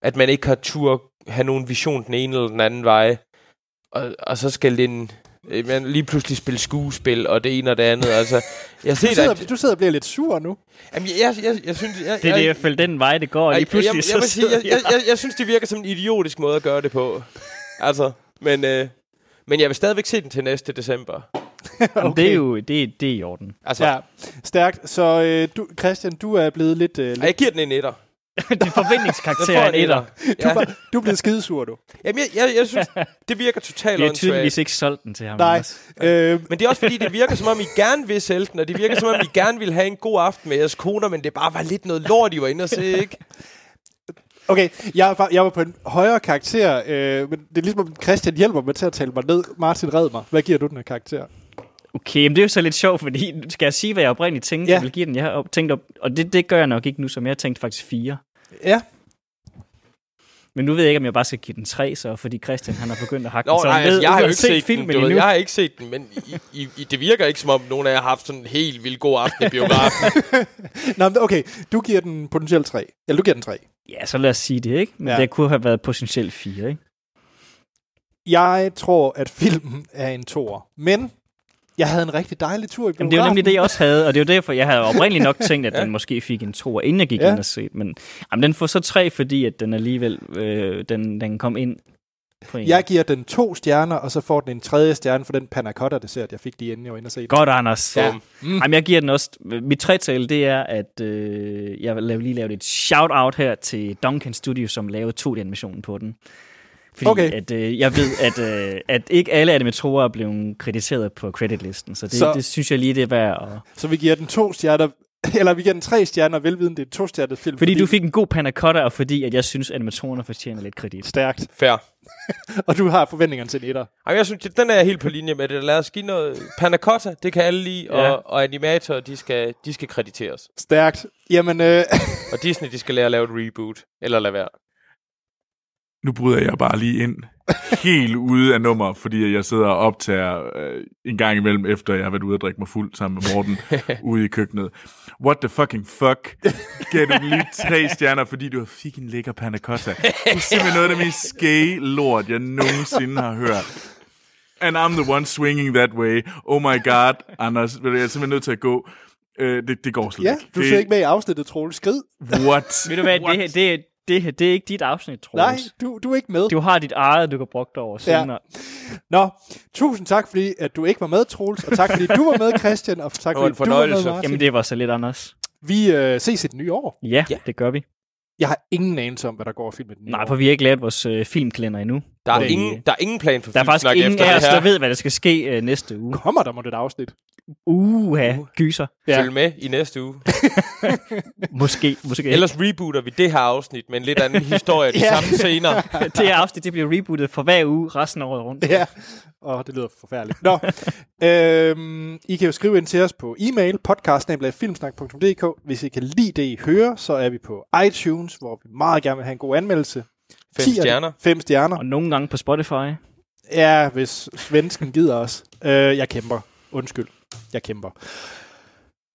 at man ikke har tur have nogen vision den ene eller den anden vej. Og, og så skal den øh, man lige pludselig spille skuespil og det ene og det andet. Altså, jeg Du ser, sidder, at, du sidder og bliver lidt sur nu. Jamen, jeg, jeg, jeg, jeg synes... Jeg, Det er jeg, det, jeg føler, den vej, det går, og lige pludselig jeg, jeg, vil sige, jeg, jeg, jeg, jeg synes, det virker som en idiotisk måde at gøre det på. Altså, men, øh, men jeg vil stadigvæk se den til næste december. okay. Det er jo det, det er i orden. Altså, Ja, stærkt. Så øh, du, Christian, du er blevet lidt... Øh, og lidt jeg giver den en etter. Din Den forventningskarakter er en etter. du, Ja. var, du er blevet skidesur, du. Jamen, jeg, jeg, jeg synes, det virker totalt Vi har tydeligvis ikke solgt den til ham. Nej. Øh, Men det er også fordi, det virker som om, I gerne vil sælge den, og det virker som om, I gerne vil have en god aften med jeres koner, men det bare var lidt noget lort, I var inde og se, ikke? okay, jeg var, jeg var på en højere karakter, øh, men det er ligesom, om Christian hjælper mig til at tale mig ned. Martin, red mig. Hvad giver du den her karakter? Okay, men det er jo så lidt sjovt, fordi skal jeg sige, hvad jeg oprindeligt tænkte, Ja. jeg vil give den? Jeg har tænkt op, og det, det gør jeg nok ikke nu, som jeg tænkte faktisk fire. Ja, Men nu ved jeg ikke, om jeg bare skal give den tre, så fordi Christian han har begyndt at hakke Nå, den. Så nej, han altså, ved, jeg har jo ikke se set filmen den, du ved, endnu. jeg har ikke set den, men I, I, I, det virker ikke som om, nogen af jer har haft sådan en helt vildt god aften i biografen. Nå, men okay, du giver den potentielt 3. Eller du giver den 3. Ja, så lad os sige det, ikke? Men Ja. ja. det kunne have været potentielt fire, ikke? Jeg tror, at filmen er en toer. Men jeg havde en rigtig dejlig tur i biografen. Jamen, det er jo nemlig det, jeg også havde, og det er jo derfor, jeg havde oprindeligt nok tænkt, at Ja. den måske fik en to, inden jeg gik Ja. ind og se den. Men jamen, den får så tre, fordi at den alligevel øh, den, den kom ind på en. Jeg giver den to stjerner, og så får den en tredje stjerne for den panna cotta dessert, jeg fik lige inden jeg var inde og se den. Godt, Anders. Ja. Mm. Jamen, jeg giver den også... Mit tretal, det er, at øh, jeg vil lige lave et shout-out her til Duncan Studio, som lavede 2D-animationen på den. Fordi Okay. at, øh, jeg ved, at, øh, at ikke alle animatorer er blevet krediteret på creditlisten, så det, Så- det synes jeg lige, det er værd at... Så vi giver den to stjerner, eller vi giver den tre stjerner, velviden det er en to-stjernet film. Fordi du fik en god panna cotta, og fordi at jeg synes, at animatorerne fortjener lidt kredit. Stærkt. Fair. Og du har forventningerne til en etter. Ej, jeg synes, den er jeg helt på linje med det. Lad os give noget panna cotta, det kan alle lide, Ja. og, og animatorer, de skal, de skal krediteres. Stærkt. Jamen, øh, Og Disney, de skal lære at lave et reboot, eller lade være. Nu bryder jeg bare lige ind helt ude af nummer, fordi jeg sidder og optager øh, en gang imellem, efter jeg har været ude og drikke mig fuld sammen med Morten ude i køkkenet. What the fucking fuck? Gav du lige tre stjerner, fordi du fik en lækker panna cotta. Det er simpelthen noget af det mest skæge lort, jeg nogensinde har hørt. And I'm the one swinging that way. Oh my god, Anders, jeg er simpelthen nødt til at gå. Øh, det, det går slet Ja, ikke. du det, ser ikke med i afsnittet, Troels. Skrid. What? Ved du hvad, What? det, her- det, er- det, her- det er ikke dit afsnit, Troels. Nej, du, du er ikke med. Du har dit eget, du kan bruge over senere. Nå, tusind tak, fordi at du ikke var med, Troels, og tak, fordi du var med, Christian, og tak, fordi du var med, fornøjelse. Martin. Jamen, det var så lidt anders. Vi øh, ses i det nye år. Ja, Ja. det gør vi. Jeg har ingen anelse om, hvad der går at filme i det nye Nej, år. for vi har ikke lært vores øh, filmkalender endnu. Der er, ingen, der er ingen plan for Der er faktisk ingen efter af det os, her. der ved, hvad der skal ske øh, næste uge. Kommer der mod et afsnit? Uha, gyser. Ja. Følg med i næste uge. Måske, måske ikke. Ellers rebooter vi det her afsnit med en lidt anden historie, de Ja. samme scener. det her afsnit det bliver rebootet for hver uge resten af året rundt. Ja. Oh, det lyder forfærdeligt. Nå, øhm, I kan jo skrive ind til os på e-mail, podcast.filmsnak.dk. Hvis I kan lide det, I hører, så er vi på iTunes, hvor vi meget gerne vil have en god anmeldelse. Fem Ti af- stjerner. Fem stjerner. Og nogle gange på Spotify. Ja, hvis svensken gider os. Øh, jeg kæmper. Undskyld. Jeg kæmper.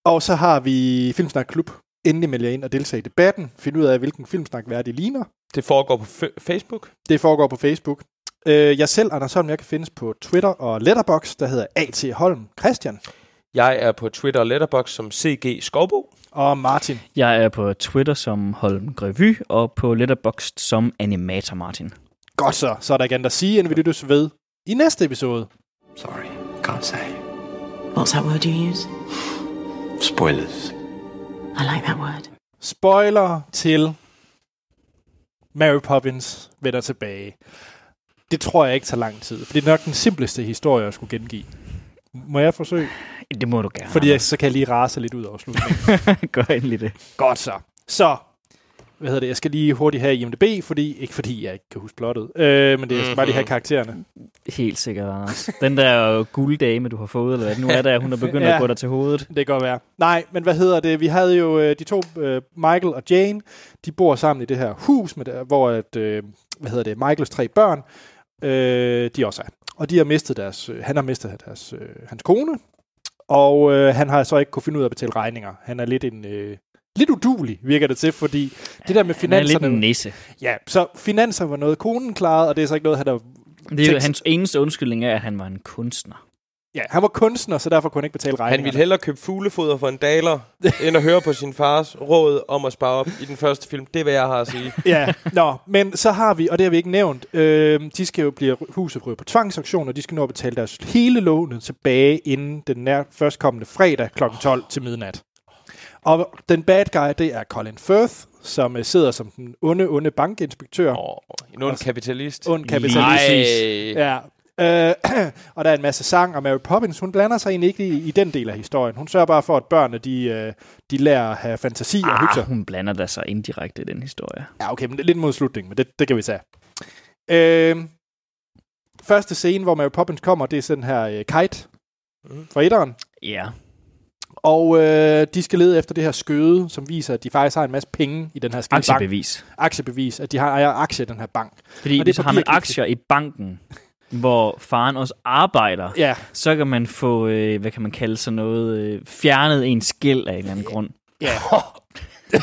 Og så har vi Filmsnak Klub. Endelig meld jer ind og deltage i debatten. Find ud af, hvilken filmsnak værd det ligner. Det foregår på f- Facebook. Det foregår på Facebook. Øh, jeg selv, Anders Holm, jeg kan findes på Twitter og Letterbox, der hedder A.T. Holm Christian Jeg er på Twitter og Letterboxd som CG Skovbo. Og Martin. Jeg er på Twitter som Holm Grevy, og på Letterboxd som Animator Martin. Godt så, så er der andet at sige, end vi lyttes ved i næste episode. Sorry, can't say. What's that word you use? Spoilers. I like that word. Spoiler til Mary Poppins vender tilbage. Det tror jeg ikke tager lang tid, for det er nok den simpleste historie, jeg skulle gengive. Må jeg forsøge? Det må du gerne. Fordi jeg, så kan jeg lige rase lidt ud over slutningen. Gør endelig det. Godt så. Så, hvad hedder det, jeg skal lige hurtigt have IMDb, fordi, ikke fordi jeg ikke kan huske plottet, øh, men det, jeg skal bare lige have karaktererne. Helt sikkert, Anders. Den der gulddame, du har fået, eller hvad nu er der, hun er begyndt Ja. at gå dig til hovedet. Det kan godt være. Nej, men hvad hedder det? Vi havde jo øh, de to, øh, Michael og Jane, de bor sammen i det her hus, med der, hvor at, øh, hvad hedder det, Michaels tre børn, øh, de også er. Og de har mistet deres, øh, han har mistet deres, øh, hans kone, og øh, han har så ikke kunne finde ud af at betale regninger. Han er lidt en... Øh, Lidt udulig virker det til, fordi det der med Han er lidt finanserne... en nisse. Ja, så finanser var noget, konen klarede, og det er så ikke noget, han har... Det er jo, hans eneste undskyldning er, at han var en kunstner. Ja, han var kunstner, så derfor kunne han ikke betale Han regningerne. ville hellere købe fuglefoder for en daler, end at høre på sin fars råd om at spare op i den første film. Det er, hvad jeg har at sige. ja, nå, men så har vi, og det har vi ikke nævnt, øh, de skal jo blive huset på tvangsauktion, og de skal nå at betale deres hele lånet tilbage inden den nær førstkommende fredag kl. 12 til midnat. Og den bad guy, det er Colin Firth, som øh, sidder som den onde, onde bankinspektør. Åh, en ond kapitalist. ond kapitalist. Ej. Ja. Øh, og der er en masse sang, og Mary Poppins, hun blander sig egentlig ikke i, i den del af historien. Hun sørger bare for, at børnene, de, øh, de lærer at have fantasi og hygge Ah, hun blander der sig indirekte i den historie. Ja, okay, men det er lidt mod slutningen, men det, det kan vi tage. Øh, første scene, hvor Mary Poppins kommer, det er sådan her øh, kite Mhm. fra etteren. Ja. Og øh, de skal lede efter det her skøde, som viser, at de faktisk har en masse penge i den her skide bank. Aktiebevis. Aktiebevis. At de har ejer aktier i den her bank. Fordi Og det hvis har man aktier i banken, hvor faren også arbejder, Ja, så kan man få, øh, hvad kan man kalde sådan noget, øh, fjernet en skæld af en eller anden grund. ja.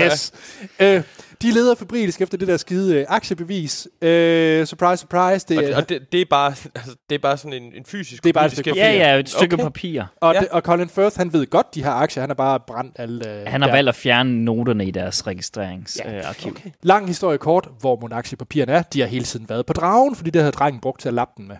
Yes. Øh, de leder febrilsk efter det der skide øh, aktiebevis. Øh, surprise, surprise. Det, Og, er- det, og det, det, er bare, altså, det er bare sådan en, en fysisk Det er bare et stykke de Ja, skal- ja, et stykke Okay. papir. og, ja. det, og Colin Firth, han ved godt, de har aktier. Han har bare brændt alle... Øh, Han har der. valgt at fjerne noterne i deres registreringsarkiv. Ja, Øh, arkiv. Okay. Lang historie kort, hvor mon aktiepapirerne er. De har hele tiden været på dragen, fordi det havde drengen brugt til at lappe den med.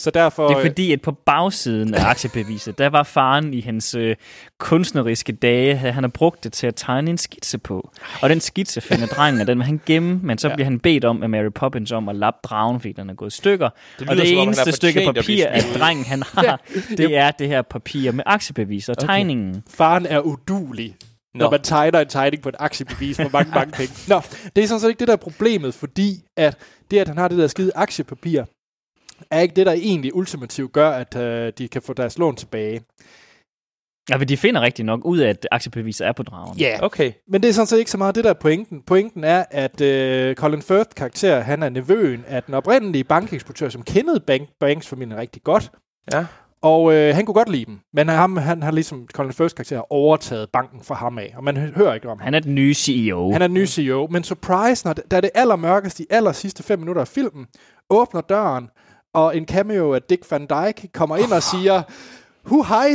Så derfor... Det er fordi, at på bagsiden af aktiebeviset, der var faren i hans øh, kunstneriske dage, han har brugt det til at tegne en skitse på. Og den skitse finder drengen, og den vil han gemme, men så Ja. bliver han bedt om af Mary Poppins om at lappe dragen, fordi den er gået i stykker. Det og det om eneste stykke at papir, at ud. drengen han har, det er det her papir med aktiebevis og Okay. tegningen. Faren er udulig, når Nå. man tegner en tegning på et aktiebevis for mange, mange penge. Nå, det er sådan set ikke det, der er problemet, fordi at det, at han har det der skide aktiepapir, er ikke det, der egentlig ultimativt gør, at øh, de kan få deres lån tilbage. Ja, men de finder rigtig nok ud af, at aktiebeviset er på dragen. Ja, Okay. men det er sådan set ikke så meget det, der er pointen. Pointen er, at øh, Colin Firth karakter, han er nevøen af den oprindelige bankeksportør, som kendede bank, Banks-familien rigtig godt. Ja. Og øh, han kunne godt lide dem, men ham, han har ligesom Colin Firth karakter overtaget banken fra ham af, og man hø- hører ikke om ham. Han er den nye CEO. Han er den nye CEO, men surprise, når det, da det allermørkeste, de aller sidste fem minutter af filmen, åbner døren, og en cameo af Dick Van Dyke kommer ind og siger, hu hej,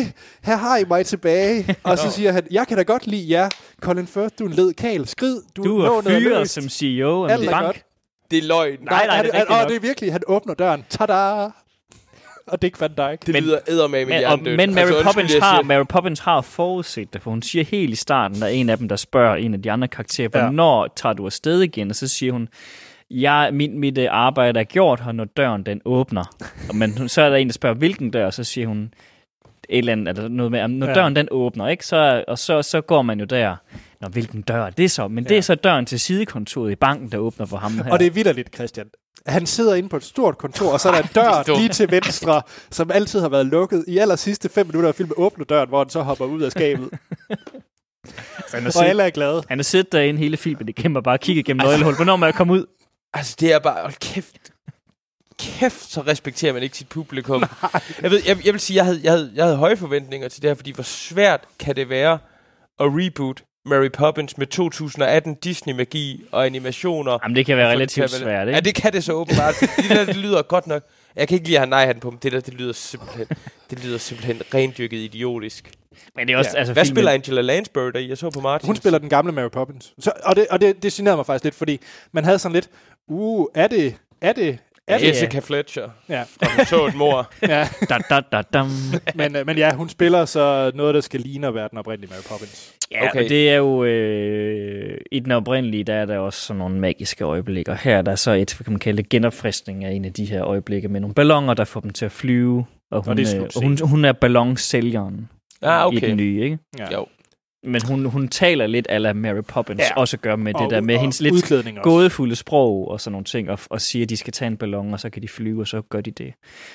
her har I mig tilbage. Og så siger han, jeg kan da godt lide jer. Colin Firth, du er en led kal. Skrid, du, Du er fyret som CEO af en bank. godt. Det er løgn. Nej, nej, han, det er han, og nok. det er virkelig, han åbner døren. Tada! Og Dick Van Dyke. Det lyder eddermame Men, og, men Mary, Altså, Poppins har, Mary Poppins har forudset det, for hun siger helt i starten, der er en af dem, der spørger en af de andre karakterer, Ja. hvornår tager du afsted igen? Og så siger hun, jeg, min, mit øh, arbejde er gjort her, når døren den åbner. Og Men så er der en, der spørger, hvilken dør? Og så siger hun, et eller andet, altså noget med, når Ja. døren den åbner, ikke? Så, og så, så går man jo der. Nå, hvilken dør er det så? Men det Ja. er så døren til sidekontoret i banken, der åbner for ham her. Og det er vidderligt, Christian. Han sidder inde på et stort kontor, og så er der en dør lige til venstre, som altid har været lukket. I aller sidste fem minutter af filmen åbner døren, hvor han så hopper ud af skabet. han, har og alle er glade. han har siddet derinde hele filmen, det kæmper bare og kigge gennem nøglehul. Hvornår må jeg komme ud? Altså, det er bare... Hold kæft. Kæft, så respekterer man ikke sit publikum. jeg, ved, jeg, jeg vil sige, jeg havde, jeg, havde, jeg havde høje forventninger til det her, fordi hvor svært kan det være at reboot Mary Poppins med 2018 Disney-magi og animationer. Jamen, det kan være relativt kan svært, ikke? Ja, det kan det så åbenbart. det der, det lyder godt nok. Jeg kan ikke lide at have nej på, men det der, det lyder simpelthen, det lyder simpelthen rendyrket idiotisk. Men det er også, Ja. altså, Hvad filmen- spiller Angela Lansbury der i? Jeg så på Martin. Hun spiller den gamle Mary Poppins. Så, og det, og det, det generede mig faktisk lidt, fordi man havde sådan lidt, uh, er det, er det, er det? Jessica Fletcher. Ja. Og hun så et mor. ja. Da, da, da, dam. Men, øh, men ja, hun spiller så noget, der skal ligne at være den oprindelige Mary Poppins. Ja, Okay. og det er jo... Øh, I den oprindelige, der er der også sådan nogle magiske øjeblikke. Og her er der så et, kan man kalde det, genopfriskning af en af de her øjeblikke med nogle ballonger, der får dem til at flyve. Og hun, det er øh, og hun, hun er ballonsælgeren Ah, i okay. den nye, ikke? Ja. Jo. Men hun, hun taler lidt ala Mary Poppins, Ja. også gør med Og- det der med og hendes lidt gådefulde sprog og sådan nogle ting, og, og siger, at de skal tage en ballon, og så kan de flyve, og så gør de det.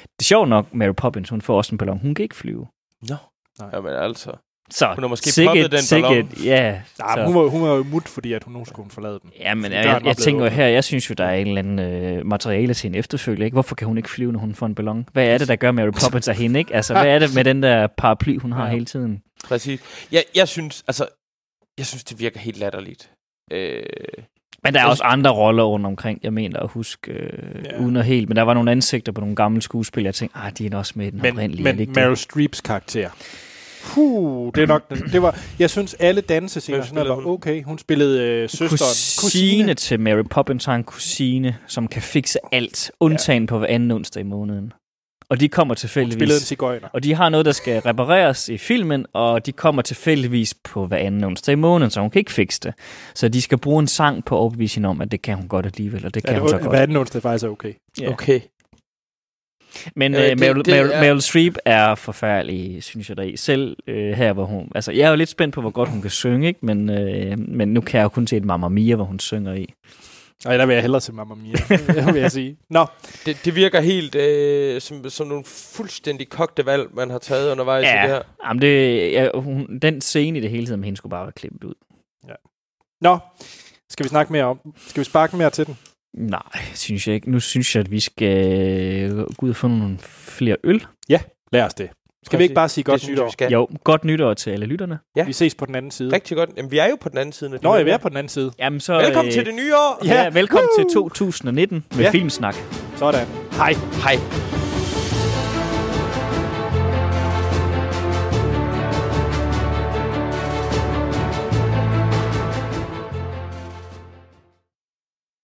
Det er sjovt nok, Mary Poppins, hun får også en ballon. Hun kan ikke flyve. Nå. Nej. Jamen altså. Så Hun har måske sikkert- poppet den ballon. sikkert, Ja, Nej, så- hun var, hun var jo mut, fordi at hun nu skulle hun forlade den. Ja, men jeg, jeg, jeg tænker jo her, jeg synes jo, der er en eller anden øh, materiale til en efterfølge. Ikke? Hvorfor kan hun ikke flyve, når hun får en ballon? Hvad er det, der gør Mary Poppins af hende? Ikke? Altså, hvad er det med den der paraply, hun har Ja. hele tiden? Præcis. Jeg, jeg synes, altså, jeg synes, det virker helt latterligt. Øh, Men der er også andre roller rundt omkring, jeg mener at huske, øh, Ja. ja. uden at helt. Men der var nogle ansigter på nogle gamle skuespillere, jeg tænkte, ah, de er også med i den Men, oprindelige. men ikke det? Meryl Streeps karakter. Puh, det er nok den. Det var, jeg synes, alle dansescener sådan var okay. Hun spillede øh, søsteren. kusine til Mary Poppins har en kusine, som kan fikse alt, undtagen på hver anden onsdag i måneden. Og de kommer Hun tilfældigvis... spillede en cigøjner. Og de har noget, der skal repareres i filmen, og de kommer tilfældigvis på hver anden onsdag i måneden, så hun kan ikke fikse det. Så de skal bruge en sang på at overbevise hende om, at det kan hun godt alligevel, og det kan Ja, hun så det, godt. hver anden onsdag faktisk er okay. Ja. okay. Men Øh, øh, det- Meryl, det Meryl, er- Meryl Streep er forfærdelig, synes jeg deri. Selv øh, her, hvor hun... Altså, jeg er jo lidt spændt på, hvor godt hun kan synge, ikke? Men, øh, men nu kan jeg jo kun se et Mamma Mia, hvor hun synger i. Og der vil jeg hellere til Mamma Mia, vil jeg sige. Nå, Det, det virker helt øh, som, som nogle fuldstændig kogte valg, man har taget undervejs i det her. Jamen det, ja, hun, den scene i det hele tiden med hende skulle bare være klippet ud. nå. Skal vi snakke mere om? Skal vi sparke mere til den? Nej, synes jeg ikke. Nu synes jeg, at vi skal gå ud og få nogle flere øl. Lad os det. Skal vi ikke bare sige det godt synes nytår? vi skal. Jo, godt nytår til alle lytterne. Ja. Vi ses på den anden side. Rigtig godt. Jamen, vi er jo på den anden side. Nå, jeg er på den anden side. Jamen så, Velkommen øh, til det nye år. Ja, Ja. velkommen Woo! til 2019 med Ja. Filmsnak. Sådan. Hej. Hej.